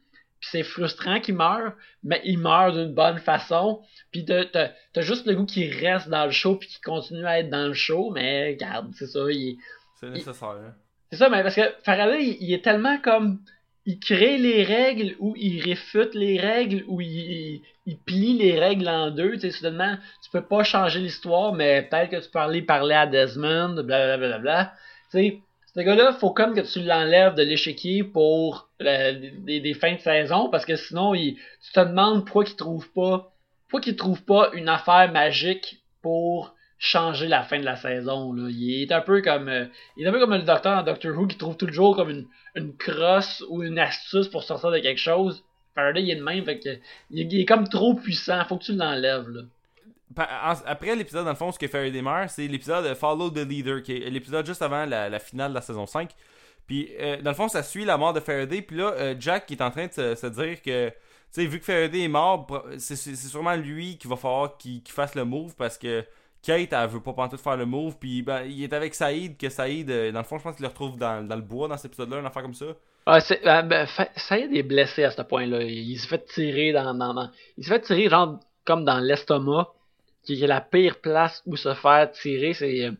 Puis c'est frustrant qu'il meure, mais il meurt d'une bonne façon. Puis t'as juste le goût qu'il reste dans le show, puis qu'il continue à être dans le show, mais regarde, c'est ça, il est. C'est nécessaire. hein. C'est ça, mais parce que Faraday, il, il est tellement comme. Il crée les règles ou il réfute les règles ou il, plie les règles en deux. Tu sais, soudainement, tu peux pas changer l'histoire, mais peut-être que tu aller parler à Desmond, blablabla. Bla. Tu sais, ce gars-là, faut comme que tu l'enlèves de l'échiquier pour euh, des, des fins de saison parce que sinon, tu te demandes pourquoi il trouve pas. Pourquoi qu'il trouve pas une affaire magique pour changer la fin de la saison. Là. Il est un peu comme. euh, il est un peu comme le docteur dans Doctor Who qui trouve toujours comme une, une crosse ou une astuce pour sortir de quelque chose. Faraday, il est de même, fait que il, est- comme trop puissant, faut que tu l'enlèves. Là. après l'épisode, dans le fond, ce que Faraday meurt, c'est l'épisode Follow the Leader, qui est l'épisode juste avant la, finale de la saison 5. Puis, euh, dans le fond, ça suit la mort de Faraday. Puis là, euh, Jack qui est en train de se, dire que, tu sais, vu que Faraday est mort, c'est sûrement lui qui va falloir qu'il fasse le move parce que Kate, elle veut pas tout faire le move. Puis, ben, il est avec Saïd, que Saïd, euh, dans le fond, je pense qu'il le retrouve dans, le bois dans cet épisode-là, une affaire comme ça. Ah, c'est, ben, Saïd est blessé à ce point-là. Il se fait tirer dans, dans, Il se fait tirer, genre, comme dans l'estomac qui est la pire place où se faire tirer. C'est euh,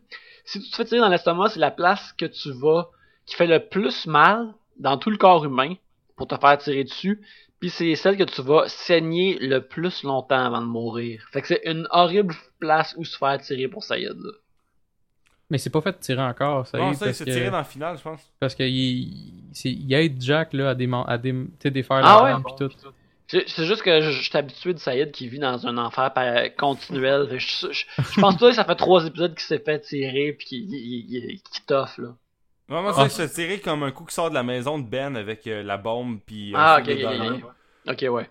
si tu te fais tirer dans l'estomac, c'est la place que tu vas qui fait le plus mal dans tout le corps humain pour te faire tirer dessus. Puis c'est celle que tu vas saigner le plus longtemps avant de mourir. Fait que c'est une horrible place où se faire tirer pour Sayid là. Mais c'est pas fait tirer encore, Sayid. Non, ça, il s'est tiré dans le final, je pense. Parce qu'il il aide Jack là, à, déman... à dé... défaire ah, la ouais? puis tout. C'est juste que je, suis habitué de Saïd qui vit dans un enfer continuel. Je, pense pas que ça fait trois épisodes qu'il s'est fait tirer puis qu'il toffe là. Ouais, moi, ah. c'est tiré comme un coup qui sort de la maison de Ben avec euh, la bombe puis. ah, ok, ok, ok, ouais.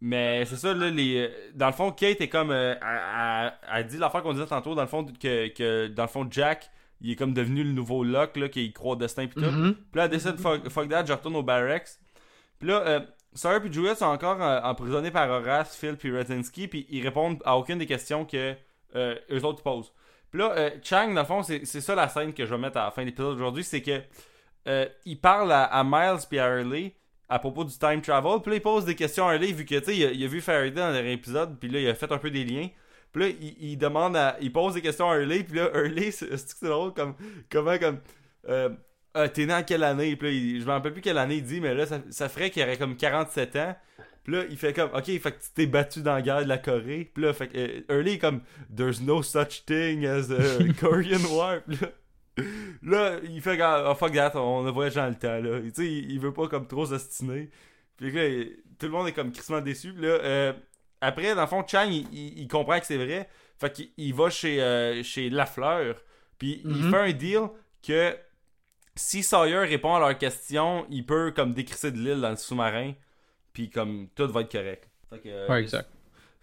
Mais c'est ça, là, les... dans le fond, Kate est comme. Euh, elle, dit l'affaire qu'on disait tantôt, dans le fond, que, que dans le fond, Jack, il est comme devenu le nouveau Locke, là, qu'il croit au destin pis tout. Mm-hmm. Puis là, elle décide, fuck, fuck that, je retourne au barracks. Puis là, euh, Sawyer et Juliet sont encore euh, emprisonnés par Horace, Phil et Retinsky, puis ils répondent à aucune des questions que euh, eux autres posent. Là, euh, Chang, dans le fond, c'est ça la scène que je vais mettre à la fin de l'épisode aujourd'hui, c'est que il parle à, Miles et à Hurley à propos du time travel. Puis là, il pose des questions à Hurley, vu que, tu sais, il, a vu Faraday dans dernier épisode, puis là, il a fait un peu des liens. Puis là, il, demande à, il pose des questions à Hurley, puis là, Hurley, c'est drôle, comme, comment, comme, ah, t'es né en quelle année? Puis là, je me rappelle plus quelle année il dit, mais là, ça, ferait qu'il aurait comme 47 ans. Puis là, il fait comme, ok, fait que tu t'es battu dans la guerre de la Corée. Puis là, fait que, euh, Early est comme, there's no such thing as a Korean War. Puis là, là, il fait comme, oh fuck that, on a voyagé dans le temps, là. Tu sais, il, veut pas comme trop s'ostiner. Puis là, tout le monde est comme crissement déçu. Puis là, euh, après, dans le fond, Chang, il, comprend que c'est vrai. Fait qu'il va chez, euh, chez Lafleur. Puis il mm-hmm. fait un deal que si Sawyer répond à leurs questions, il peut comme décrisser de l'île dans le sous-marin, puis comme tout va être correct. Euh, ouais, exact.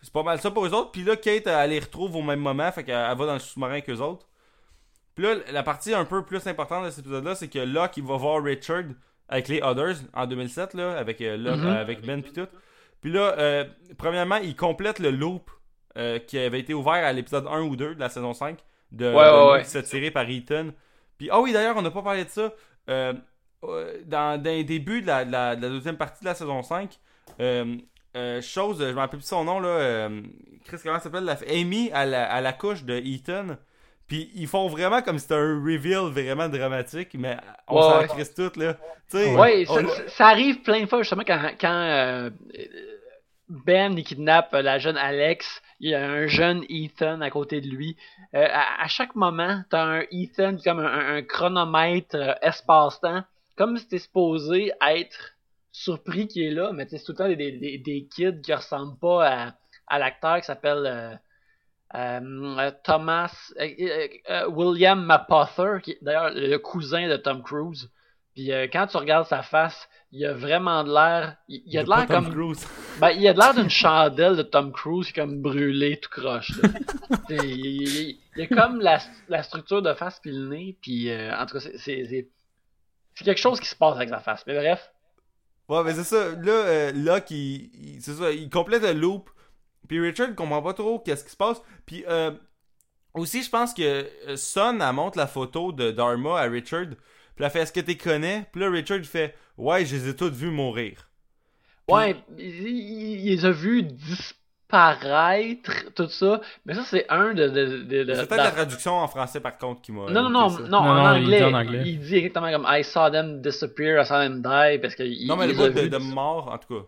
C'est pas mal ça pour eux autres. Puis là, Kate, elle les retrouve au même moment, fait qu'elle va dans le sous-marin qu'eux autres. Puis là, la partie un peu plus importante de cet épisode-là, c'est que Locke, il va voir Richard avec les Others en 2007, là, avec, euh, mm-hmm. avec Ben puis tout. Puis là, euh, premièrement, il complète le loop qui avait été ouvert à l'épisode 1 ou 2 de la saison 5 de, ouais, se tirer par Ethan ah oui, d'ailleurs, on n'a pas parlé de ça. Euh, euh, dans, dans les débuts de la, deuxième partie de la saison 5, euh, chose, je me rappelle plus son nom, là. Chris, comment s'appelle Amy à la, couche de Ethan. Puis ils font vraiment comme si c'était un reveal vraiment dramatique, mais on s'en ouais. tout, là. ouais, ça, arrive plein de fois, justement, quand, quand Ben il kidnappe la jeune Alex il y a un jeune Ethan à côté de lui. Euh, à, chaque moment, t'as un Ethan comme un, chronomètre euh, espace-temps, comme si t'es supposé être surpris qu'il est là, mais c'est tout le temps des, des, des, kids qui ressemblent pas à, à l'acteur qui s'appelle euh, Thomas William Mapother, qui est d'ailleurs le cousin de Tom Cruise. Puis quand tu regardes sa face, il a vraiment de l'air. Il, a de l'air comme. Ben, il a de l'air d'une chandelle de Tom Cruise qui est comme brûlé tout croche. il, y a comme la, la, structure de face puis le nez. Puis euh, en tout cas, c'est quelque chose qui se passe avec sa face. Mais bref. Ouais, mais c'est ça. Là, euh, là qui, c'est ça, il complète le loop. Puis Richard comprend pas trop qu'est-ce qui se passe. Puis euh, aussi, je pense que Son, elle montre la photo de Dharma à Richard. Puis elle fait Est-ce que tu connais? Puis là, Richard fait Ouais, je les ai toutes vues mourir. Ouais, il, les a vues disparaître, tout ça. Mais ça, c'est un de. de, de, c'est peut-être la traduction en français, par contre, qui m'a. Non, non, non, non, en, anglais, il dit en anglais. Il dit exactement comme I saw them disappear, I saw them die. Parce que non, mais le mot de, de mort, en tout cas.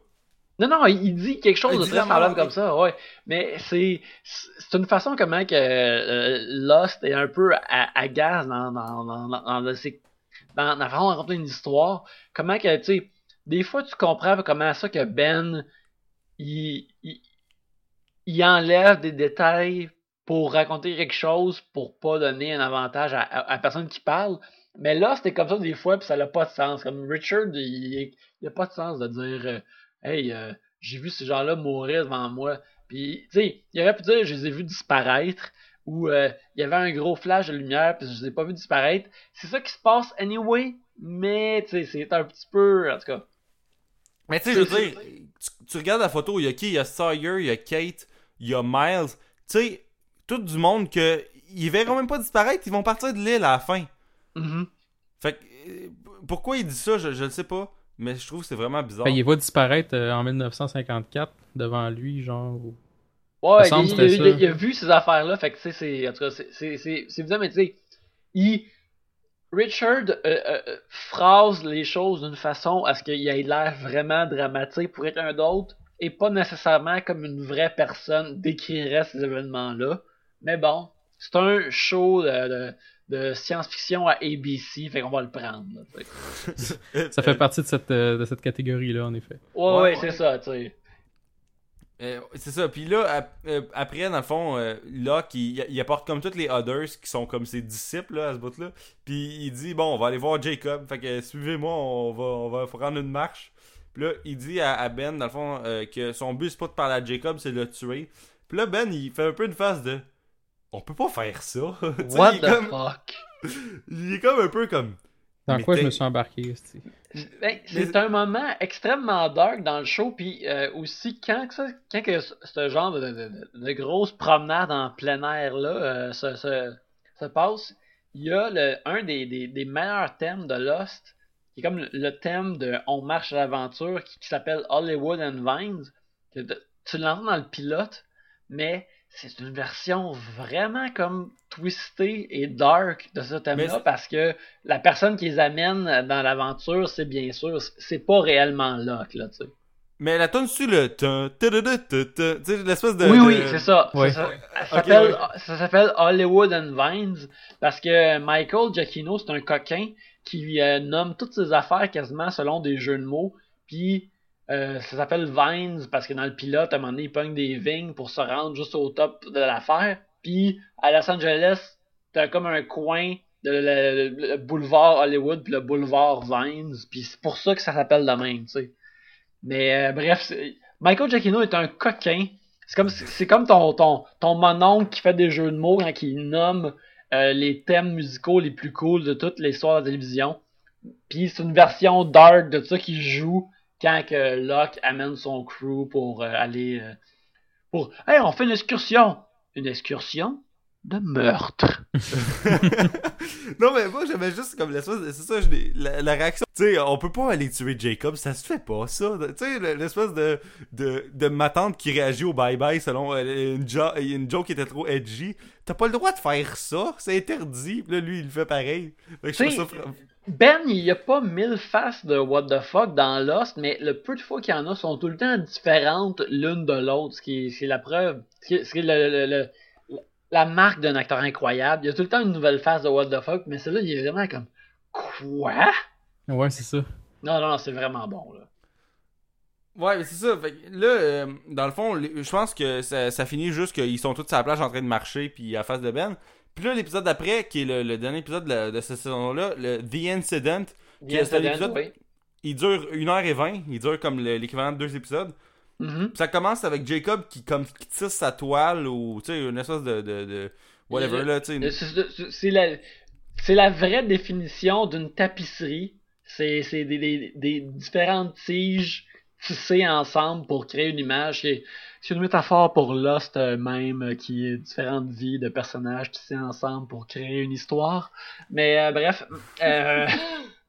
Non, non, il dit quelque chose de très semblable comme ça, ouais. Mais c'est c'est une façon comment que euh, Lost est un peu à, à gaz dans, dans, dans, dans, dans, dans, la façon de raconter une histoire, comment que, tu sais, des fois tu comprends comment ça que Ben, il, il, enlève des détails pour raconter quelque chose pour pas donner un avantage à, la personne qui parle. Mais là, c'était comme ça des fois, puis ça n'a pas de sens. Comme Richard, il n'a pas de sens de dire euh, Hey, euh, j'ai vu ces gens-là mourir devant moi. Puis, tu sais, il aurait pu dire, je les ai vus disparaître, ou euh, il y avait un gros flash de lumière, puis je les ai pas vus disparaître. C'est ça qui se passe anyway, mais, tu sais, c'est un petit peu, en tout cas. Mais tu sais, je veux dire, tu, tu regardes la photo, il y a qui? Il y a Sawyer, il y a Kate, il y a Miles. Tu sais, tout du monde que ils verront même pas disparaître, ils vont partir de l'île à la fin. Mhm. Fait que, euh, pourquoi il dit ça, je, je le sais pas. Mais je trouve que c'est vraiment bizarre. Ben, il va disparaître euh, en 1954 devant lui, genre. ou- Ouais, il, a vu ces affaires-là, fait que, tu sais, c'est, en tout cas, c'est, c'est, c'est, c'est bizarre, mais tu sais, il, Richard euh, euh, euh, phrase les choses d'une façon à ce qu'il ait l'air vraiment dramatique pour quelqu'un d'autre, et pas nécessairement comme une vraie personne décrirait ces événements-là. Mais bon, c'est un show de, de, de science-fiction à ABC, fait qu'on va le prendre, là. Ça fait partie de cette, euh, de cette catégorie-là, en effet. Ouais, Ouais, ouais, ouais. c'est ça, tu sais. Euh, c'est ça. Puis là, ap- euh, après, dans le fond, euh, Locke, il, il apporte comme tous les others qui sont comme ses disciples là, à ce bout-là. Puis il dit Bon, on va aller voir Jacob. Fait que suivez-moi, on va, on va prendre une marche. Puis là, il dit à, à Ben, dans le fond, euh, que son but, c'est pas de parler à Jacob, c'est de le tuer. Puis là, Ben, il fait un peu une face de On peut pas faire ça. What the comme, fuck? il est comme un peu comme. Dans Mais quoi je me suis embarqué? Ben, c'est un moment extrêmement dark dans le show, puis euh, aussi quand que, ça, quand que ce- ce genre de, de, de- de grosse promenade en plein air là euh, se, se, se passe, il y a le, un des, des, des meilleurs thèmes de Lost, qui est comme le, thème de On marche à l'aventure, qui, qui s'appelle Hollywood and Vines. que de- tu l'entends dans le pilote, mais c'est une version vraiment comme twistée et dark de ce thème-là parce que la personne qui les amène dans l'aventure, c'est bien sûr, c'est pas réellement Locke, là, tu sais. Mais la tonne sur le. Tu sais, l'espèce de. oui, oui, de- c'est ça. c'est Ouais. ça. Ça Ok, s'appelle ouais. ça s'appelle Hollywood and Vines parce que Michael Giacchino, c'est un coquin qui euh, nomme toutes ses affaires quasiment selon des jeux de mots. Puis euh, ça s'appelle Vines parce que dans le pilote, à un moment donné, il pogne des vignes pour se rendre juste au top de l'affaire. Puis à Los Angeles, t'as comme un coin de le, le- le boulevard Hollywood puis le boulevard Vines. Puis c'est pour ça que ça s'appelle de même, tu sais. Mais euh, bref, Michael Giacchino est un coquin. C'est comme, c'est comme ton, ton, ton mononcle qui fait des jeux de mots quand il nomme euh, les thèmes musicaux les plus cool de toute l'histoire de la télévision. Puis c'est une version dark de ça qui joue quand que Locke amène son crew pour euh, aller euh, pour Hey, on fait une excursion. Une excursion? De meurtre. non, mais moi, j'avais juste comme l'espèce de- C'est ça, je la, la réaction. Tu sais, on peut pas aller tuer Jacob, ça se fait pas, ça. Tu sais, le- l'espèce de, de, de ma tante qui réagit au bye-bye selon euh, une, jo- une joke qui était trop edgy. T'as pas le droit de faire ça, c'est interdit. Puis là, lui, il le fait pareil. Fait que je trouve Tu ça sais, fra- Ben, il y a pas mille faces de what the fuck dans Lost, mais le peu de fois qu'il y en a sont tout le temps différentes l'une de l'autre, ce qui est, c'est la preuve, ce qui est, ce qui est le- le- le- la marque d'un acteur incroyable. Il y a tout le temps une nouvelle face de what the fuck, mais celle-là, il est vraiment comme quoi? Ouais, c'est ça. Non, non, non, c'est vraiment bon là. Ouais, mais c'est ça. Fait que là, euh, dans le fond, je pense que ça, ça finit juste qu'ils sont tous sur la plage en train de marcher, puis à face de Ben. Puis là, l'épisode d'après, qui est le, le dernier épisode de, la- de cette saison-là, le The Incident, un Incident, épisode- oui. il dure 1h20. Il dure comme le- l'équivalent de deux épisodes. Mhm. Puis ça commence avec Jacob qui comme qui tisse sa toile ou tu sais une espèce de, de, de whatever Le- là tu sais une- C'est- la, c'est la vraie définition d'une tapisserie. C'est c'est des, des, des différentes tiges tissées ensemble pour créer une image. C'est une métaphore pour Lost euh, même, euh, qui est différentes vies de personnages tissés ensemble pour créer une histoire. Mais euh, bref. euh,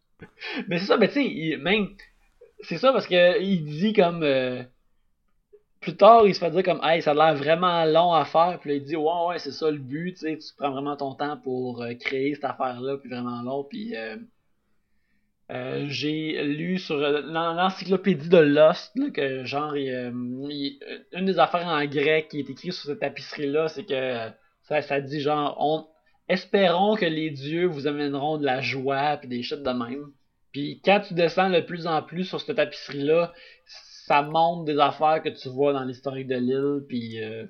mais c'est ça, mais tu sais, même. C'est ça parce que il dit comme. euh, plus tard, il se fait dire comme Hey, ça a l'air vraiment long à faire. Puis là, il dit Ouais, ouais, c'est ça le but. Tu sais, tu prends vraiment ton temps pour euh, créer cette affaire-là. Puis vraiment long. Puis euh, euh, j'ai lu sur l'en- l'encyclopédie de Lost que genre, une des affaires en grec qui est écrite sur cette tapisserie-là, c'est que ça, dit genre on, Espérons que les dieux vous amèneront de la joie puis des shit de même. Puis quand tu descends de plus en plus sur cette tapisserie-là, ça montre des affaires que tu vois dans l'historique de l'île, puis... euh,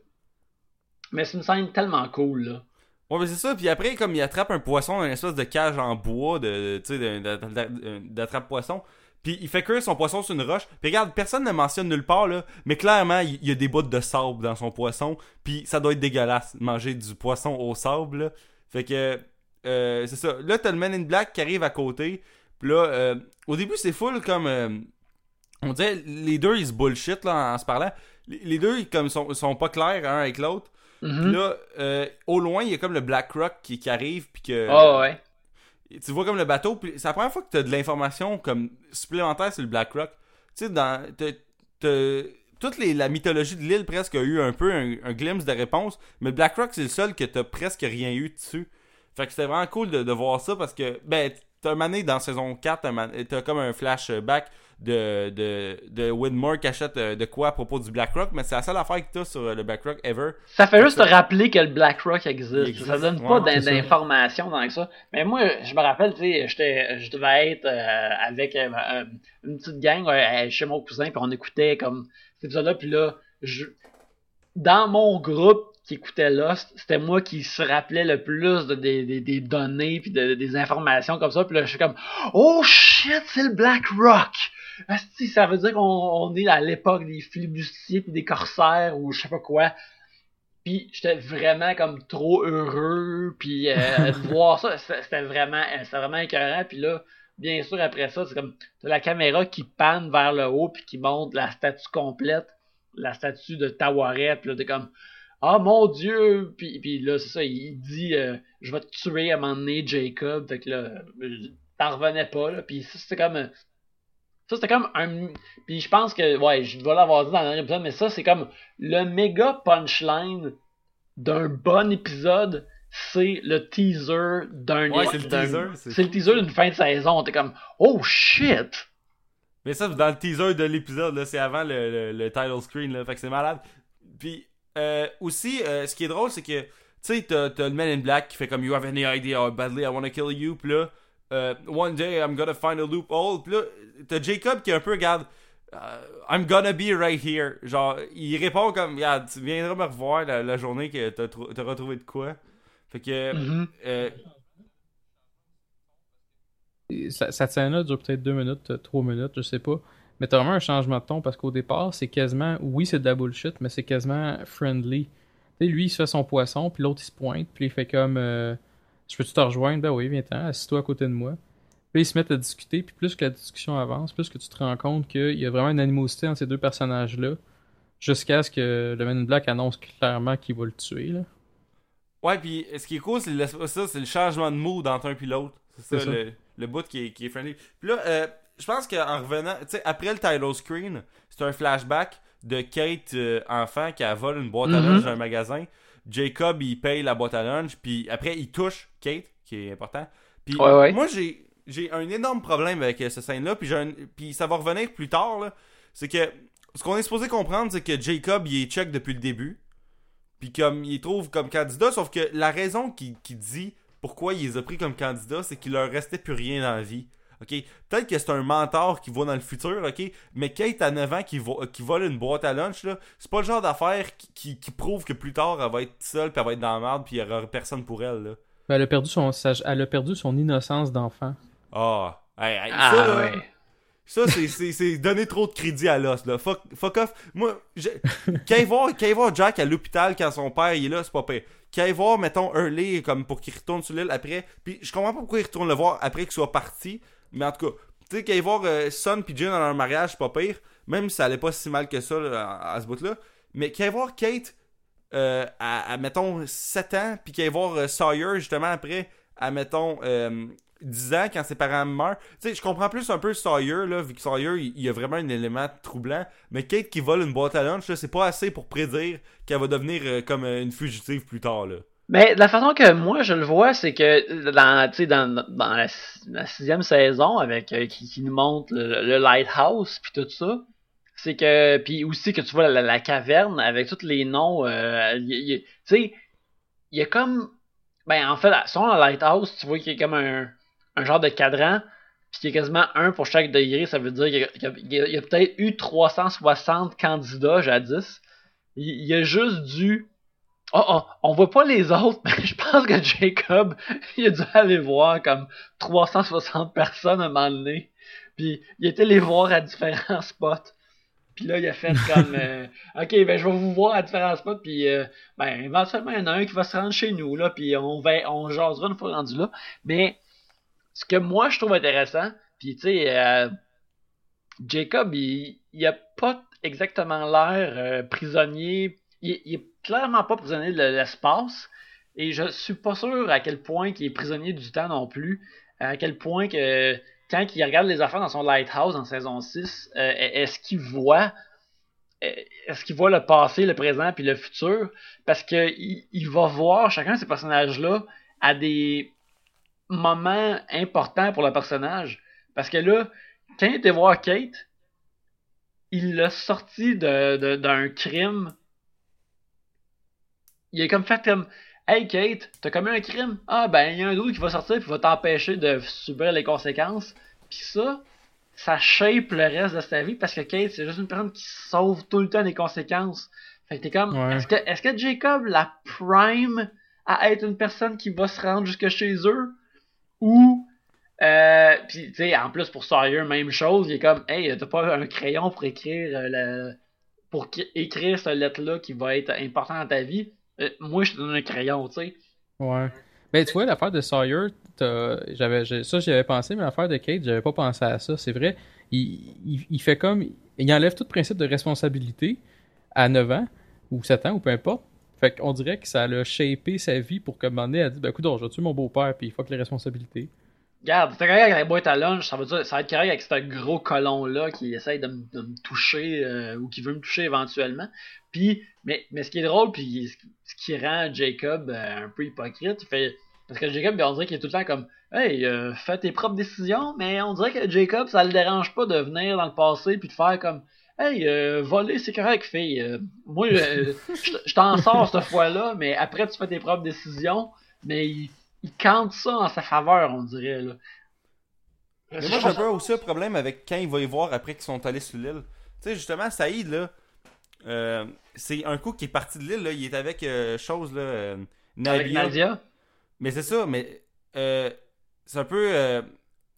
Mais c'est une scène tellement cool, là. ouais mais c'est ça puis après comme il attrape un poisson dans une espèce de cage en bois de tu sais de- de- de- d'attrape poisson Puis il fait cuire son poisson sur une roche. Puis regarde, personne ne mentionne nulle part, là. Mais clairement, il y a des bouts de sable dans son poisson. Puis ça doit être dégueulasse, manger du poisson au sable, là. Fait que, euh, c'est ça. Là, t'as le Man in Black qui arrive à côté. Puis là, euh, au début, c'est full comme. euh, on dirait, les deux, ils se bullshit, là, en se parlant. Les, deux, ils comme, sont, sont pas clairs, un avec l'autre. Puis Mhm. là, euh, au loin, il y a comme le Black Rock qui, qui arrive. Puis que. Ah ouais. Tu vois comme le bateau, puis c'est la première fois que tu as de l'information comme supplémentaire sur le Black Rock. Tu sais, dans. t'as- t'as- toute les, la mythologie de l'île presque a eu un peu un, un glimpse de réponse, mais le Black Rock, c'est le seul que t'as presque rien eu dessus. Fait que c'était vraiment cool de, de voir ça parce que, ben, t'as un mané dans saison 4, t'as un man- t'as comme un flashback de, de, de Widmore qui achète euh, de quoi à propos du Black Rock, mais c'est la seule affaire que t'as sur euh, le Black Rock ever. Ça fait juste te rappeler que le BlackRock existe. Existe, Ça donne pas d'informations dans ça. Mais moi, je me rappelle, tu sais, je devais être euh, avec euh, une petite gang euh, chez mon cousin, puis on écoutait comme cet épisode-là, puis là, je... dans mon groupe qui écoutait Lost, c'était moi qui se rappelait le plus de, des, des, des données puis de- des informations comme ça, puis là, je suis comme « Oh shit, c'est le Black Rock! » Asti, ça veut dire qu'on on est à l'époque des flibustiers puis des corsaires ou je sais pas quoi. Puis j'étais vraiment comme trop heureux puis euh, de voir ça, c'était vraiment euh, c'était vraiment écœurant. Puis là bien sûr après ça, c'est comme t'as la caméra qui panne vers le haut puis qui montre la statue complète, la statue de Tawaret, puis là t'es comme ah mon dieu, puis, puis là c'est ça, il dit euh, je vais te tuer à un moment donné Jacob, fait que là t'en revenais pas là, puis ça c'était comme ça c'était comme un puis je pense que ouais, je dois l'avoir dit dans le dernier épisode, mais ça c'est comme le méga punchline d'un bon épisode, c'est le teaser d'un Ouais, c'est le teaser, c'est- le teaser d'une fin de saison. T'es comme oh shit. Mais ça, dans le teaser de l'épisode, là, c'est avant le, le, le title screen, là. Fait que c'est malade. Puis, euh, aussi, euh, ce qui est drôle, c'est que, tu sais, t'as, le Man in Black qui fait comme You have any idea how badly I wanna kill you. Puis là, euh, One day I'm gonna find a loophole. Puis là, t'as Jacob qui est un peu, regarde, euh, I'm gonna be right here. Genre, il répond comme, regarde, tu viendras me revoir la, la journée que t'as, trou- t'as retrouvé de quoi. Fait que, Mhm. euh, ça- Cette scène-là dure peut-être deux minutes, trois minutes, je sais pas. Mais t'as vraiment un changement de ton parce qu'au départ, c'est quasiment. Oui, c'est de la bullshit, mais c'est quasiment friendly. Tu sais, lui, il se fait son poisson, puis l'autre, il se pointe, puis il fait comme. euh, je peux-tu te rejoindre? Ben oui, viens-t'en, assis-toi à côté de moi. Puis ils se mettent à discuter, puis plus que la discussion avance, plus que tu te rends compte qu'il y a vraiment une animosité entre ces deux personnages-là, jusqu'à ce que le Man in Black annonce clairement qu'il va le tuer. Là. Ouais, puis ce qui est cool, c'est le, ça, c'est le changement de mood entre un puis l'autre. C'est ça. Le, le bout qui est, qui est friendly. Puis là, euh, je pense qu'en revenant, tu sais, après le title screen, c'est un flashback de Kate euh, enfant qui a volé une boîte à Mhm. lunch dans un magasin. Jacob, il paye la boîte à lunch, puis après, il touche Kate, qui est important. Puis Ouais, ouais. moi, j'ai j'ai un énorme problème avec euh, cette scène-là, puis un- puis ça va revenir plus tard, là. C'est que ce qu'on est supposé comprendre, c'est que Jacob, il est check depuis le début. Puis comme il trouve comme candidat, sauf que la raison qu'il qu'il dit pourquoi il les a pris comme candidat, c'est qu'il leur restait plus rien dans la vie. OK? Peut-être que c'est un mentor qui va dans le futur, OK? Mais Kate à 9 ans qui, vo- qui vole une boîte à lunch, là, c'est pas le genre d'affaire qui, qui, qui prouve que plus tard elle va être seule, puis elle va être dans la merde, puis il y aura personne pour elle, là. Ben, elle, a perdu son, elle a perdu son innocence d'enfant. Ah! Hey, hey, Ah ça, ouais. Ça, c'est- donner trop de crédit à l'os, là. Fuck, fuck off. Moi, je... quand, il voit, quand il voit Jack à l'hôpital quand son père il est là, c'est pas pire. Quand il voit, mettons, Hurley comme pour qu'il retourne sur l'île après. Puis je comprends pas pourquoi il retourne le voir après qu'il soit parti. Mais en tout cas, tu sais, quand il voit euh, Son pis Jin dans leur mariage, c'est pas pire. Même si ça allait pas si mal que ça à, ce bout-là. Mais quand il voit Kate euh, à, mettons, 7 ans, puis va voir euh, Sawyer, justement, après, à, mettons, euh, 10 ans, quand ses parents meurent. Tu sais, je comprends plus un peu Sawyer, là, vu que Sawyer, il, y a vraiment un élément troublant. Mais Kate qui vole une boîte à lunch, là, c'est pas assez pour prédire qu'elle va devenir euh, comme euh, une fugitive plus tard, là. Mais la façon que moi je le vois, c'est que dans, dans, dans la, sixième saison, avec euh, qui, qui nous montre le, le lighthouse puis tout ça, c'est que puis aussi que tu vois la, la caverne avec tous les noms, euh, tu sais, il y a comme, ben en fait, sur le lighthouse, tu vois qu'il y a comme un, un genre de cadran, puis qu'il y a quasiment un pour chaque degré, ça veut dire qu'il y a, a- peut-être eu 360 candidats jadis. Il, il y a juste dû Oh, oh, on voit pas les autres, mais je pense que Jacob, il a dû aller voir comme 360 personnes à un moment donné Puis il était les voir à différents spots. Puis là, il a fait comme euh, OK, ben je vais vous voir à différents spots, puis euh, ben éventuellement, il y en a un qui va se rendre chez nous, là, puis on va on jasera une fois rendu là. Mais ce que moi je trouve intéressant, puis tu sais, euh, Jacob, il, il a pas exactement l'air prisonnier. Il, il, est clairement pas prisonnier de l'espace. Et je suis pas sûr à quel point il est prisonnier du temps non plus. À quel point que quand il regarde les affaires dans son lighthouse en saison 6, euh, est-ce qu'il voit est-ce qu'il voit le passé, le présent puis le futur? Parce que il, va voir chacun de ces personnages là à des moments importants pour le personnage parce que là quand il était voir Kate il l'a sorti d'un crime il est comme fait comme Hey Kate, t'as commis un crime? Ah ben il y a un autre qui va sortir puis va t'empêcher de subir les conséquences. Puis ça, ça shape le reste de sa vie parce que Kate, c'est juste une personne qui sauve tout le temps les conséquences. Fait que t'es comme, est-ce que, est-ce que Jacob la prime à être une personne qui va se rendre jusque chez eux? Ou, euh, puis tu sais, en plus pour Sawyer, même chose, il est comme, hey, t'as pas un crayon pour écrire euh, le, pour écrire cette lettre-là qui va être importante dans ta vie? Euh, moi, je te donne un crayon, tu sais. Ouais. Ben, tu vois, l'affaire de Sawyer, j'avais, ça, j'y avais pensé, mais l'affaire de Kate, j'avais pas pensé à ça. C'est vrai, il, il, fait comme. Il enlève tout le principe de responsabilité à 9 ans, ou 7 ans, ou peu importe. Fait qu'on dirait que ça l'a shapé sa vie pour que, un moment donné, elle dit Ben, écoute, je vais tuer mon beau-père, puis il faut que les responsabilités. Regarde, c'est correct avec la boîte à lunch, ça, veut dire, ça va être correct avec ce gros colon-là qui essaye de, me toucher euh, ou qui veut me toucher éventuellement. Puis, mais, mais ce qui est drôle, puis ce qui rend Jacob euh, un peu hypocrite, fait, parce que Jacob, on dirait qu'il est tout le temps comme Hey, euh, fais tes propres décisions, mais on dirait que Jacob, ça le dérange pas de venir dans le passé puis de faire comme Hey, voler, c'est correct, fille. moi, je t'en sors cette fois-là, mais après, tu fais tes propres décisions, mais il il cante ça en sa faveur, on dirait. Là. Mais moi, j'ai un peu aussi un problème avec quand il va y voir après qu'ils sont allés sur l'île. Tu sais, justement, Saïd, là, euh, c'est un coup qui est parti de l'île, là, il est avec euh, chose, là, euh, Nadia. Mais c'est ça, mais c'est un peu.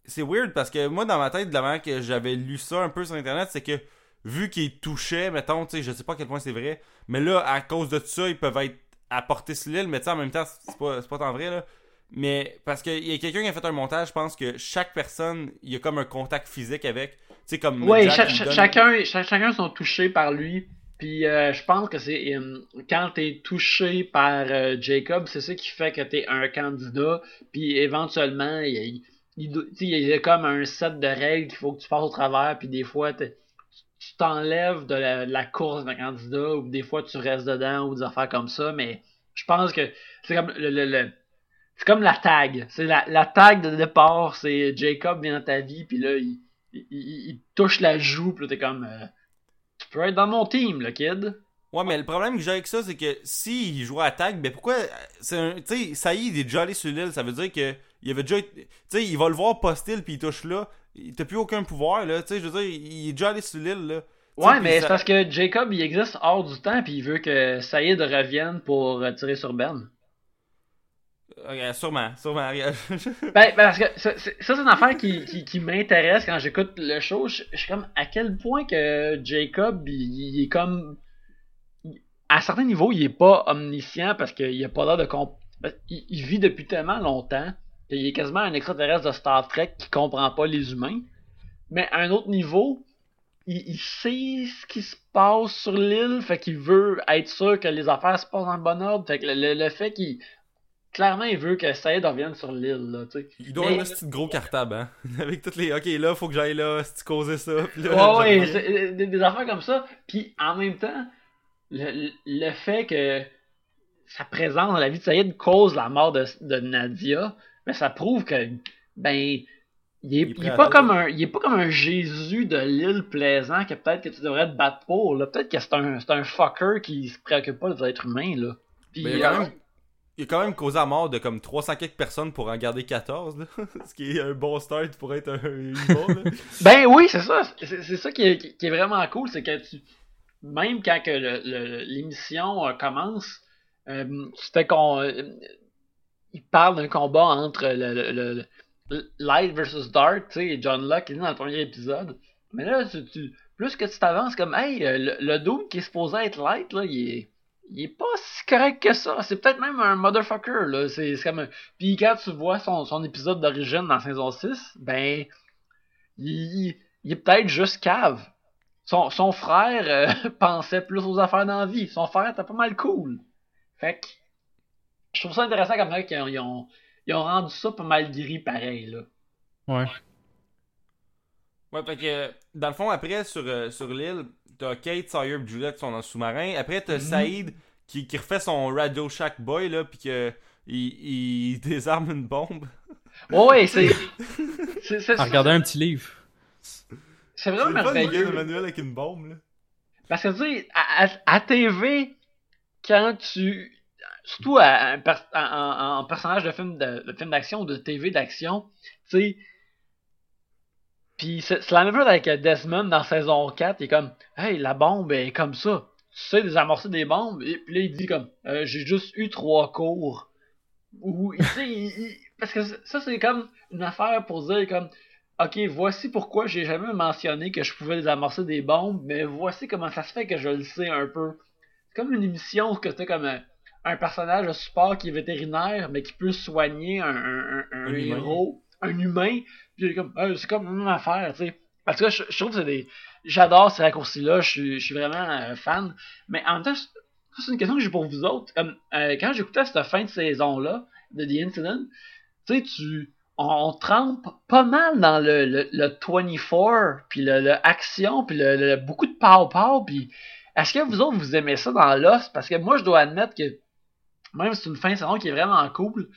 c'est weird parce que moi, dans ma tête, de la manière que j'avais lu ça un peu sur Internet, c'est que vu qu'il touchait, mettons, tu sais, je sais pas à quel point c'est vrai, mais là, à cause de tout ça, ils peuvent être apportés sur l'île, mais tu sais, en même temps, c'est pas, pas tant vrai, là. Mais parce qu'il y a quelqu'un qui a fait un montage, je pense que chaque personne, il y a comme un contact physique avec. Tu sais, comme. Oui, chacun, chacun sont touchés par lui. Puis euh, je pense que c'est euh, quand t'es touché par euh, Jacob, c'est ça qui fait que t'es un candidat. Puis éventuellement, il, y a comme un set de règles qu'il faut que tu passes au travers. Puis des fois, tu t'enlèves de la, course d'un candidat ou des fois tu restes dedans ou des affaires comme ça. Mais je pense que c'est comme le c'est comme la tag. C'est la, la tag de départ, c'est Jacob vient dans ta vie, puis là, il, il, il, touche la joue, puis là, t'es comme. Euh, tu peux être dans mon team, le kid. Ouais, mais le problème que j'ai avec ça, c'est que s'il joue à tag, ben pourquoi. Tu sais, y est, déjà allé sur l'île, ça veut dire que. Il avait déjà. Tu sais, il va le voir post-île, puis il touche là. T'as plus aucun pouvoir, là. Tu sais, je veux dire, il est déjà allé sur l'île, là. Ouais, mais c'est parce que Jacob, il existe hors du temps, puis il veut que Saïd revienne pour tirer sur Ben. Okay, sûrement, sûrement. ben, parce que ça, c'est une affaire qui, qui, m'intéresse quand j'écoute le show. Je, suis comme à quel point que Jacob, il, est comme. À certains niveaux, il est pas omniscient parce qu'il a pas l'air de. Comp... Il, vit depuis tellement longtemps qu'il est quasiment un extraterrestre de Star Trek qui comprend pas les humains. Mais à un autre niveau, il, sait ce qui se passe sur l'île, fait qu'il veut être sûr que les affaires se passent le bon ordre. Fait que le, le fait qu'il clairement, il veut que Saïd revienne sur l'île, là, tu sais. Il doit avoir un petit gros cartable, hein. Avec toutes les. Ok, là, faut que j'aille là, si tu causes ça. ouais, ouais, des, affaires comme ça. Puis en même temps, le, le, fait que sa présence dans la vie de Saïd cause la mort de, de Nadia, mais ça prouve que, ben. Il est, il est, pas comme un, il est pas comme un Jésus de l'île plaisant que peut-être que tu devrais te battre pour. Là. Peut-être que c'est un, un fucker qui se préoccupe pas des êtres humains. Là. Puis, il y a quand même il a quand même causé la mort de comme 300 quelques personnes pour en garder 14, là. ce qui est un bon start pour être un là. ben oui, c'est ça. C'est ça qui est, vraiment cool, c'est que tu, même quand l'émission euh, commence, euh, c'était qu'on euh, il parle d'un combat entre le, Light versus Dark, tu sais, John Locke est dans le premier épisode. Mais là, plus que tu t'avances, comme, hey, le, le Doom qui est supposé être Light, là, il est, il est pas si correct que ça. C'est peut-être même un motherfucker, là. C'est comme Puis quand tu vois son, son épisode d'origine dans saison 6, ben, il, il est peut-être juste cave. Son, son frère euh, pensait plus aux affaires dans la vie. Son frère était pas mal cool. Fait que, je trouve ça intéressant comme ça qu'ils ont, ils ont rendu ça pas mal gris pareil, là. Ouais. Ouais, fait que, dans le fond, après, sur, euh, sur l'île, t'as Kate, Sawyer et Juliet qui sont dans le sous-marin. Après, t'as Mhm. Saïd qui, qui refait son Radio Shack Boy, là, pis que. Il, il désarme une bombe. Ouais, c'est. c'est- regardant un petit livre. C'est vraiment pas de merveilleux. un manuel avec une bombe, là. Parce que tu sais, à, à, à TV, quand tu. Surtout à un per- en, en- en personnage de film de, de film d'action ou de TV d'action, tu sais. Puis c'est la même chose avec Desmond dans saison 4, il est comme Hey, la bombe est comme ça. Tu sais désamorcer des bombes. Et puis là, il dit comme Euh, J'ai juste eu trois cours. Ou, tu sais, il- il- parce que ça, c'est comme une affaire pour dire comme Ok, voici pourquoi j'ai jamais mentionné que je pouvais désamorcer des bombes, mais voici comment ça se fait que je le sais un peu. C'est comme une émission où que t'as comme un, un personnage de support qui est vétérinaire, mais qui peut soigner un, héros, un humain. Comme, euh, c'est comme la même affaire, tu sais. En tout cas, je, trouve que c'est des. J'adore ces raccourcis-là, je je suis vraiment euh, fan. Mais en même temps, c'est une question que j'ai pour vous autres. Comme, euh, quand j'écoutais cette fin de saison-là, de The Incident, tu. On, trempe pas mal dans le, le, le 24, puis le, action, puis le, beaucoup de pow-pow, puis est-ce que vous autres, vous aimez ça dans Lost? Parce que moi, je dois admettre que même si c'est une fin de saison qui est vraiment cool,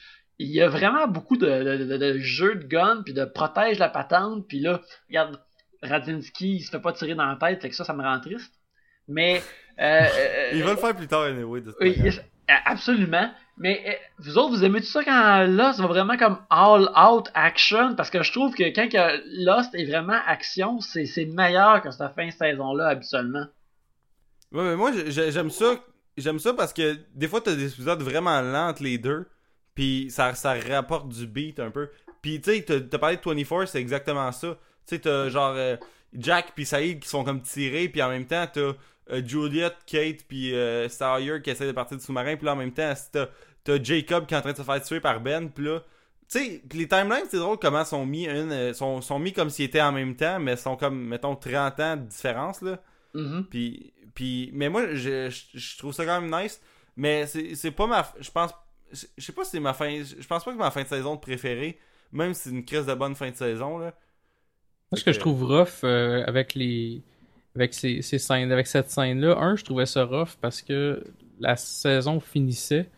il y a vraiment beaucoup de, de, de- jeux de gun, puis de protège la patente, puis là, regarde, Radinsky, il se fait pas tirer dans la tête, fait que ça, ça me rend triste. Mais... Euh, euh, Il va le faire plus tard, anyway. De oui, absolument. Mais euh, vous autres, vous aimez tout ça quand Lost va vraiment comme all out action? Parce que je trouve que quand que Lost est vraiment action, c'est meilleur que cette fin de saison-là habituellement. Ouais, mais moi, j'ai- j'aime ça. J'aime ça parce que des fois, t'as des épisodes vraiment lents entre les deux. Puis ça, ça rapporte du beat un peu. Puis tu sais, t'as parlé de 24, c'est exactement ça. Tu sais, t'as genre euh, Jack puis Saïd qui sont comme tirés. Puis en même temps, t'as euh, Juliet, Kate puis euh, Sawyer qui essaient de partir du sous-marin. Puis là, en même temps, t'as t'as Jacob qui est en train de se faire tuer par Ben. Puis là, tu sais, les timelines, c'est drôle comment sont mis une, sont, sont mis comme s'ils étaient en même temps, mais sont comme, mettons, 30 ans de différence, là. Puis, puis, mais moi, je, je, je trouve ça quand même nice. Mais c'est c'est pas ma. Je pense. Je sais pas si c'est ma fin. Je pense pas que c'est ma fin de saison préférée. Même si c'est une crise de bonne fin de saison, là. Moi, ce que je trouve rough euh, avec les avec ces, ces scènes, avec cette scène-là, un, je trouvais ça rough parce que la saison finissait.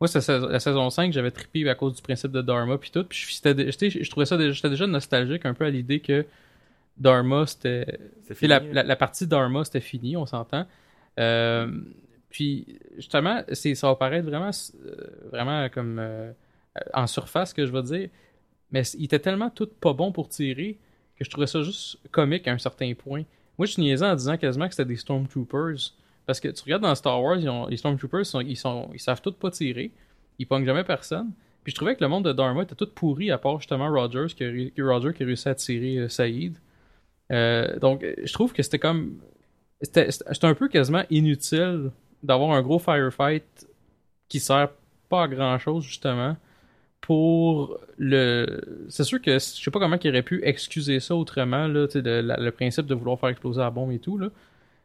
Moi, c'est la, saison 5, j'avais trippé à cause du principe de Dharma puis tout. Puis je- je trouvais ça déjà, j'étais déjà nostalgique un peu à l'idée que Dharma c'était la, fini, la, la partie Dharma, c'était fini, on s'entend. Euh, puis, justement, ça va paraître vraiment, euh, vraiment comme euh, en surface, que je vais dire. Mais il était tellement tout pas bon pour tirer que je trouvais ça juste comique à un certain point. Moi, je niaisais en disant quasiment que c'était des Stormtroopers. Parce que tu regardes dans Star Wars, ils les Stormtroopers, ils, sont, ils savent tous pas tirer. Ils pognent jamais personne. Puis je trouvais que le monde de Dharma était tout pourri, à part justement Rogers, qui Roger qui a réussi à tirer euh, Saïd. Donc, je trouve que c'était comme. C'était un peu quasiment inutile d'avoir un gros firefight qui sert pas à grand chose, justement. Pour le. C'est sûr que je sais pas comment il aurait pu excuser ça autrement, là, le, principe de vouloir faire exploser la bombe et tout, là.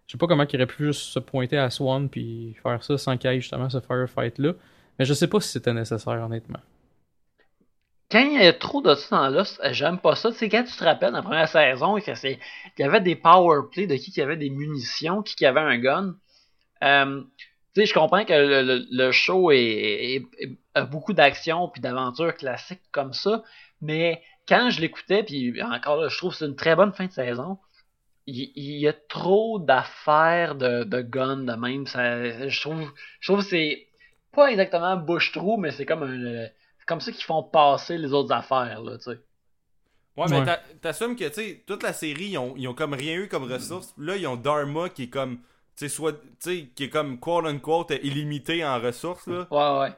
Je sais pas comment il aurait pu juste se pointer à Swan puis faire ça sans qu'il y ait justement ce firefight-là. Mais je sais pas si c'était nécessaire, honnêtement. Quand il y a trop de ça dans Lost, euh, j'aime pas ça. Tu sais, quand tu te rappelles, dans la première saison, c'est, qu'il y avait des power plays de qui qui avait des munitions, qui qui avait un gun. Euh, tu sais, je comprends que le, le- le show est, est- est- a beaucoup d'action puis d'aventures classiques comme ça, mais quand je l'écoutais, puis encore là, je trouve que c'est une très bonne fin de saison. Il, il y a trop d'affaires de, de guns de même. Ça, je trouve, je trouve que c'est pas exactement bouche-trou, mais c'est comme un, c'est comme ça qu'ils font passer les autres affaires, là, tu sais. Ouais, mais Ouais. t'assumes que, tu sais, toute la série, ils ont, ils ont comme rien eu comme ressources. Là, ils ont Dharma qui est comme, sais, soit, tu sais, qui est comme, quote unquote, illimité en ressources, là. Ouais, ouais.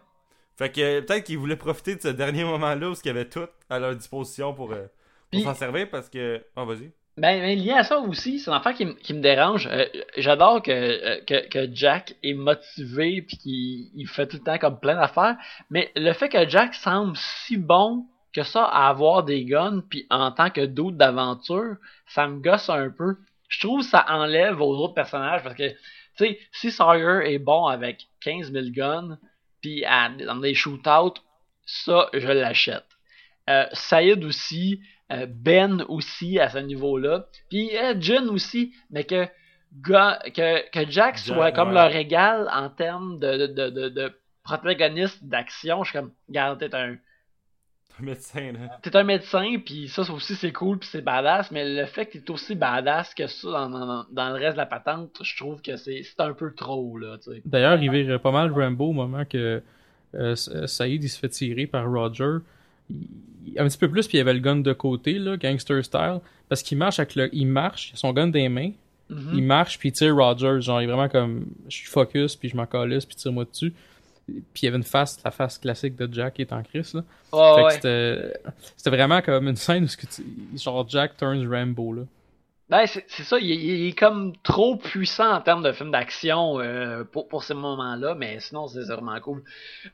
Fait que peut-être qu'ils voulaient profiter de ce dernier moment-là où il y avait tout. à leur disposition pour, euh, pour s'en servir parce que. Ah, vas-y. Ben, ben, lié à ça aussi, c'est un affaire qui, qui me dérange. Euh, J'adore que, euh, que, que Jack est motivé puis qu'il il fait tout le temps comme plein d'affaires. Mais le fait que Jack semble si bon que ça à avoir des guns puis en tant que doute d'aventure, ça me gosse un peu. Je trouve que ça enlève aux autres personnages parce que, tu sais, si Sawyer est bon avec 15 000 guns puis dans des shootouts, ça, je l'achète. Euh, Saïd aussi, euh, Ben aussi à ce niveau-là, puis euh, Jin aussi, mais que, que, que Jack Jack, soit comme ouais. leur égal en termes de, de, de, de, de protagoniste d'action. Je suis comme, regarde, t'es Un médecin, là. t'es un médecin, puis ça ça aussi c'est cool, puis c'est badass, mais le fait que t'es aussi badass que ça dans, dans, dans le reste de la patente, je trouve que c'est un peu trop, là, tu sais. D'ailleurs, il vire pas mal Rambo au moment que euh, Sa- Saïd il se fait tirer par Roger. Il- un petit peu plus, puis il avait le gun de côté, là, gangster style. Parce qu'il marche avec le. Il marche, il a son gun des mains. Mhm. Il marche, puis il tire Roger. Genre, il est vraiment comme. Je suis focus, puis je m'en calisse, puis tire-moi dessus. Puis il y avait une face, la face classique de Jack qui est en crise, là. Fait ouais. c'était. C'était vraiment comme une scène où ce que tu- genre Jack turns Rambo, là. Ben, c'est ça, il, est- il est comme trop puissant en termes de film d'action euh, pour, pour ces moments-là, mais sinon, c'est vraiment cool.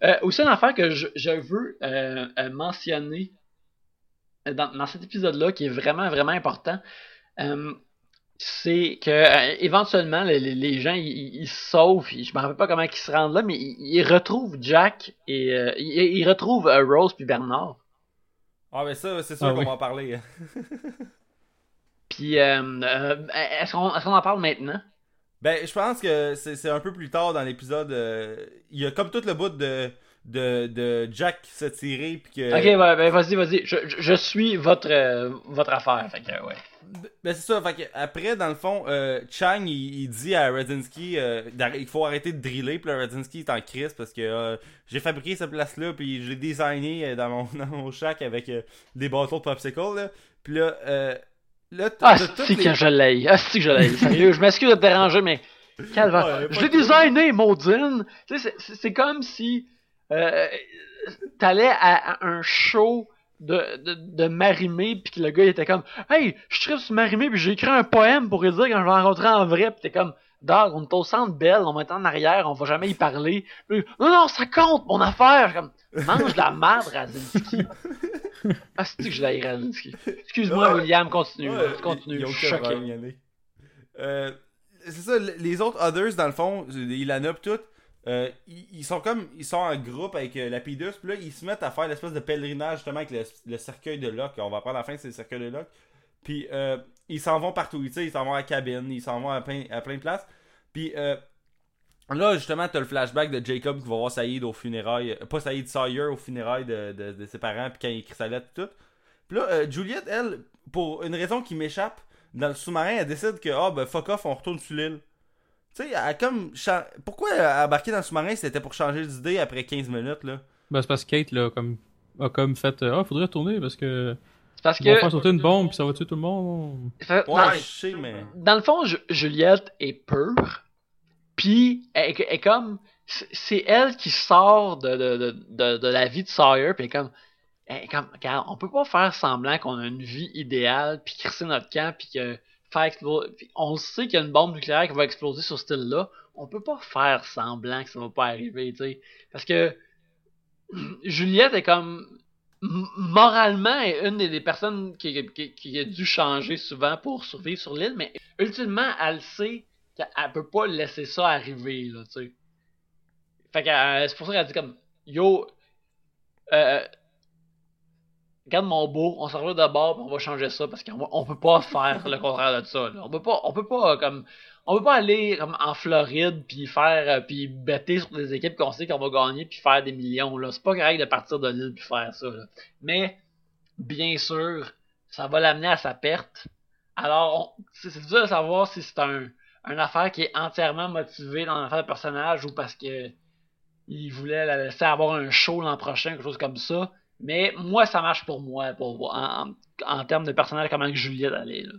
Euh, aussi, une affaire que je, je veux euh, mentionner dans, dans cet épisode-là, qui est vraiment, vraiment important, c'est que euh, éventuellement, les, les- les gens, ils, se sauvent, je me rappelle pas comment ils se rendent là, mais ils, ils retrouvent Jack et euh, ils, ils retrouvent euh, Rose puis Bernard. Ah, mais ça, c'est sûr Ah qu'on oui. va en parler. Puis, euh, euh, est-ce qu'on est-ce qu'on en parle maintenant? Ben, je pense que c'est c'est un peu plus tard dans l'épisode. euh, il y a comme tout le bout de, de, de Jack qui s'est tiré. Puis que, Ok, ouais, ben vas-y, vas-y. Je, je, je suis votre, euh, votre affaire. Fait que, ouais. Ben, c'est ça. Fait que après, dans le fond, euh, Chang, il, il dit à Radinsky euh, il faut arrêter de driller. Puis là, Radinsky est en crise parce que euh, j'ai fabriqué cette place-là. Puis je l'ai designé euh, dans mon, dans mon shack avec des bâtons de popsicle. Là. Puis là, euh, là Ah, c'est les- que je l'ai. Ah, c'est que je l'ai. Sérieux, je m'excuse de te déranger, mais. Ouais, pas je l'ai de- designé, Maudine. Tu sais, c'est- comme si. T'allais à, à un show de, de, de Marimé, puis que le gars il était comme Hey, je tripe sur Marimé, puis j'ai écrit un poème pour lui dire quand je vais la rencontrer en vrai, puis t'es comme Dog, on est au centre belle, on va être en arrière, on va jamais y parler. Puis, non, non, ça compte, mon affaire. Comme, mange de la merde, Radzinski. ah, c'est que je l'ai, Radzinski. Excuse-moi, Ouais. William, continue. Ouais, continue, je suis choqué. Euh, c'est ça, les autres others, dans le fond, Ilana pis tout, euh, ils, sont comme, ils sont en groupe avec euh, la P2, puis là, ils se mettent à faire l'espèce de pèlerinage, justement, avec le, cercueil de Locke. On va apprendre à la fin, c'est le cercueil de Locke. Puis, euh, ils s'en vont partout, ils s'en vont à la cabine, ils s'en vont à plein, à plein de places. Puis, euh, là, justement, t'as le flashback de Jacob qui va voir Saïd au funérailles, pas Saïd Sawyer au funérailles de, de, ses parents, puis quand il écrit sa lettre, pis tout. Puis là, Juliette, elle, pour une raison qui m'échappe, dans le sous-marin, elle décide que, ah, ben, fuck off, on retourne sur l'île. Tu sais, elle a comme. Pourquoi elle a embarqué dans le sous-marin c'était pour changer d'idée après 15 minutes, là? Ben, c'est parce que Kate, là, comme, a comme fait, euh, ah, faudrait retourner parce que. C'est parce Ils vont que. faire sauter une bombe, puis ça va tuer tout le monde. Fait- Ouais, dans, je sais, mais. dans le fond, Ju- Juliette est pure. Puis, elle, elle est comme. c'est- elle qui sort de, de, de, de, de la vie de Sawyer. Puis, elle est comme. elle est comme regarde, on peut pas faire semblant qu'on a une vie idéale. Puis, crisser notre camp. Puis, que on le sait qu'il y a une bombe nucléaire qui va exploser sur ce île-là. On peut pas faire semblant que ça va pas arriver, tu sais. Parce que. Juliette est comme. Moralement, une des, personnes qui, a dû changer souvent pour survivre sur l'île, mais ultimement, elle sait qu'elle elle peut pas laisser ça arriver, là, tu sais. Que euh, c'est pour ça qu'elle dit comme Yo, euh, regarde mon beau, on s'en va de bord, puis on va changer ça parce qu'on on peut pas faire le contraire de ça. On peut pas, on peut pas comme, on peut pas aller comme en Floride puis faire euh, puis bêter sur des équipes qu'on sait qu'on va gagner puis faire des millions là. C'est pas correct de partir de l'île puis faire ça. Mais bien sûr, ça va l'amener à sa perte. Alors, c'est dur de savoir si c'est un, une affaire qui est entièrement motivée dans l'affaire de personnage ou parce que il voulait la laisser avoir un show l'an prochain, quelque chose comme ça. Mais moi, ça marche pour moi, pour voir en, en, termes de personnage, comment que Juliette allait. Là.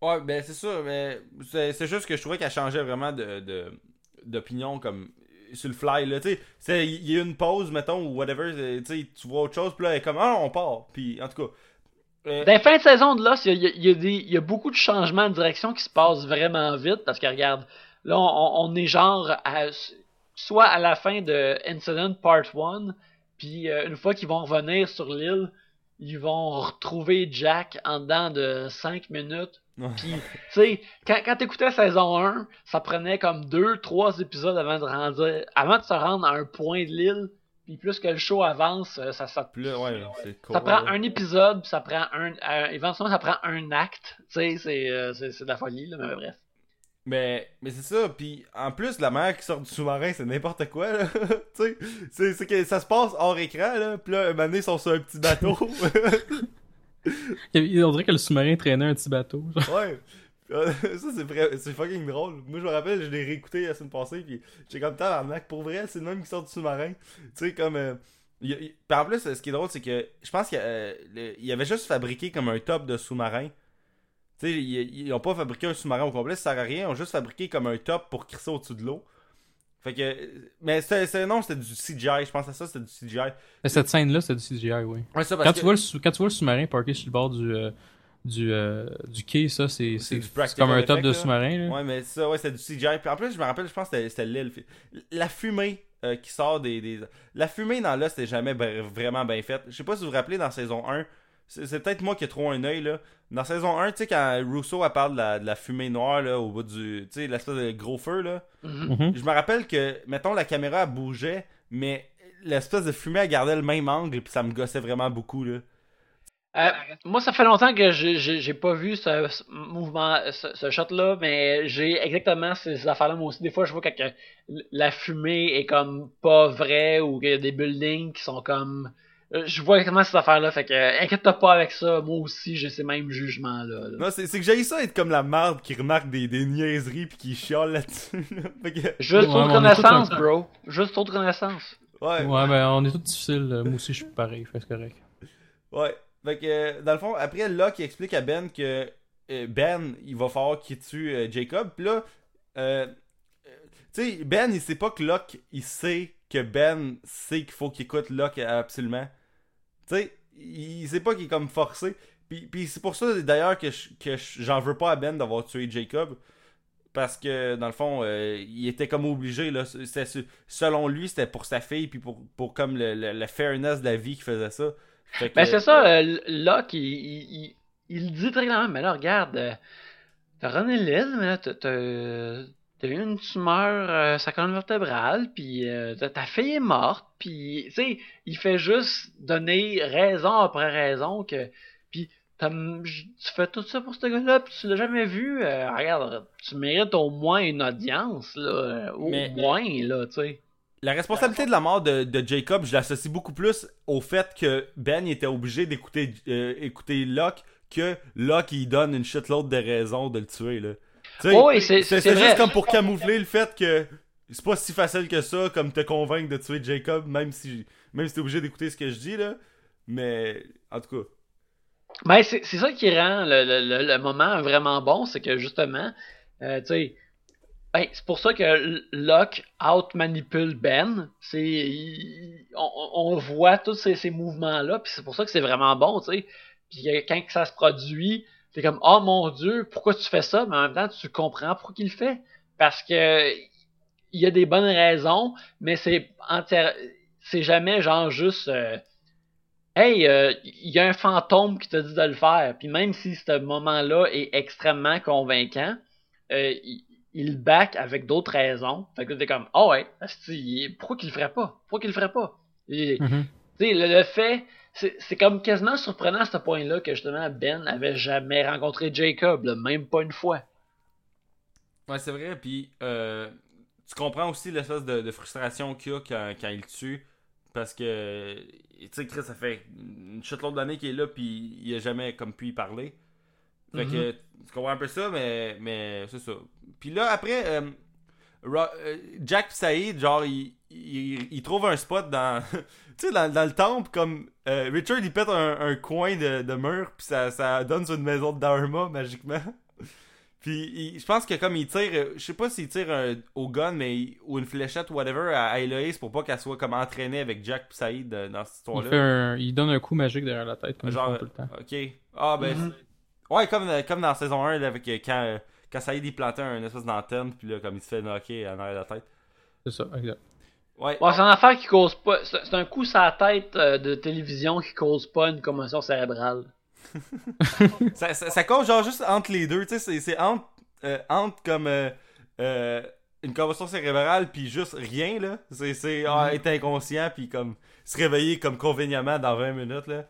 Ouais, ben c'est sûr, mais c'est c'est juste que je trouvais qu'elle changeait vraiment de, de- d'opinion comme sur le fly, là, tu sais. Il y a une pause, mettons, ou whatever, tu vois autre chose, puis là, elle est comme, ah, on part. Puis, en tout cas. Euh... Dans les fins de saison de Lost, il y y a beaucoup de changements de direction qui se passent vraiment vite, parce que regarde, là, on, on est genre à, soit à la fin de Incident Part 1, puis euh, une fois qu'ils vont revenir sur l'île, ils vont retrouver Jack en dedans de 5 minutes. Puis, tu sais, quand, quand t'écoutais saison 1, ça prenait comme 2-3 épisodes avant de, rendre, avant de se rendre à un point de l'île. Puis plus que le show avance, euh, ça, ça, plus, ouais, ça prend un épisode, puis ça prend un, euh, éventuellement ça prend un acte. Tu sais, euh, c'est, c'est, de la folie, là, mais bref. Mais, mais c'est ça, puis en plus, la mer qui sort du sous-marin, c'est n'importe quoi, là. tu sais, c'est, que ça se passe hors écran, là. Puis là, un moment ils sont sur un petit bateau. On dirait que le sous-marin traînait un petit bateau. Ouais. ça, c'est vrai, c'est fucking drôle. Moi, je me rappelle, je l'ai réécouté la semaine passée, puis j'ai comme tabarnak. Pour vrai, c'est le même qui sort du sous-marin. Tu sais, comme. Euh, en plus, ce qui est drôle, c'est que je pense qu'il euh, avait juste fabriqué comme un top de sous-marin. Tu sais, ils, ont pas fabriqué un sous-marin au complet, ça sert à rien. Ils ont juste fabriqué comme un top pour crisser au-dessus de l'eau. Fait que. Mais c'est non, c'était du CGI. Je pense à ça, c'était du CGI. cette scène-là, c'était du CGI, oui. Ouais, ça, quand, tu vois le, quand tu vois le sous-marin parké sur le bord du. Euh, du, euh, du quai, ça, c'est comme un top de sous-marin. Ouais, mais ça, ouais, c'est du CGI. Puis en plus, je me rappelle, je pense que c'était l'île. La fumée euh, qui sort des, des, La fumée dans là, c'était jamais vraiment bien faite. Je sais pas si vous vous rappelez dans saison 1. C'est peut-être moi qui ai trop un œil, là. Dans saison 1, tu sais, quand Rousseau a parle de la, de la, fumée noire, là, au bout du. Tu sais, l'espèce de gros feu, là. Mm-hmm. Je me rappelle que, mettons, la caméra bougeait, mais l'espèce de fumée, elle gardait le même angle, puis ça me gossait vraiment beaucoup, là. Euh, moi, ça fait longtemps que j'ai pas vu ce, mouvement, ce, shot-là, mais j'ai exactement ces affaires-là. Moi aussi, des fois, je vois que la fumée est comme pas vraie ou qu'il y a des buildings qui sont comme. Euh, je vois exactement ces affaires-là, fait que inquiète-toi pas avec ça. Moi aussi, j'ai ces mêmes jugements-là. Non, c'est que j'ai ça être comme la marde qui remarque des, des niaiseries puis qui chiale là-dessus. Juste trop de connaissance, bro. Juste trop de connaissance. Ouais. Ouais, ben on est tous difficiles. Moi aussi, je suis pareil, fait c'est correct. Ouais. Fait que, euh, dans le fond, après, Locke explique à Ben que euh, Ben, il va falloir qu'il tue euh, Jacob. Puis là, tu sais, Ben, il sait pas que Locke, il sait que Ben sait qu'il faut qu'il écoute Locke absolument. Tu sais, il sait pas qu'il est comme forcé. Puis, puis c'est pour ça, d'ailleurs, que, que j'en veux pas à Ben d'avoir tué Jacob. Parce que, dans le fond, il était comme obligé. Là, selon lui, c'était pour sa fille, puis pour, pour comme le, le, fairness de la vie qu'il faisait ça. Ben, c'est ça, euh, Locke, il, il, il, dit très clairement, mais là, regarde, euh, t'as runné l'île, mais là, t'as eu une tumeur euh, sa colonne vertébrale, puis euh, ta fille est morte, puis, tu sais, il fait juste donner raison après raison que, puis tu fais tout ça pour ce gars-là, puis tu l'as jamais vu, regarde, tu mérites au moins une audience, là, au moins, là, tu sais. La responsabilité de la mort de, Jacob, je l'associe beaucoup plus au fait que Ben était obligé d'écouter euh, écouter Locke que Locke il donne une shitload de raisons de le tuer là. Oui, c'est juste comme pour camoufler le fait que c'est pas si facile que ça comme te convaincre de tuer Jacob même si même si t'es obligé d'écouter ce que je dis là. Mais en tout cas. Ben c'est ça qui rend le, moment vraiment bon, c'est que justement, euh, tu sais ben, c'est pour ça que Locke out-manipule Ben. C'est, on, voit tous ces, mouvements-là, puis c'est pour ça que c'est vraiment bon, tu sais. Puis quand ça se produit, c'est comme oh mon Dieu, pourquoi tu fais ça? Mais en même temps, tu comprends pourquoi il le fait. Parce que il y a des bonnes raisons, mais c'est c'est jamais genre juste euh, Hey, euh, il y a un fantôme qui te dit de le faire. Puis même si ce moment-là est extrêmement convaincant, euh, il back avec d'autres raisons. Fait que t'es comme, oh ouais, pourquoi qu'il le ferait pas? Pourquoi qu'il le ferait pas? Mm-hmm. le, fait, c'est comme quasiment surprenant à ce point-là que justement Ben avait jamais rencontré Jacob, même pas une fois. Ouais, c'est vrai, puis euh, tu comprends aussi l'espèce de, de frustration qu'il a quand, quand, il tue. Parce que, tu sais, Chris, ça fait une chute d'années qu'il est là, puis il a jamais comme pu y parler. Fait que, mm-hmm. tu comprends un peu ça, mais, mais c'est ça. Puis là, après, euh, Jack Saïd, genre, il, il, trouve un spot dans. tu sais, dans, dans, le temple, comme. Euh, Richard, il pète un, un coin de, de mur, puis ça, ça donne sur une maison de Dharma, magiquement. Puis il- je pense que comme il tire, euh, je sais pas s'il tire un- au gun, mais il- ou une fléchette, whatever, à, à Héloïse pour pas qu'elle soit comme entraînée avec Jack pis Saïd euh, dans cette Il, histoire-là. fait un... il donne un coup magique derrière la tête, comme Genre, tout le temps. Ok. Ah, ben. Mhm. Ouais, comme, euh, comme dans saison 1, là, avec euh, quand, euh, quand Saïd il plantait un espèce d'antenne, puis là, comme il se fait knocker en arrière de la tête. C'est ça, exact. Ouais. Bon, c'est une affaire qui cause pas. C'est un coup sur la tête euh, de télévision qui cause pas une commotion cérébrale. Ça, ça, ça cause genre juste entre les deux, tu sais, c'est- entre, euh, entre comme euh, euh, une commotion cérébrale puis juste rien, là. C'est c'est, ah, être inconscient puis comme se réveiller comme convenablement dans 20 minutes, là.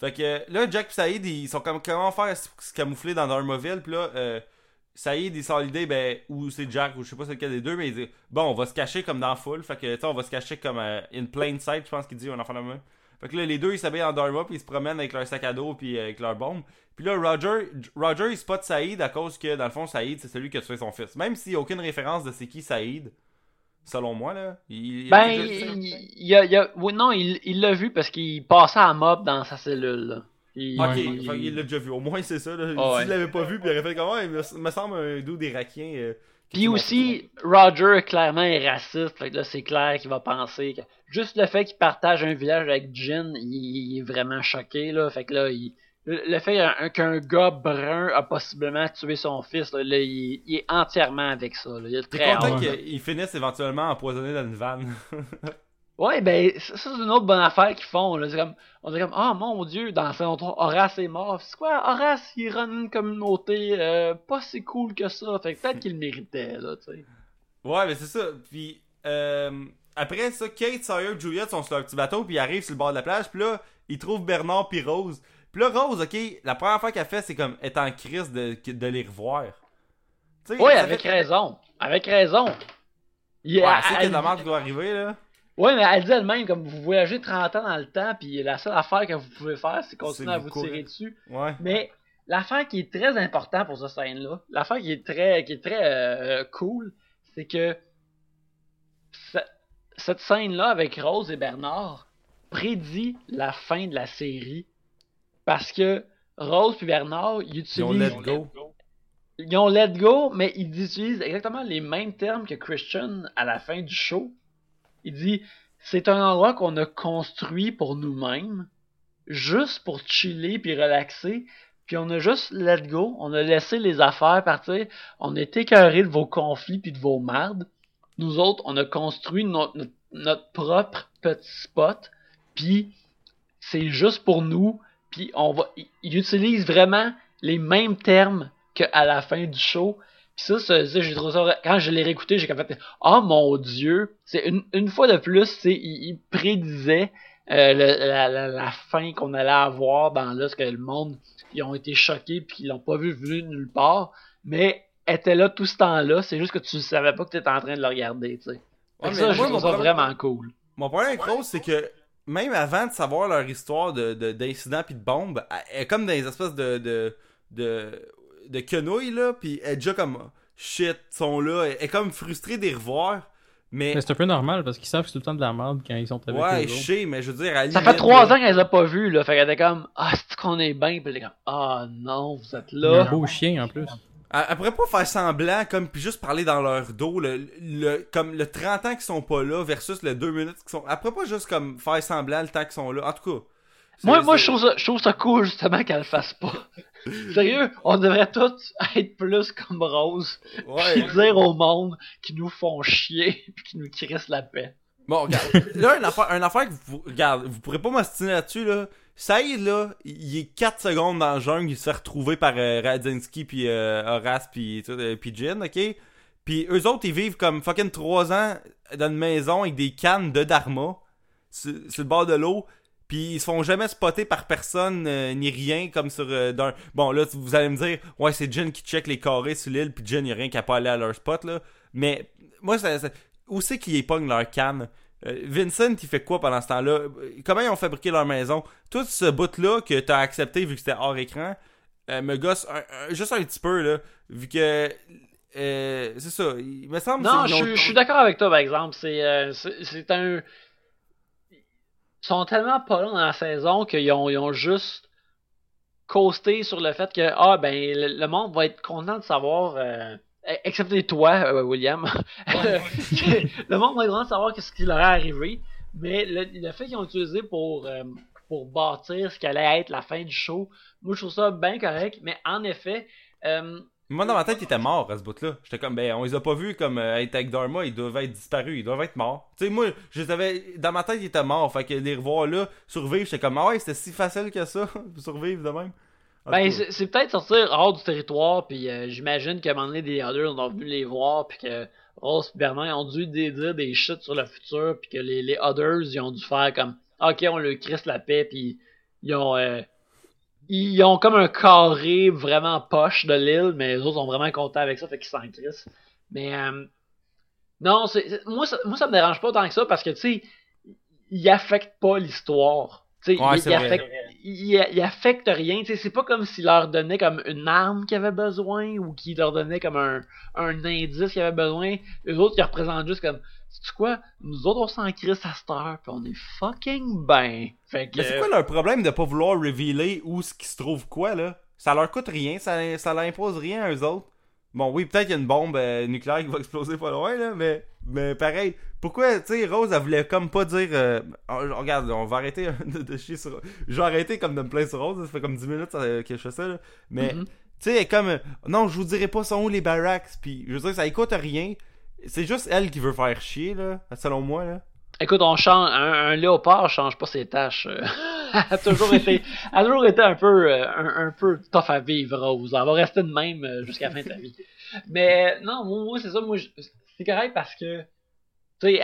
Fait que là, Jack et Saïd, ils sont comme comment faire se se camoufler dans Darmoville, puis là, euh, Saïd, il sort l'idée, ben, ou c'est Jack, ou je sais pas c'est lequel des deux, mais il dit, bon, on va se cacher comme dans foule, fait que, tu sais, on va se cacher comme euh, in plain sight, je pense qu'il dit, un enfant de main. Fait que là, les deux, ils s'habillent en Dharma, puis ils se promènent avec leur sac à dos, puis euh, avec leur bombe. Puis là, Roger, Roger, il spot Saïd à cause que, dans le fond, Saïd, c'est celui qui a tué son fils. Même s'il n'y a aucune référence de c'est qui Saïd, selon moi, là. Il, Ben, il- il, a, oui, non, il il l'a vu parce qu'il passait à mob dans sa cellule. Là. Il- Ok, il- fait qu'il l'a déjà vu. Au moins, c'est ça. Ah ouais. S'il l'avait pas vu, puis il aurait fait comment, il me, semble un dos des raquiens. euh, Puis aussi, Roger clairement est raciste, fait que là c'est clair qu'il va penser que juste le fait qu'il partage un village avec Jin, il, il est vraiment choqué là, fait que là il le fait qu'un gars brun a possiblement tué son fils, là, là, il, il est entièrement avec ça. Là. Il est très content hâte. qu'ils finissent éventuellement empoisonnés dans une vanne. Ouais, ben, ça, ça, c'est une autre bonne affaire qu'ils font. Là. C'est comme, on dirait comme, ah mon dieu, dans 3, Horace est mort. C'est quoi, Horace, il run une communauté euh, pas si cool que ça. Fait que peut-être qu'il le méritait, là, tu sais. Ouais, mais c'est ça. Puis euh, après ça, Kate, Sawyer, Juliette sont sur leur petit bateau, puis ils arrivent sur le bord de la plage, puis là, ils trouvent Bernard puis Rose. Puis là, Rose, ok, la première fois qu'elle fait, c'est comme être en crise de, de les revoir. Tu sais, Ouais, ça avec fait- raison. Avec raison. Il- Ouais, elle- elle sait de la doit arriver, là. Ouais, mais elle dit elle-même, comme vous voyagez 30 ans dans le temps, puis la seule affaire que vous pouvez faire, c'est continuer à vous courir. tirer dessus. Ouais. Mais l'affaire qui est très importante pour cette scène-là, l'affaire qui est très, qui est très euh, cool, c'est que ce- cette scène-là avec Rose et Bernard prédit la fin de la série parce que Rose et Bernard ils Ils ont utilisent let go. ils ont let go, mais ils utilisent exactement les mêmes termes que Christian à la fin du show. Il dit c'est un endroit qu'on a construit pour nous-mêmes, juste pour chiller puis relaxer. Puis on a juste let go, on a laissé les affaires partir, on est écœuré de vos conflits puis de vos mardes. Nous autres, on a construit notre, propre petit spot, puis c'est juste pour nous, puis on va, il utilise vraiment les mêmes termes qu'à la fin du show. Puis ça, ça, ça, j'ai trouvé ça quand je l'ai réécouté, j'ai comme fait oh mon dieu, c'est une, une fois de plus, c'est il, il prédisait euh, le- la, la, la fin qu'on allait avoir dans là, ce que le monde ils ont été choqués puis ils l'ont pas vu venu nulle part, mais était là tout ce temps-là, c'est juste que tu savais pas que tu étais en train de le regarder, tu sais. Ouais, ça, je trouve ça problème- vraiment cool. Mon problème avec Rose, c'est que même avant de savoir leur histoire de, de- d'incidents puis de bombes, elle est comme dans des espèces de de de, de quenouilles là, puis elle est déjà comme shit, sont là, elle est comme frustrée de les revoir, mais Mais c'est un peu normal parce qu'ils savent que c'est tout le temps de la merde quand ils sont avec ouais, eux je sais, mais je veux dire, à Ça fait trois là, ans qu'elle les a pas vus, là. Fait qu'elle était comme, ah, c'est qu'on est bien, puis elle était comme, ah non, vous êtes a un là. beau chien en plus. Elle, elle pourrait pas faire semblant comme puis juste parler dans leur dos le, le comme le 30 ans qu'ils sont pas là versus le 2 minutes qu'ils sont. Elle pourrait pas juste comme faire semblant le temps qu'ils sont là. En tout cas. Moi, moi je, trouve ça, je trouve ça cool, justement, qu'elle le fasse pas. Sérieux, on devrait tous être plus comme Rose, Ouais. puis dire au monde qu'ils nous font chier, puis qu'ils nous crissent la paix. Bon, regarde. là, une affaire, une affaire que vous. Regarde, vous pourrez pas m'ostiner là-dessus, là. Saïd, là, il est 4 secondes dans le jungle, il se fait retrouver par euh, Radzinski, puis euh, Horace, puis euh, puis Jin, ok? Puis eux autres, ils vivent comme fucking 3 ans dans une maison avec des cannes de Dharma, sur, sur le bord de l'eau, puis ils se font jamais spotter par personne, euh, ni rien, comme sur euh, d'un... Bon, là, vous allez me dire, ouais, c'est Jin qui check les carrés sur l'île, puis Jin, il a rien qu'à pas aller à leur spot, là. Mais, moi, ça... ça- où c'est qu'ils épognent leur canne? Euh, Vincent, il fait quoi pendant ce temps-là? Comment ils ont fabriqué leur maison? Tout ce bout-là que t'as accepté vu que c'était hors écran, euh, me gosse un- un- juste un petit peu, là. Vu que. euh, c'est ça. Il me semble Non, je, suis- je suis d'accord avec toi, par exemple. C'est euh, c'est c'est un. Sont tellement pas là dans la saison qu'ils ont, ils ont juste coaster sur le fait que ah ben le, monde va être content de savoir euh, excepté toi euh, William. Le monde va être content de savoir ce qui leur est arrivé. Mais le, fait qu'ils ont utilisé pour euh, pour bâtir ce qui allait être la fin du show moi je trouve ça bien correct. Mais en effet moi, dans ma tête, il était mort à ce bout-là. J'étais comme, ben, on les a pas vus comme être avec Dharma, ils doivent être disparus, ils doivent être morts. Tu sais, moi, je savais, dans ma tête, il était mort. Fait que les revoir là, survivre, j'étais comme, ah ouais, c'était si facile que ça, survivre de même. Ben, c'est peut-être sortir hors du territoire, puis euh, j'imagine qu'à un moment donné, des others ont venu les voir, puis que Ross et Bernard ont dû dire des shit sur le futur, puis que les, les others, ils ont dû faire comme, ok, on le crisse la paix, puis ils ont, euh, ils ont comme un carré vraiment poche de l'île, mais les autres sont vraiment contents avec ça, fait qu'ils s'en crissent. Mais, euh, non, c'est, moi, ça, moi, ça me dérange pas tant que ça, parce que, tu sais, ils affectent pas l'histoire. Tu sais, ils, affectent il, affecte rien. C'est pas comme s'il leur donnait comme une arme qu'ils avaient besoin ou qu'il leur donnait comme un, un indice qu'ils avaient besoin. Les autres, ils représentent juste comme sais quoi? Nous autres, on s'en crisse à cette heure, pis on est fucking ben. Mais c'est quoi leur problème de pas vouloir révéler où ce qui se trouve quoi, là? Ça leur coûte rien, ça, ça leur impose rien à eux autres. Bon, oui, peut-être qu'il y a une bombe euh, nucléaire qui va exploser pas loin, là, mais, mais pareil. Pourquoi, tu sais, Rose, elle voulait comme pas dire. Euh, regarde, on va arrêter de, chier sur. Je vais arrêter comme de me plaindre sur Rose, ça fait comme 10 minutes euh, que je fais ça, là. Mais, mm-hmm. tu sais, comme. Non, je vous dirai pas sont où les barracks, puis je veux dire, ça écoute rien. C'est juste elle qui veut faire chier, là, selon moi, là. Écoute, on change, un, léopard change pas ses tâches. elle, a toujours été, a toujours été un peu, un, un, peu tough à vivre, Rose. Elle va rester de même jusqu'à la fin de sa vie. Mais non, moi, c'est ça. Moi, c'est correct parce que, tu sais,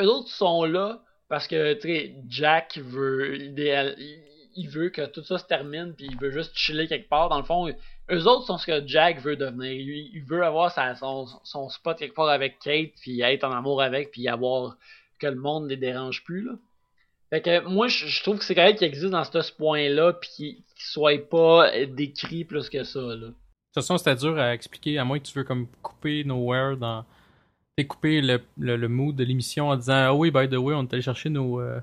eux autres sont là parce que, tu sais, Jack veut, il veut que tout ça se termine puis il veut juste chiller quelque part. Dans le fond, eux autres sont ce que Jack veut devenir. Il, veut avoir son, spot quelque part avec Kate puis être en amour avec puis avoir que le monde les dérange plus, là. Fait que moi, je, trouve que c'est correct qu'il existe dans ce, point-là puis qu'il soit pas décrit plus que ça, là. De toute façon, c'était dur à expliquer, à moins que tu veux comme couper Nowhere dans. Découper le, le, mood de l'émission en disant Ah oui, by the way, on est allé chercher nos, euh,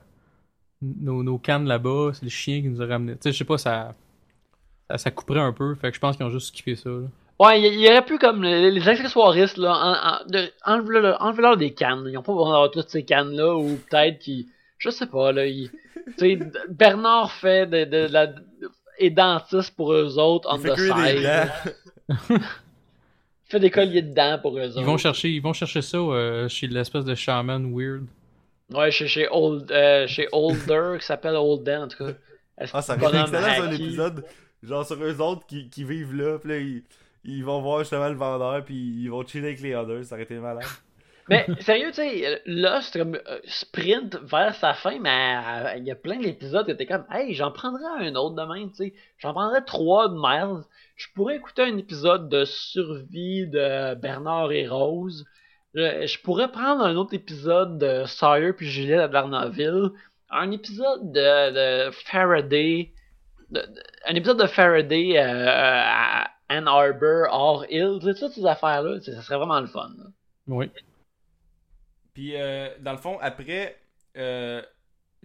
nos, cannes là-bas, c'est le chien qui nous a ramené. Tu sais, je sais pas, ça, ça, couperait un peu, fait que je pense qu'ils ont juste skippé ça. Là. Ouais, il y, aurait plus comme les, accessoiristes, là, en, en, leur des cannes. Ils ont pas besoin d'avoir toutes ces cannes-là, ou peut-être qu'ils. Je sais pas, là. Tu sais, Bernard fait de, de, de la et dentiste pour eux autres on the side. fait des colliers de dents pour eux ils Vont chercher, ils vont chercher ça euh, chez l'espèce de shaman weird. Ouais, chez, chez, old, euh, cchez Older, qui s'appelle Olden en tout cas. Ah, ça aurait été excellent un épisode. Genre sur eux autres qui, qui vivent là, pis là, ils, ils, vont voir justement le vendeur, puis ils vont chiller avec les others, ça aurait été malade. Mais sérieux, tu sais, comme euh, sprint vers sa fin, mais euh, il y a plein d'épisodes où t'es comme, hey, j'en prendrais un autre demain, tu sais. J'en prendrais trois de Miles. Je pourrais écouter un épisode de survie de Bernard et Rose. Je, pourrais prendre un autre épisode de Sawyer puis Juliette à Bernardville. Un épisode de, Faraday. Un épisode de Faraday euh, à Ann Arbor, hors Hill. Tu sais, toutes ces affaires-là, ça serait vraiment le fun. Oui. Puis, euh, dans le fond, après, euh,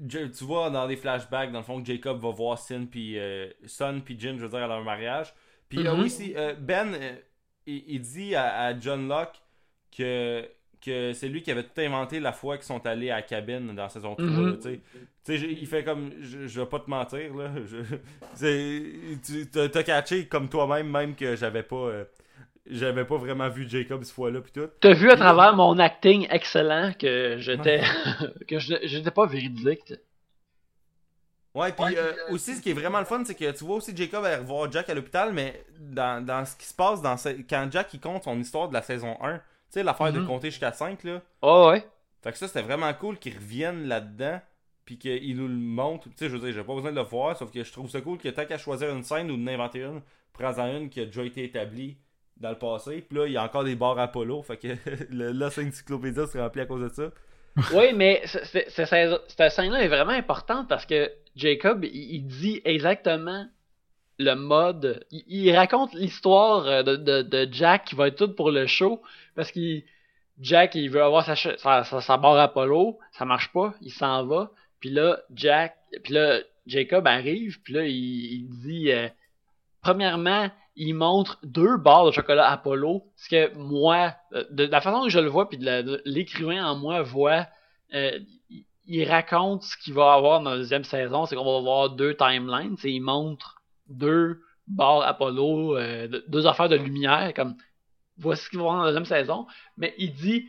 tu vois dans des flashbacks, dans le fond, que Jacob va voir Sin, puis euh, Son, puis Jin, je veux dire, à leur mariage. Puis, mm oui, Ben, il, dit à, John Locke que, que c'est lui qui avait tout inventé la fois qu'ils sont allés à la cabine dans saison 3. Mm tu sais, il fait comme, je, je vais pas te mentir, là. tu t'as catché comme toi-même, même que j'avais pas j'avais pas vraiment vu Jacob cette fois-là puis tout. T'as vu à travers mon acting excellent que j'étais que j'étais pas véridique. Ouais, puis euh, aussi ce qui est vraiment le fun, c'est que tu vois aussi Jacob aller revoir Jack à l'hôpital, mais dans, dans, ce qui se passe dans quand Jack il compte son histoire de la saison 1, tu sais l'affaire de mhm. compter jusqu'à 5 là. Oh ouais. Fait que ça c'était vraiment cool qu'il revienne là-dedans puis qu'il nous le montre. Tu sais, je veux dire, j'ai pas besoin de le voir, sauf que je trouve ça cool que tant qu'à choisir une scène ou d'inventer une, prends-en une qui a déjà été établie dans le passé. Puis là, il y a encore des bars Apollo. Fait que encyclopédia se remplit à cause de ça. oui, mais cette scène-là est vraiment importante parce que Jacob, il, dit exactement le mode. Il, raconte l'histoire de, de, Jack qui va être tout pour le show. Parce que Jack, il veut avoir sa, sa, sa, barre Apollo. Ça marche pas. Il s'en va. Puis là, Jack. Puis là, Jacob arrive, puis là, il, dit euh, premièrement, il montre deux barres de chocolat Apollo, ce que moi, euh, de, la façon que je le vois, puis de l'écrivain en moi voit, euh, il raconte ce qu'il va avoir dans la deuxième saison, c'est qu'on va avoir deux timelines, il montre deux barres Apollo, deux affaires de lumière, comme voici ce qu'il va avoir dans la deuxième saison, mais il dit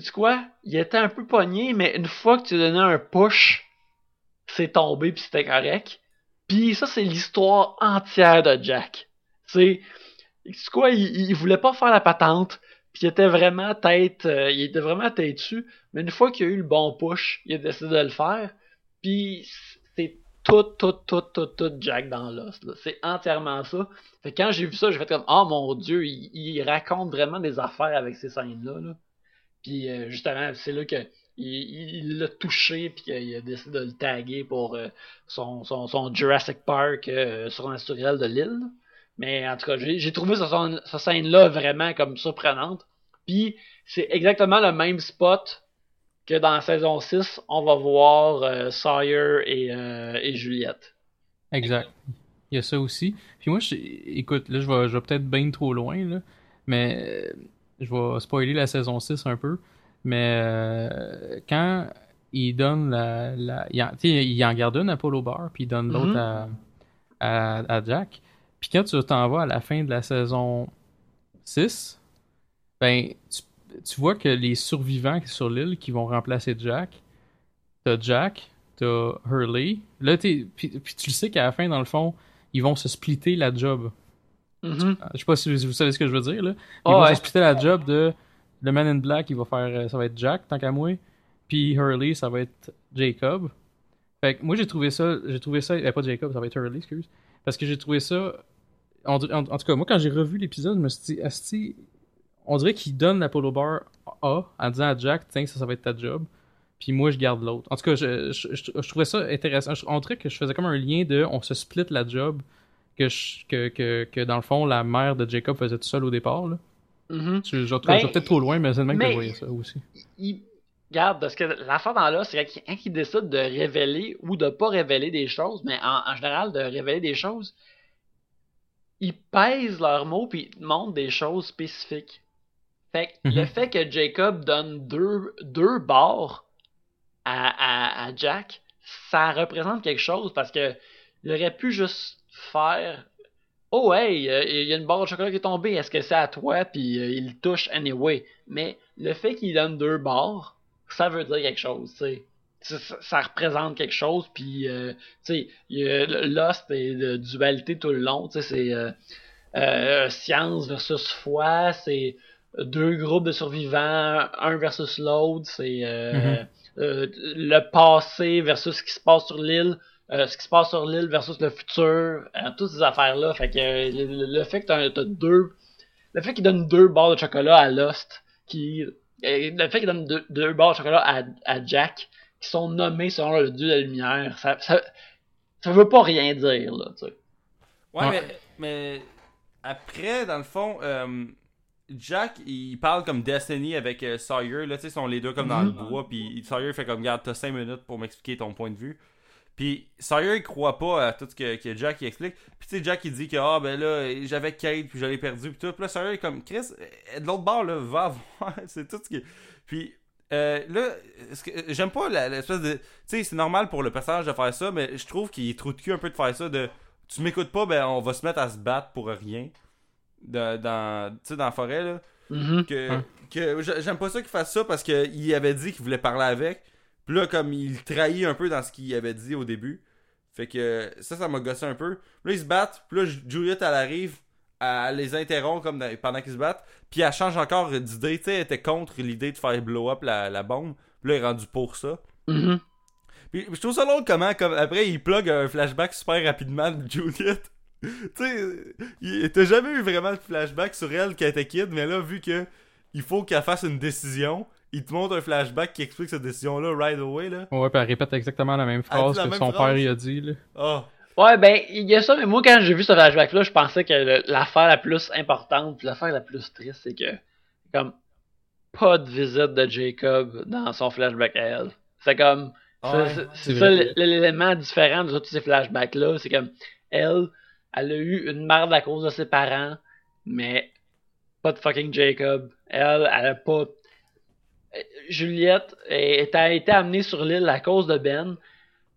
sais quoi? Il était un peu pogné, mais une fois que tu donnais un push, c'est tombé puis c'était correct. Puis ça, c'est l'histoire entière de Jack. C'est quoi? Il, voulait pas faire la patente, puis il était vraiment tête, euh, il était vraiment têtu. Mais une fois qu'il a eu le bon push, il a décidé de le faire. Puis tout, tout, tout, tout, tout Jack dans l'os. C'est entièrement ça. Fait quand j'ai vu ça, j'ai fait comme, oh mon dieu, il, raconte vraiment des affaires avec ces scènes-là. Là. Puis euh, justement, c'est là que il l'a touché puis qu'il a décidé de le taguer pour euh, son, Jurassic Park euh, surnaturel de l'île. Mais en tout cas, j'ai trouvé cette, scène-là vraiment comme surprenante. Puis c'est exactement le même spot que dans la saison 6, on va voir Sawyer et, et, Juliette. Exact. Il y a ça aussi. Puis moi, je, écoute, là, je vais, je vais peut-être bien trop loin, là, mais je vais spoiler la saison 6 un peu, mais euh, quand il donne la. la il, en, il en garde une à Polo Bar, puis il donne l'autre mm-hmm. à, à, Jack. Puis quand tu t'en vas à la fin de la saison 6, ben, tu, tu vois que les survivants sur l'île qui vont remplacer Jack, t'as Jack, t'as Hurley. Là, puis, puis tu le sais qu'à la fin, dans le fond, ils vont se splitter la job. Mm-hmm. Je sais pas si vous savez ce que je veux dire. Là. Ils vont expliquer la job de le Man in Black, il va faire, euh, ça va être Jack, tant qu'à moi. Puis Hurley, ça va être Jacob. Fait que moi, j'ai trouvé ça, j'ai trouvé ça, eh, pas Jacob, ça va être Hurley, excuse. Parce que j'ai trouvé ça, en, tout cas, moi, quand j'ai revu l'épisode, je me suis dit, Asti, on dirait qu'il donne la polo bar A en disant à Jack, tiens, ça, ça va être ta job. Puis moi, je garde l'autre. En tout cas, je, je, trouvais ça intéressant. on dirait que je faisais comme un lien de, on se split la job que, que, que, dans le fond, la mère de Jacob faisait tout seul au départ. Là. Mm-hmm. Je, je, ben, peut-être trop loin, mais c'est le même que je voyais ça aussi. Il, regarde, parce que l'affaire dans là, c'est quand il décide de révéler ou de pas révéler des choses, mais en, général, de révéler des choses, ils pèsent leurs mots puis ils montrent des choses spécifiques. Fait que le mm-hmm. fait que Jacob donne deux, deux barres à, à, à Jack, ça représente quelque chose parce que il aurait pu juste faire Oh hey, euh, il y a une barre de chocolat qui est tombée, est-ce que c'est à toi? Puis euh, il touche anyway. Mais le fait qu'il donne deux barres, ça veut dire quelque chose, tu sais. Ça, représente quelque chose, puis euh, tu sais, Lost et de dualité tout le long, tu sais, c'est science versus foi, c'est deux groupes de survivants, un versus l'autre, c'est mm-hmm. le passé versus ce qui se passe sur l'île, euh, ce qui se passe sur l'île versus le futur, euh, toutes ces affaires-là. Fait que euh, le, fait que t'as, deux. Le fait qu'il donne deux barres de chocolat à Lost, qui. le fait qu'il donne deux, barres de chocolat à, à, Jack, qui sont nommés selon le dieu de la lumière, ça, ça, ça veut pas rien dire, là, tu sais. Ouais, Mais, mais, après, dans le fond, Jack, il parle comme Destiny avec Sawyer, là, tu sais, sont les deux comme dans le mm-hmm. bois, puis Sawyer fait comme, garde, t'as 5 minutes pour m'expliquer ton point de vue. Puis Sawyer il croit pas à tout ce que, Jack explique. Puis tu sais Jack il dit que ah ben là j'avais Kate puis j'avais perdu puis tout. Puis là Sawyer est comme Chris euh, de l'autre bord là va voir c'est tout ce qui puis euh, là j'aime pas l'espèce de tu sais c'est normal pour le personnage de faire ça mais je trouve qu'il est trop de cul un peu de faire ça de tu m'écoutes pas ben on va se mettre à se battre pour rien de, dans tu sais dans la forêt là. Mm-hmm. Que, que j'aime pas ça qu'il fasse ça parce qu'il avait dit qu'il voulait parler avec. Puis là, comme il trahit un peu dans ce qu'il avait dit au début. Fait que ça, ça m'a gossé un peu. Là, ils se battent. Puis là, Juliette, elle arrive. Elle les interrompt comme pendant qu'ils se battent. Puis elle change encore d'idée. Tu sais, elle était contre l'idée de faire blow up la, bombe. Puis là, elle est rendue pour ça. Mm-hmm. Puis je trouve ça long comment, comme après, il plug un flashback super rapidement de Juliette. Tu sais, t'as jamais eu vraiment de flashback sur elle qui était kid, mais là, vu que il faut qu'elle fasse une décision, il te montre un flashback qui explique cette décision-là right away. Là. Ouais, puis elle répète exactement la même phrase que son père il a dit. Là. Oh. Ouais, ben, il y a ça, mais moi, quand j'ai vu ce flashback-là, je pensais que l'affaire la plus importante, l'affaire la plus triste, c'est que, comme, pas de visite de Jacob dans son flashback à elle. C'est comme, C'est c'est ça l'élément différent de tous ces flashbacks-là. C'est comme elle, elle a eu une merde à cause de ses parents, mais pas de fucking Jacob. Elle, elle a pas. Juliette a été amenée sur l'île à cause de Ben.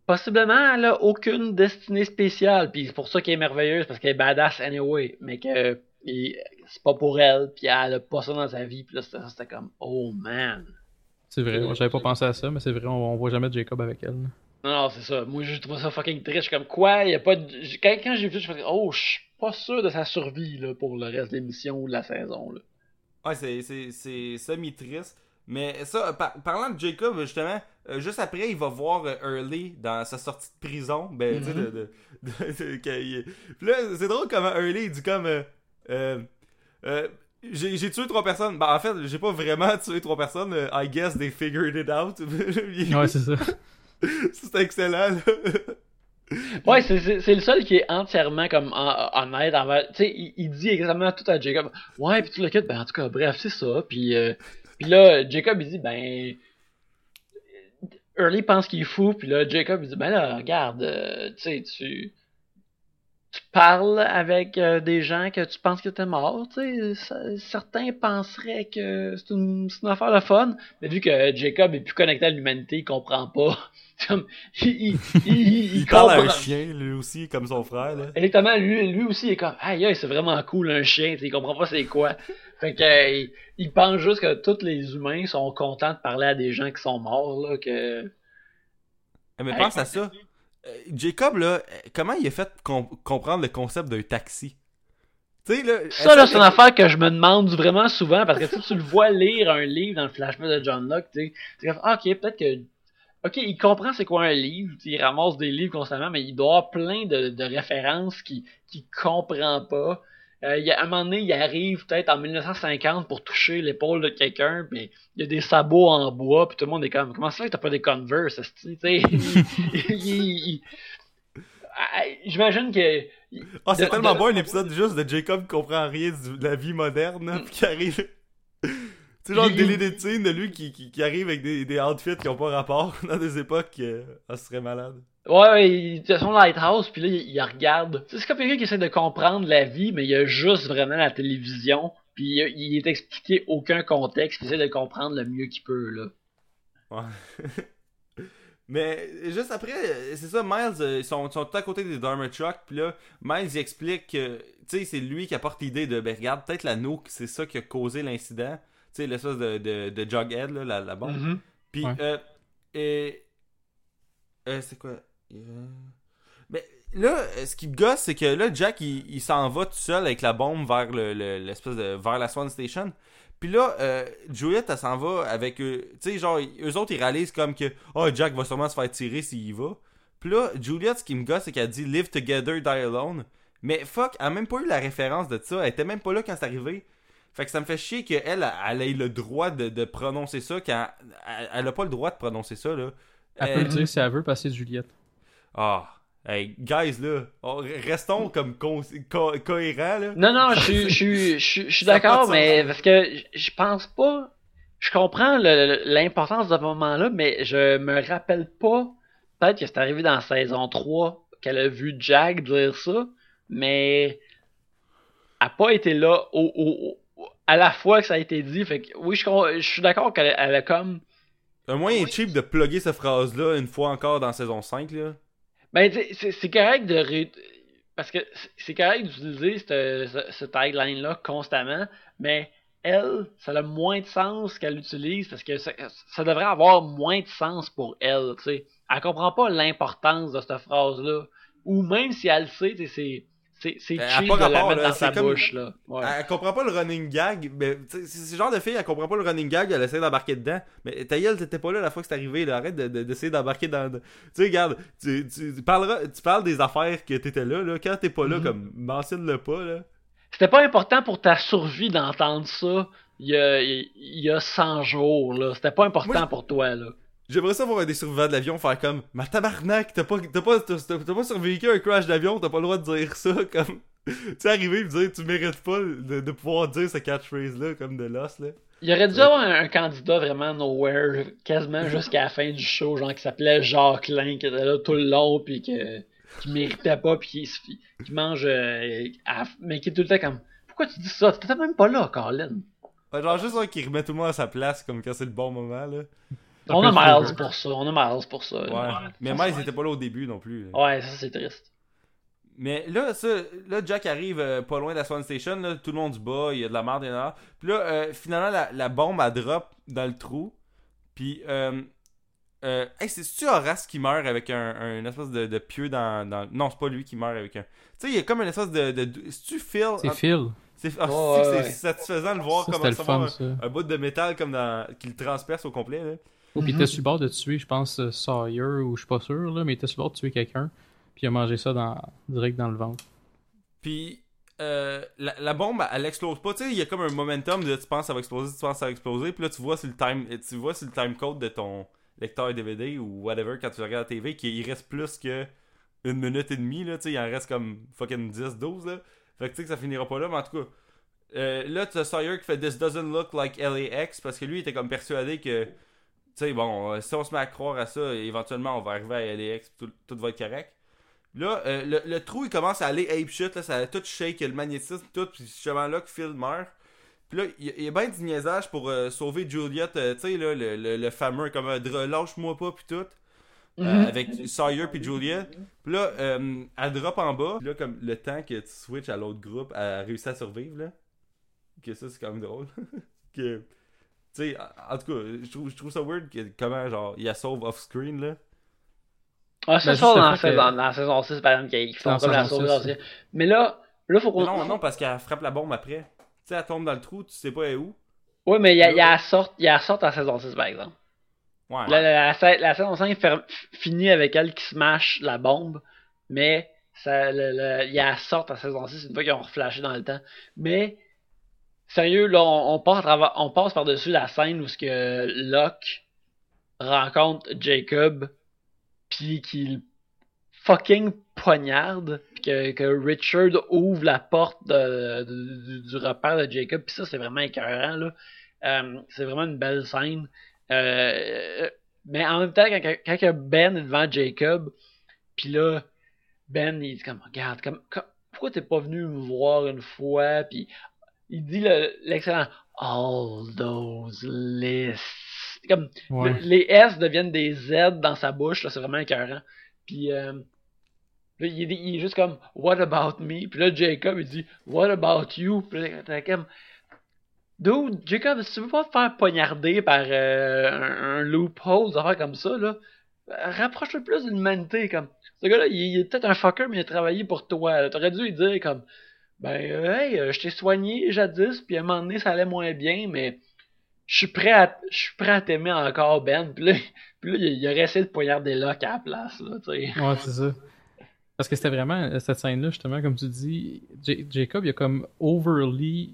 Possiblement, elle a aucune destinée spéciale, puis c'est pour ça qu'elle est merveilleuse, parce qu'elle est badass anyway, mais que c'est pas pour elle, puis elle a pas ça dans sa vie, puis là c'était comme oh man. C'est vrai, moi j'avais pas pensé à ça, mais c'est vrai, on, on voit jamais Jacob avec elle. Non, non, c'est ça. Moi, je trouve ça fucking triste. Je suis comme, quoi? Y a pas de... j'ai- Quand, quand j'ai vu ça, je me suis dit, oh, je suis pas sûr de sa survie, là, pour le reste de l'émission ou de la saison, là. Ouais, c'est- c'est c'est semi-triste. Mais ça, par- parlant de Jacob, justement, euh, juste après, il va voir euh, Early dans sa sortie de prison. Ben, tu sais, de. de, de- de- qu'il- Puis là, c'est drôle comment Early, il dit comme. euh, euh, euh, j'ai j'ai tué trois personnes. Ben, en fait, j'ai pas vraiment tué trois personnes. euh, I guess they figured it out. Ouais, c'est ça. c'est excellent, là. Ouais, c'est- le seul qui est entièrement comme en- honnête envers. Tu sais, il, il dit exactement tout à Jacob. Ouais, puis tu le quittes, ben en tout cas, bref, c'est ça. Puis, euh, là, Jacob, il dit, ben. Early pense qu'il est fou, puis là, Jacob, il dit, ben là, regarde, euh, tu sais, tu. Tu parles avec euh, des gens que tu penses que t'es mort, tu sais. Certains penseraient que c'est une, affaire de fun, mais vu que Jacob est plus connecté à l'humanité, il comprend pas. Il, il, il, il, parle à un chien, lui aussi, comme son frère, là. Exactement, lui, lui aussi il est comme aïe c'est vraiment cool un chien, tu sais, il comprend pas c'est quoi. Fait que euh, il, pense juste que tous les humains sont contents de parler à des gens qui sont morts là que Eh, Mais pense à ça. Euh, Jacob, là, euh, comment il a fait com- comprendre le concept d'un taxi? Là. ça là c'est une affaire que je me demande vraiment souvent parce que tu tu le vois lire un livre dans le flashback de John Locke, tu sais, ah, OK, peut-être que OK, il comprend c'est quoi un livre, il ramasse des livres constamment mais il doit avoir plein de, de références qu'il qu'il comprend pas. Euh, il y a, à un moment donné, il arrive peut-être en 1950 pour toucher l'épaule de quelqu'un, mais il y a des sabots en bois, puis tout le monde est comme comment ça t'as pas des Converse, tu sais? Ah, J'imagine que Ah, c'est tellement de- bon un épisode juste de Jacob qui comprend rien de la vie moderne, là, pis qui arrive. Tu sais, genre le délai de scène de lui qui, qui, qui arrive avec des, des outfits qui ont pas rapport dans des époques. Euh, ah, ce serait malade. Ouais, ouais, il à son lighthouse, puis là, il, il regarde. C'est comme quelqu'un qui essaie de comprendre la vie, mais il a juste vraiment la télévision, puis il, il est expliqué aucun contexte, puis il essaie de comprendre le mieux qu'il peut, là. Ouais. Mais juste après, c'est ça, Miles, euh, ils sont, ils sont tout à côté des Dharma Truck, puis là, Miles il explique que, tu sais, c'est lui qui apporte l'idée de, ben regarde, peut-être la nuke, c'est ça qui a causé l'incident. Tu sais, l'espèce de, de, de Jughead, là, la, la bombe. Mm-hmm. Puis, Ouais. euh, et, euh, c'est quoi? Euh, Mais là, euh, ce qui me gosse, c'est que là, Jack, il, il s'en va tout seul avec la bombe vers le, le- l'espèce de, vers la Swan Station. Puis là, euh, Juliette, elle s'en va avec eux. Tu sais, genre, eux autres, ils réalisent comme que, oh, Jack va sûrement se faire tirer s'il y va. Puis là, Juliette, ce qui me gosse, c'est qu'elle dit Live together, die alone. Mais fuck, elle a même pas eu la référence de ça. Elle était même pas là quand c'est arrivé. Fait que ça me fait chier qu'elle, elle, elle ait le droit de, de prononcer ça quand elle, elle a pas le droit de prononcer ça, là. Elle Euh, peut le dire si elle veut, c'est Juliette. Ah, hey, guys, là, on- restons comme co- co- cohérents, là. Non, non, je suis- d'accord, mais parce que je- pense pas. Je comprends l'importance de ce moment-là, mais je me rappelle pas. Peut-être que c'est arrivé dans saison 3 qu'elle a vu Jack dire ça, mais elle a pas été là au, au- au- à la fois que ça a été dit. Fait que oui, je, je suis d'accord qu'elle elle a comme. Un moyen cheap de plugger cette phrase-là une fois encore dans saison 5, là. Ben, c'est correct de. ré- Parce que c'est- correct d'utiliser ce, ce, tagline-là constamment, mais elle, ça a moins de sens qu'elle l'utilise parce que ça, devrait avoir moins de sens pour elle, sais. Elle comprend pas l'importance de cette phrase-là. Ou même si elle le sait, c'est. C'est Ben, cheap la rapport, mettre là, dans sa c'est comme- bouche, là. Ouais. Elle, comprend pas le running gag, mais c'est ce genre de fille, elle comprend pas le running gag, elle essaie d'embarquer dedans. Mais ta gueule, t'étais pas là la fois que c'est arrivé, là. arrête de- de- d'essayer d'embarquer dans. Tu sais, regarde, tu, tu, tu parleras, tu parles des affaires que t'étais là, là. Quand t'es pas là, Mhm. comme, mentionne-le pas, là. C'était pas important pour ta survie d'entendre ça il y a, il y a 100 jours, là. C'était pas important Moi, pour toi, là. J'aimerais ça voir des survivants de l'avion faire comme, ma tabarnak, t'as pas, t'as pas, t'as, t'as pas survécu à un crash d'avion, t'as pas le droit de dire ça, comme. tu sais, arriver et dire tu mérites pas de, de pouvoir dire ce catchphrase-là comme de l'os, là. Il aurait dû avoir un, un candidat vraiment nowhere, quasiment jusqu'à la fin du show, genre qui s'appelait Jacqueline, qui était là tout le long, puis que, qui méritait pas, puis qui, mange, euh, à- mais qui est tout le temps comme, pourquoi tu dis ça? T'étais même pas là, Colin. Ouais, genre juste un qui remet tout le monde à sa place, comme quand c'est le bon moment, là. On a Miles pour ça, on a Miles pour ça. Ouais. Mais Miles était pas là au début non plus. Ouais, ça c'est triste. Mais là, ça, là, Jack arrive euh, pas loin de la Swan Station, là, tout le monde se bat, il y a de la merde, il y en a. Puis là, euh, finalement, la, la bombe, elle drop dans le trou. Puis, euh, euh, hey, c'est-tu Horace qui meurt avec un, un espèce de, de pieu dans, dans... Non, c'est pas lui qui meurt avec un... Tu sais, il y a comme une espèce de... de... C'est-tu Phil? C'est En- Phil. C'est ah, Ouais, ouais. satisfaisant de voir Ça, comment c'était le ça fun, va ça. un, un bout de métal comme dans... qui le transperce au complet, là. Oh, puis il était sur le bord de tuer, je pense, euh, Sawyer, ou je suis pas sûr, là, mais il était sur bord de tuer quelqu'un. Puis il a mangé ça dans, direct dans le ventre. Puis euh, la, la bombe, elle explose pas. Tu sais, il y a comme un momentum de tu penses que ça va exploser, tu penses que ça va exploser. Puis là, tu vois sur le time, tu vois sur le time code de ton lecteur DVD ou whatever quand tu regardes la TV qu'il reste plus que une minute et demie. Là, tu sais, il en reste comme fucking 10-12. Là. Fait que tu sais que ça finira pas là, mais en tout cas. euh, là, tu as Sawyer qui fait This doesn't look like LAX parce que lui, il était comme persuadé que. Tu sais, bon, euh, si on se met à croire à ça, éventuellement, on va arriver à LAX, tout, tout va être correct. Là, euh, le, le trou, il commence à aller ape shit, là, ça a tout shake, le magnétisme, tout, puis c'est justement là que Phil meurt. Puis là, il y, a- il y a bien du niaisage pour euh, sauver Juliet, euh, tu sais, là, le, le, le fameux, comme, lâche-moi pas, puis tout, euh, avec Sawyer puis Juliet. Puis là, euh, elle drop en bas, puis là, comme le temps que tu switches à l'autre groupe, elle a réussi à survivre, là. Que ça, c'est quand même drôle. que, tu sais, en tout cas, je trouve, je trouve ça weird que, comment, genre, il la sauve off-screen, là. Ah, c'est Ben, ça le dans, fait dans la saison 6, par exemple, qu'ils font Dans comme la saison sauvegarde. 6, Mais là, là, faut qu'on. Non, non, parce qu'elle frappe la bombe après. Tu sais, elle tombe dans le trou, tu sais pas elle est où. Ouais, mais il y a, il y a la sorte, il y a la sorte en saison 6, par exemple. Ouais. La, la, la, sa- la saison 5 fer- finit avec elle qui smash la bombe, mais ça, le- le- il y a la sorte en saison 6 une fois qu'ils ont reflashé dans le temps. Mais, sérieux, là, on, passe, par-dessus la scène où Locke rencontre Jacob, puis qu'il fucking poignarde, puis que, Richard ouvre la porte du, repère de Jacob, puis ça, c'est vraiment écœurant, là. Euh, c'est vraiment une belle scène. Euh, mais en même temps, quand, Ben est devant Jacob, puis là, Ben, il dit comme, regarde, comme, comme- pourquoi t'es pas venu me voir une fois, puis il dit le- l'excellent All those lists. Comme, Ouais. le- les S deviennent des Z dans sa bouche, là, c'est vraiment écœurant. Puis euh, là, il, est- il est juste comme What about me? Puis là, Jacob, il dit What about you? Puis là, t'es comme Dude, Jacob, si tu veux pas te faire poignarder par euh, un, un loophole, des affaires comme ça, là, rapproche-toi plus de l'humanité. Comme, ce gars-là, il, il est peut-être un fucker, mais il a travaillé pour toi. T'aurais dû lui dire comme Ben, euh, hey, euh, je t'ai soigné jadis, puis à un moment donné, ça allait moins bien, mais je suis prêt à je suis prêt à t'aimer encore, Ben. Puis là, puis là, il, aurait essayé de poignarder Locke à la place, là, tu sais. Ouais, c'est ça. Parce que c'était vraiment euh, cette scène-là, justement, comme tu dis, J- Jacob, il a comme overly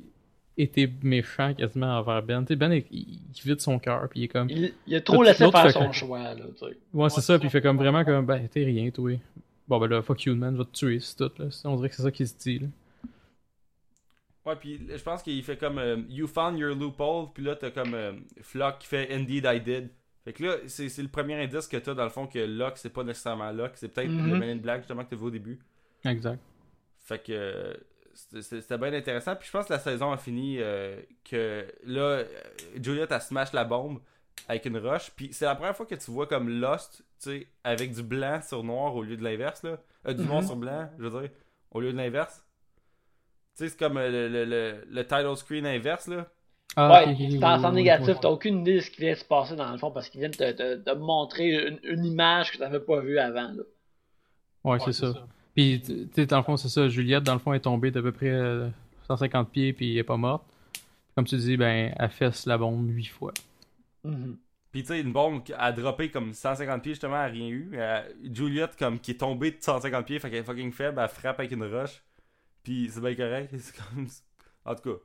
été méchant quasiment envers Ben. Tu sais, Ben, il, il vide son cœur, puis il est comme. Il, il a trop laissé faire son choix, là, tu sais. Ouais, c'est ça, puis il fait comme vraiment comme, ben, t'es rien, toi. Bon, ben là, fuck you, man, va te tuer, c'est tout, là. On dirait que c'est ça qu'il se dit, là. Ouais, puis je pense qu'il fait comme euh, You found your loophole, puis là t'as comme euh, Flock qui fait Indeed I did. Fait que là, c'est le premier indice que t'as dans le fond que Locke, c'est pas nécessairement Locke, c'est peut-être Mhm. le Man in Black justement que t'as vu au début. Exact. Fait que c'était- bien intéressant. Puis je pense que la saison a fini euh, que là, euh, Juliet a smash la bombe avec une roche. Puis c'est la première fois que tu vois comme Lost, tu sais, avec du blanc sur noir au lieu de l'inverse, là. Euh, du noir Mhm. sur blanc, je veux dire, au lieu de l'inverse. Tu sais, c'est comme euh, le, le, le, le title screen inverse, là. Ah, ouais, ok, ok, c'est oui, en sens négatif, t'as aucune idée de ce qui vient de se passer dans le fond parce qu'ils viennent te, te, te montrer une, une image que t'avais pas vue avant. Là. Ouais, c'est ça. Puis, tu sais, dans le fond, c'est ça. Juliette, dans le fond, est tombée d'à peu près euh, 150 pieds, puis elle est pas morte. Comme tu dis, ben, elle fesse la bombe 8 fois. Mhm. Puis tu sais, une bombe qui a droppé comme 150 pieds, justement, elle a rien eu. Euh, Juliet, comme, qui est tombée de 150 pieds, fait qu'elle est fucking faible, elle frappe avec une roche. Puis c'est bien correct. C'est comme... En tout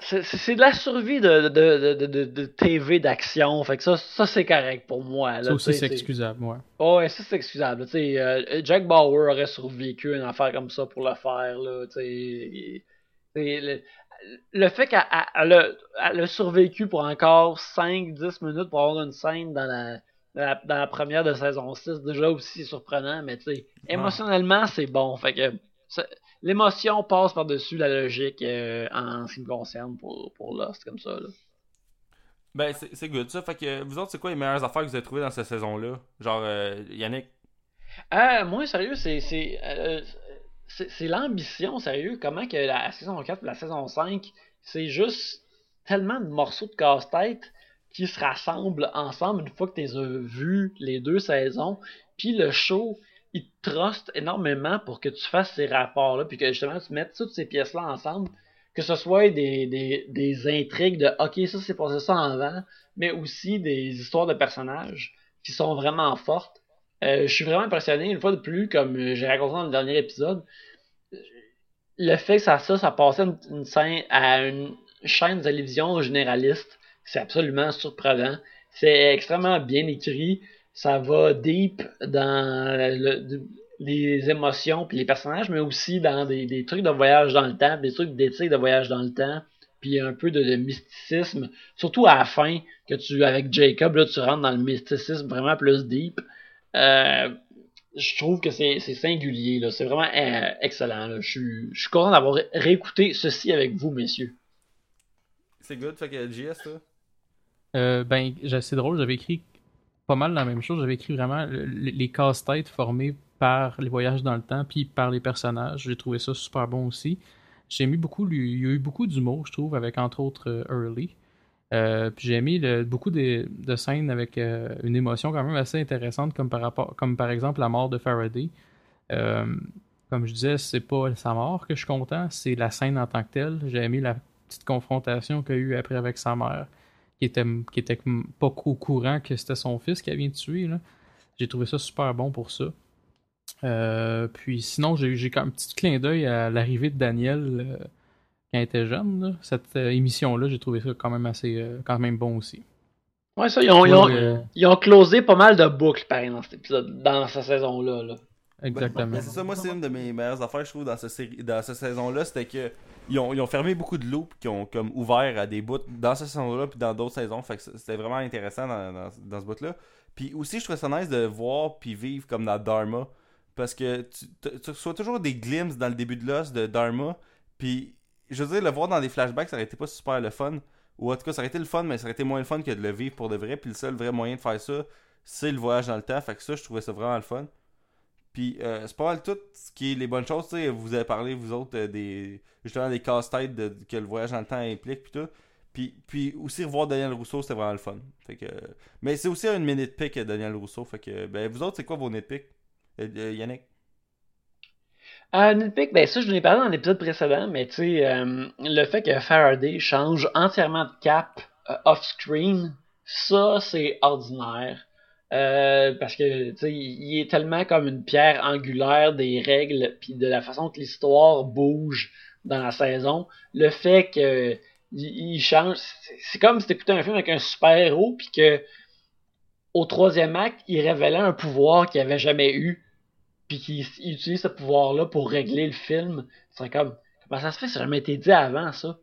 cas. c'est de la survie de, de, de, de TV d'action. Fait que ça, ça c'est correct pour moi. Là, ça aussi, c'est excusable, ouais. Oh, ouais, ça, c'est excusable. Euh, Jack Bauer aurait survécu une affaire comme ça pour le faire. Là, le, le fait qu'elle a survécu pour encore 5-10 minutes pour avoir une scène dans la, dans la, première de saison 6, déjà aussi surprenant, mais tu sais, émotionnellement, c'est bon. Fait que l'émotion passe par-dessus la logique euh, en ce qui me concerne pour, pour Lost, comme ça. Là. Ben, c'est good ça. Fait que vous autres, c'est quoi les meilleures affaires que vous avez trouvées dans cette saison-là? Genre, euh, Yannick? Euh, Moi, sérieux, c'est. C'est euh, l'ambition, sérieux. Comment que la saison 4 et la saison 5, c'est juste tellement de morceaux de casse-tête qui se rassemblent ensemble une fois que tu as vu les deux saisons. Puis le show, il te truste énormément pour que tu fasses ces rapports-là, puis que justement tu mettes toutes ces pièces-là ensemble, que ce soit des, des, des intrigues de OK, ça c'est passé ça en avant, mais aussi des histoires de personnages qui sont vraiment fortes. Euh, je suis vraiment impressionné, une fois de plus, comme j'ai raconté dans le dernier épisode, le fait que ça, ça, ça passait une, scène à une chaîne de télévision généraliste, c'est absolument surprenant. C'est extrêmement bien écrit ça va deep dans les émotions puis les personnages, mais aussi dans des, trucs de voyage dans le temps, des trucs d'éthique de voyage dans le temps, puis un peu de, mysticisme, surtout à la fin, que tu, avec Jacob, là, tu rentres dans le mysticisme vraiment plus deep. Euh, je trouve que c'est singulier, là. C'est vraiment euh, excellent, Je suis, je suis content d'avoir réécouté ceci avec vous, messieurs. C'est good, fait que JS, toi? Euh, ben, c'est drôle, j'avais écrit pas mal la même chose. J'avais écrit vraiment les casse-têtes formés par les voyages dans le temps puis par les personnages. J'ai trouvé ça super bon aussi. J'ai mis beaucoup, il y a eu beaucoup d'humour, je trouve, avec entre autres euh, Early. Euh, puis j'ai mis beaucoup de, scènes avec euh, une émotion quand même assez intéressante, comme par, rapport, comme par exemple la mort de Faraday. comme je disais, c'est pas sa mort que je suis content, c'est la scène en tant que telle. J'ai aimé la petite confrontation qu'il y a eu après avec sa mère qui était, qui était pas au courant que c'était son fils qui avait tué. J'ai trouvé ça super bon pour ça. Euh, puis sinon, j'ai quand même un petit clin d'œil à l'arrivée de Daniel euh, quand il était jeune. Cette euh, émission-là, j'ai trouvé ça quand même assez quand même bon aussi. Ouais, ça, ils ont, ils ont, closé pas mal de boucles, pareil, dans cet épisode, dans cette saison-là. Là. Exactement. c'est ça, moi, c'est une de mes meilleures affaires, je trouve, dans, dans cette saison-là. C'était que ils ont, ils ont, fermé beaucoup de loops qui ont comme ouvert à des bouts dans cette saison-là puis dans d'autres saisons. Fait que c'était vraiment intéressant dans, dans, ce bout-là. Puis aussi, je trouvais ça nice de voir puis vivre comme dans Dharma. Parce que tu, tu reçois toujours des glimpses dans le début de l'os de Dharma. Puis, je veux dire, le voir dans des flashbacks, ça aurait été pas super le fun. Ou en tout cas, ça aurait été le fun, mais ça aurait été moins le fun que de le vivre pour de vrai. Puis le seul vrai moyen de faire ça, c'est le voyage dans le temps. Fait que ça, je trouvais ça vraiment le fun. Puis euh, c'est pas mal tout ce qui est les bonnes choses. sais vous avez parlé, vous autres, euh, des justement des casse-têtes que le voyage dans le temps implique. Puis tout. Puis, puis aussi revoir Daniel Rousseau, c'était vraiment le fun. Fait que, mais c'est aussi une minute pick Daniel Rousseau. Fait que, ben, vous autres, c'est quoi vos nitpicks, euh, Yannick? Euh, nitpick, ben ça je vous ai parlé dans l'épisode précédent, mais tu sais, le fait que Faraday change entièrement de cap off-screen, ça c'est ordinaire. Euh, parce que tu sais, il est tellement comme une pierre angulaire des règles puis de la façon que l'histoire bouge dans la saison. Le fait que il, change, c'est comme si t'écoutais un film avec un super héros puis que au troisième acte, il révélait un pouvoir qu'il avait jamais eu puis qu'il utilise ce pouvoir-là pour régler le film. C'est comme comment ça se fait, ça jamais été dit avant ça.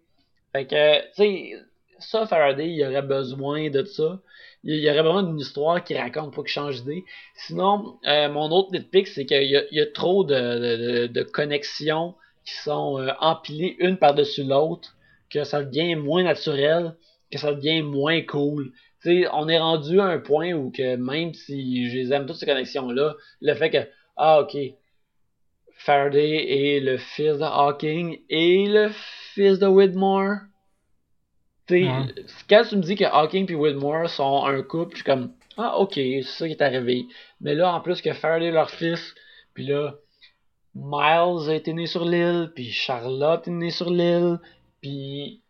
Fait que tu sais, ça Faraday, il aurait besoin de ça il y aurait vraiment une histoire qui raconte, pas qu'il change d'idée. Sinon, euh, mon autre nitpick, c'est qu'il y, a trop de, connexions qui sont euh, empilées une par-dessus l'autre, que ça devient moins naturel, que ça devient moins cool. on est rendu à un point où que même si je les aime toutes ces connexions-là, le fait que, ah ok, Faraday est le fils de Hawking et le fils de Whitmore, quand tu me dis que Hawking et Whitmore sont un couple, je suis comme Ah ok, c'est ça qui est arrivé. Mais là, en plus que Faraday leur fils, puis là, Miles a été né sur l'île, puis Charlotte est née sur l'île, puis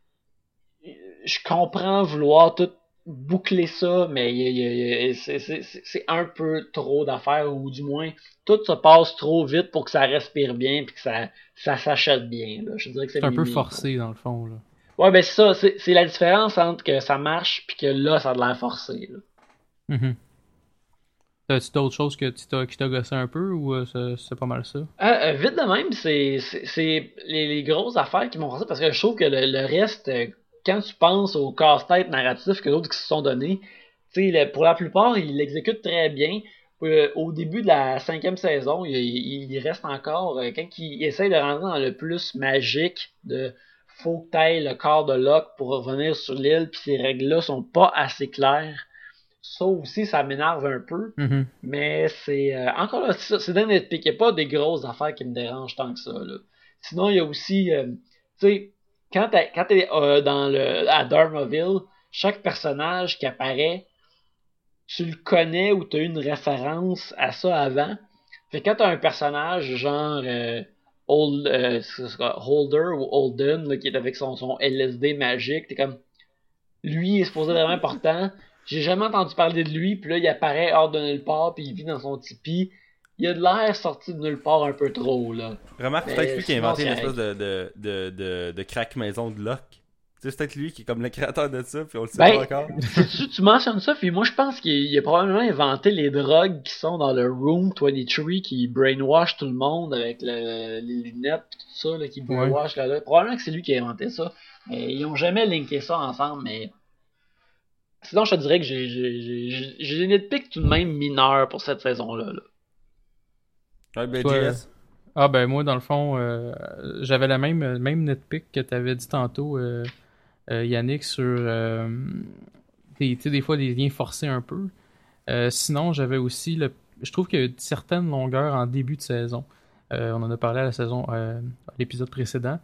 je comprends vouloir tout boucler ça, mais c'est un peu trop d'affaires, ou du moins, tout se passe trop vite pour que ça respire bien, puis que ça, ça s'achète bien. Je dirais que c'est un peu forcé, dans le fond. Là. Ouais, ben c'est ça, c'est la différence entre que ça marche puis que là, ça a de l'air forcé. Là. Mhm. T'as-tu d'autres choses que qui t'a gossé un peu ou euh, c'est- pas mal ça? Ah, euh, vite de même, c'est les, les grosses affaires qui m'ont forcé parce que je trouve que le, le reste, euh, quand tu penses au casse-tête narratif que d'autres qui se sont donnés, tu sais, le- pour la plupart, ils l'exécutent très bien. Euh, au début de la cinquième saison, il, il- reste encore, euh, quand il essaye de rentrer dans le plus magique de faut que t'ailles le corps de Locke pour revenir sur l'île, puis ces règles-là sont pas assez claires. Ça aussi, ça m'énerve un peu. Mhm. Mais c'est euh, encore là, c'est d'un a pas des grosses affaires qui me dérangent tant que ça. Là. Sinon, il y a aussi, euh, tu sais, quand t'es quand t'es, euh, dans le à Darmaville, chaque personnage qui apparaît, tu le connais ou tu as eu une référence à ça avant. Fait que quand t'as un personnage genre Hold- euh, Holder ou Holden là, qui est avec son, son LSD magique, t'es comme lui est supposé être vraiment important. J'ai jamais entendu parler de lui, puis là il apparaît hors de nulle part, puis il vit dans son tipi. Il a de l'air sorti de nulle part un peu trop là. Remarque, peut-être lui qui a inventé une espèce de, de, de, de, de crack maison de Locke. Tu c'est peut-être lui qui est comme le créateur de ça, puis on le sait Ben, pas encore. tu, tu mentionnes ça, puis moi je pense qu'il il a probablement inventé les drogues qui sont dans le Room 23 qui brainwash tout le monde avec le- les lunettes tout ça, là, qui brainwash là, là. Probablement que c'est lui qui a inventé ça. Mais ils ont jamais linké ça ensemble, mais. Sinon, je te dirais que j'ai des nitpicks tout de même mineurs pour cette saison-là. là. Ouais, ben, Toi, JS. Ah ben moi dans le fond euh, j'avais la même même nitpick que t'avais dit tantôt euh, euh, Yannick sur euh, des, tu sais, des fois des liens forcés un peu. Euh, sinon j'avais aussi le je trouve qu'il y a une certaine longueur en début de saison. Euh, on en a parlé à la saison euh, à l'épisode précédent.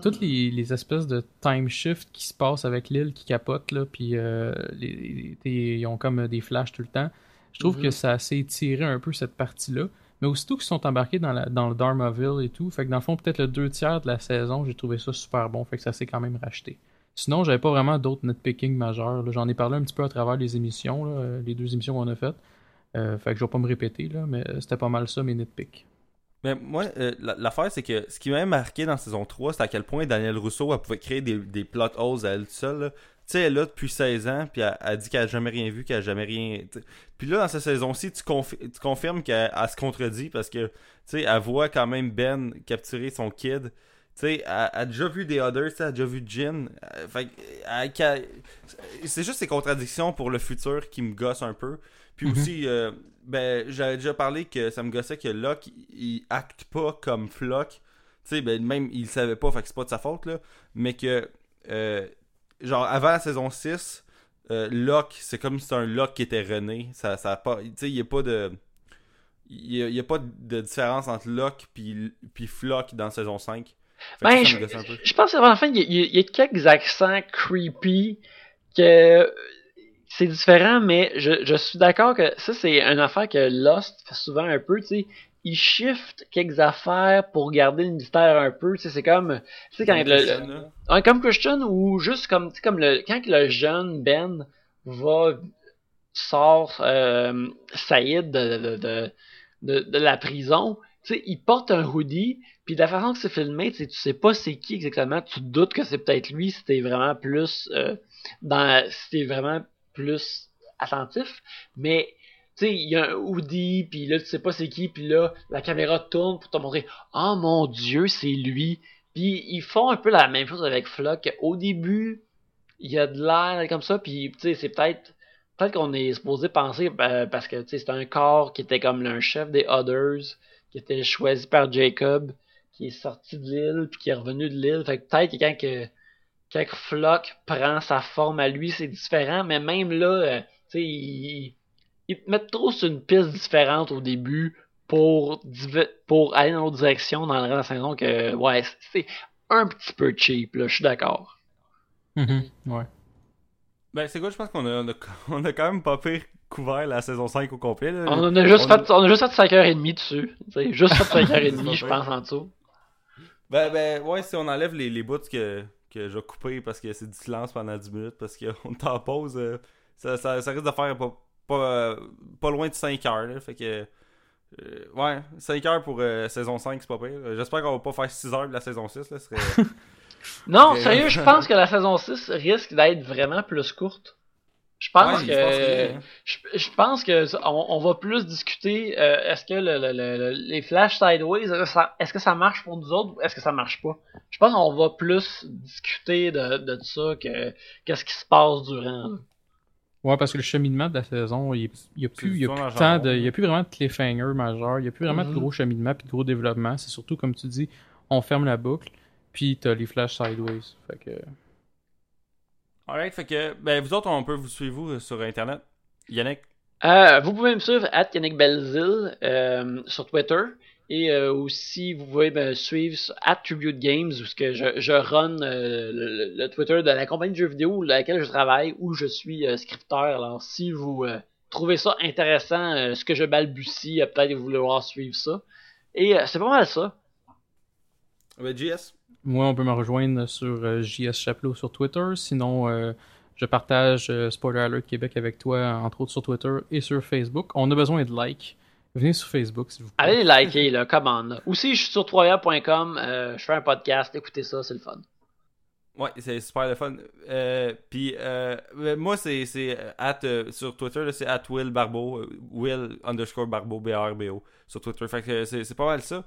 Toutes les, les espèces de time shift qui se passent avec l'île qui capote là puis euh, les, les- ils ont comme des flashs tout le temps. Je trouve Mhm. que ça s'est étiré un peu cette partie-là. Mais aussitôt qu'ils sont embarqués dans, la, dans le Dharmaville et tout, fait que dans le fond, peut-être le deux tiers de la saison, j'ai trouvé ça super bon, fait que ça s'est quand même racheté. Sinon, j'avais pas vraiment d'autres nitpicking majeurs. J'en ai parlé un petit peu à travers les émissions, euh, les deux émissions qu'on a faites. Euh, fait que je vais pas me répéter, mais c'était pas mal ça mes nitpicks. Mais moi, euh, la- l'affaire, c'est que ce qui m'a marqué dans saison 3, c'est à quel point Daniel Rousseau elle pouvait créer des, plot holes à elle seule. Tu sais, elle est là depuis 16 ans, puis elle, elle dit qu'elle a jamais rien vu, qu'elle a jamais rien. Puis là, dans cette saison-ci, tu, confi- tu confirmes qu'elle elle se contredit parce que, tu sais, elle voit quand même Ben capturer son kid. Tu sais, elle, elle a déjà vu des others, tu sais, elle a déjà vu Jin. Euh, c'est juste ces contradictions pour le futur qui me gossent un peu. Puis Mhm. aussi, euh, ben, j'avais déjà parlé que ça me gossait que Locke, il, acte pas comme Flock. Tu sais, ben, même, il savait pas, fait que c'est pas de sa faute, là. Mais que, euh, genre, avant la saison 6, euh, Locke, c'est comme si c'était un Locke qui était René. Ça, ça a pas, tu sais, il y a pas de... Il y a, il y a pas de différence entre Locke puis, puis Flock dans saison 5. Ben, je, je pense qu'à la fin, il y, a- y y quelques accents creepy que c'est différent, mais je, je suis d'accord que ça, c'est une affaire que Lost fait souvent un peu, tu sais. Il shift quelques affaires pour garder le mystère un peu, tu sais, c'est comme, tu sais, quand le, Christian, comme ou juste comme, tu sais, comme le, quand le jeune Ben va, sort, euh, Saïd de, de, de, de, de la prison, tu sais, il porte un hoodie, puis de la façon que c'est filmé, tu sais, sais pas c'est qui exactement, tu te doutes que c'est peut-être lui si t'es vraiment plus, euh, dans, si vraiment plus attentif, mais, tu il y a un hoodie, puis là, tu sais pas c'est qui, puis là, la caméra tourne pour te montrer, oh mon dieu, c'est lui, puis ils font un peu la même chose avec Flock. Au début, il y a de l'air comme ça, puis tu sais, c'est peut-être peut-être qu'on est supposé penser euh, parce que tu sais, c'est un corps qui était comme un chef des Others, qui était choisi par Jacob, qui est sorti de l'île puis qui est revenu de l'île. Fait que peut-être que quand que Flock prend sa forme à lui, c'est différent, mais même là, euh, tu sais, ils, te mettent trop sur une piste différente au début pour, pour aller dans l'autre direction dans le reste de la saison que, ouais, c'est un petit peu cheap, là, je suis d'accord. Mhm, Ouais. Ben, c'est quoi, je pense qu'on a, on a, quand même pas pire couvert la saison 5 au complet. Là. On a juste on- fait, on a juste fait 5h30 dessus. tu sais, juste fait 5h30, je pense, en dessous. Ben, ben, ouais, si on enlève les, les bouts que, que j'ai coupés parce que c'est du silence pendant 10 minutes, parce qu'on est en pause, euh, ça, ça, ça risque de faire pas, pas, euh, pas loin de 5 heures. Là, fait que, euh, ouais, 5 heures pour euh, saison 5, c'est pas pire. J'espère qu'on va pas faire 6 heures de la saison 6. Là, ce serait, Non, sérieux, je pense que la saison 6 risque d'être vraiment plus courte. Je pense Ouais, que je pense que oui, hein. je, je pense que ça- on, on va plus discuter euh, est-ce que le, le- le- le- les flash sideways est-ce que, ça, marche pour nous autres ou est-ce que ça marche pas? Je pense qu'on va plus discuter de, de ça que qu'est-ce qui se passe durant. Ouais, parce que le cheminement de la saison, il n'y a plus, il y a plus tant de, il y a plus vraiment de cliffhanger majeur, il n'y a plus vraiment Mhm. de gros cheminement puis de gros développement. C'est surtout, comme tu dis, on ferme la boucle, puis t'as les flash sideways. Fait que, Alright, fait que, ben, vous autres, on peut vous suivre vous, euh, sur Internet. Yannick, Euh, vous pouvez me suivre at Yannick Belzil euh, sur Twitter. Et euh, aussi, vous pouvez me suivre sur at Tribute Games, où ce que je, je run euh, le, le Twitter de la compagnie de jeux vidéo dans laquelle je travaille, où je suis euh, scripteur. Alors, si vous euh, trouvez ça intéressant, euh, ce que je balbutie, euh, peut-être que vous voulez voir suivre ça. Et euh, c'est pas mal ça. Ben, JS. moi, on peut me rejoindre sur euh, JS Chapelot sur Twitter. Sinon, euh, je partage euh, Spoiler Alert Québec avec toi, entre autres sur Twitter et sur Facebook. On a besoin de likes. Venez sur Facebook, s'il vous plaît. Allez liker, là, commande. là. Aussi, je suis sur troya.com, euh, je fais un podcast, écoutez ça, c'est le fun. Ouais, c'est super le fun. Euh, Puis, euh, moi, c'est c'est, at, sur Twitter, là, c'est at Will Barbeau, Will underscore Barbeau, B-A-R-B-O, sur Twitter. Fait que c'est c'est pas mal ça.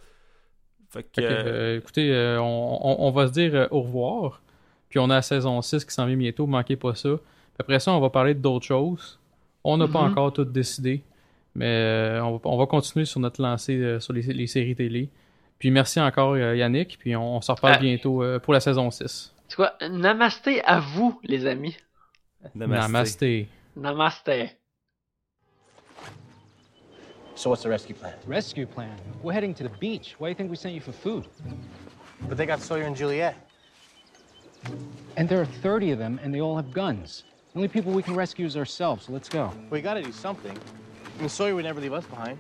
Fait que. Fait que, euh, euh, écoutez, euh, on, on- on va se dire euh, au revoir. Puis on a la saison 6 qui s'en vient bientôt, manquez pas ça. Puis après ça, on va parler d'autres choses. On n'a pas Mhm. encore tout décidé. Mais euh, on, va, on va continuer sur notre lancée euh, sur les, les séries télé. Puis merci encore euh, Yannick. Puis on, on se reparle Ah. bientôt euh, pour la saison 6. C'est quoi? Namasté à vous, les amis. Namasté. Namasté. Namasté. So what's the rescue plan? Rescue plan. We're heading to the beach. Why do you think we sent you for food? But they got Sawyer and Juliet. And there are 30 of them, and they all have guns. The only people we can rescue is ourselves, so let's go. We gotta do something. I mean, Sawyer would never leave us behind.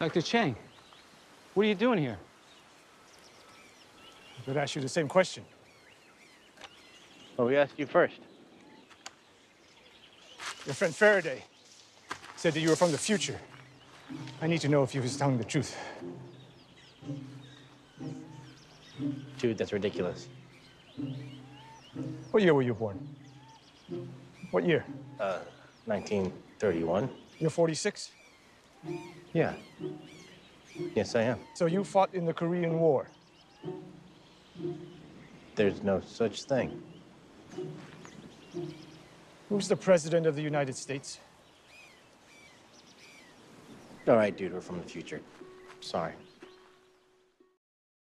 Dr. Chang, what are you doing here? I could ask you the same question. Well, we asked you first. Your friend Faraday said that you were from the future. I need to know if he was telling the truth. Dude, that's ridiculous. What year were you born? What year? Uh, 1931? You're 46? Yeah. Yes, I am. So you fought in the Korean War. There's no such thing. Who's the president of the United States? All right, dude, we're from the future. Sorry.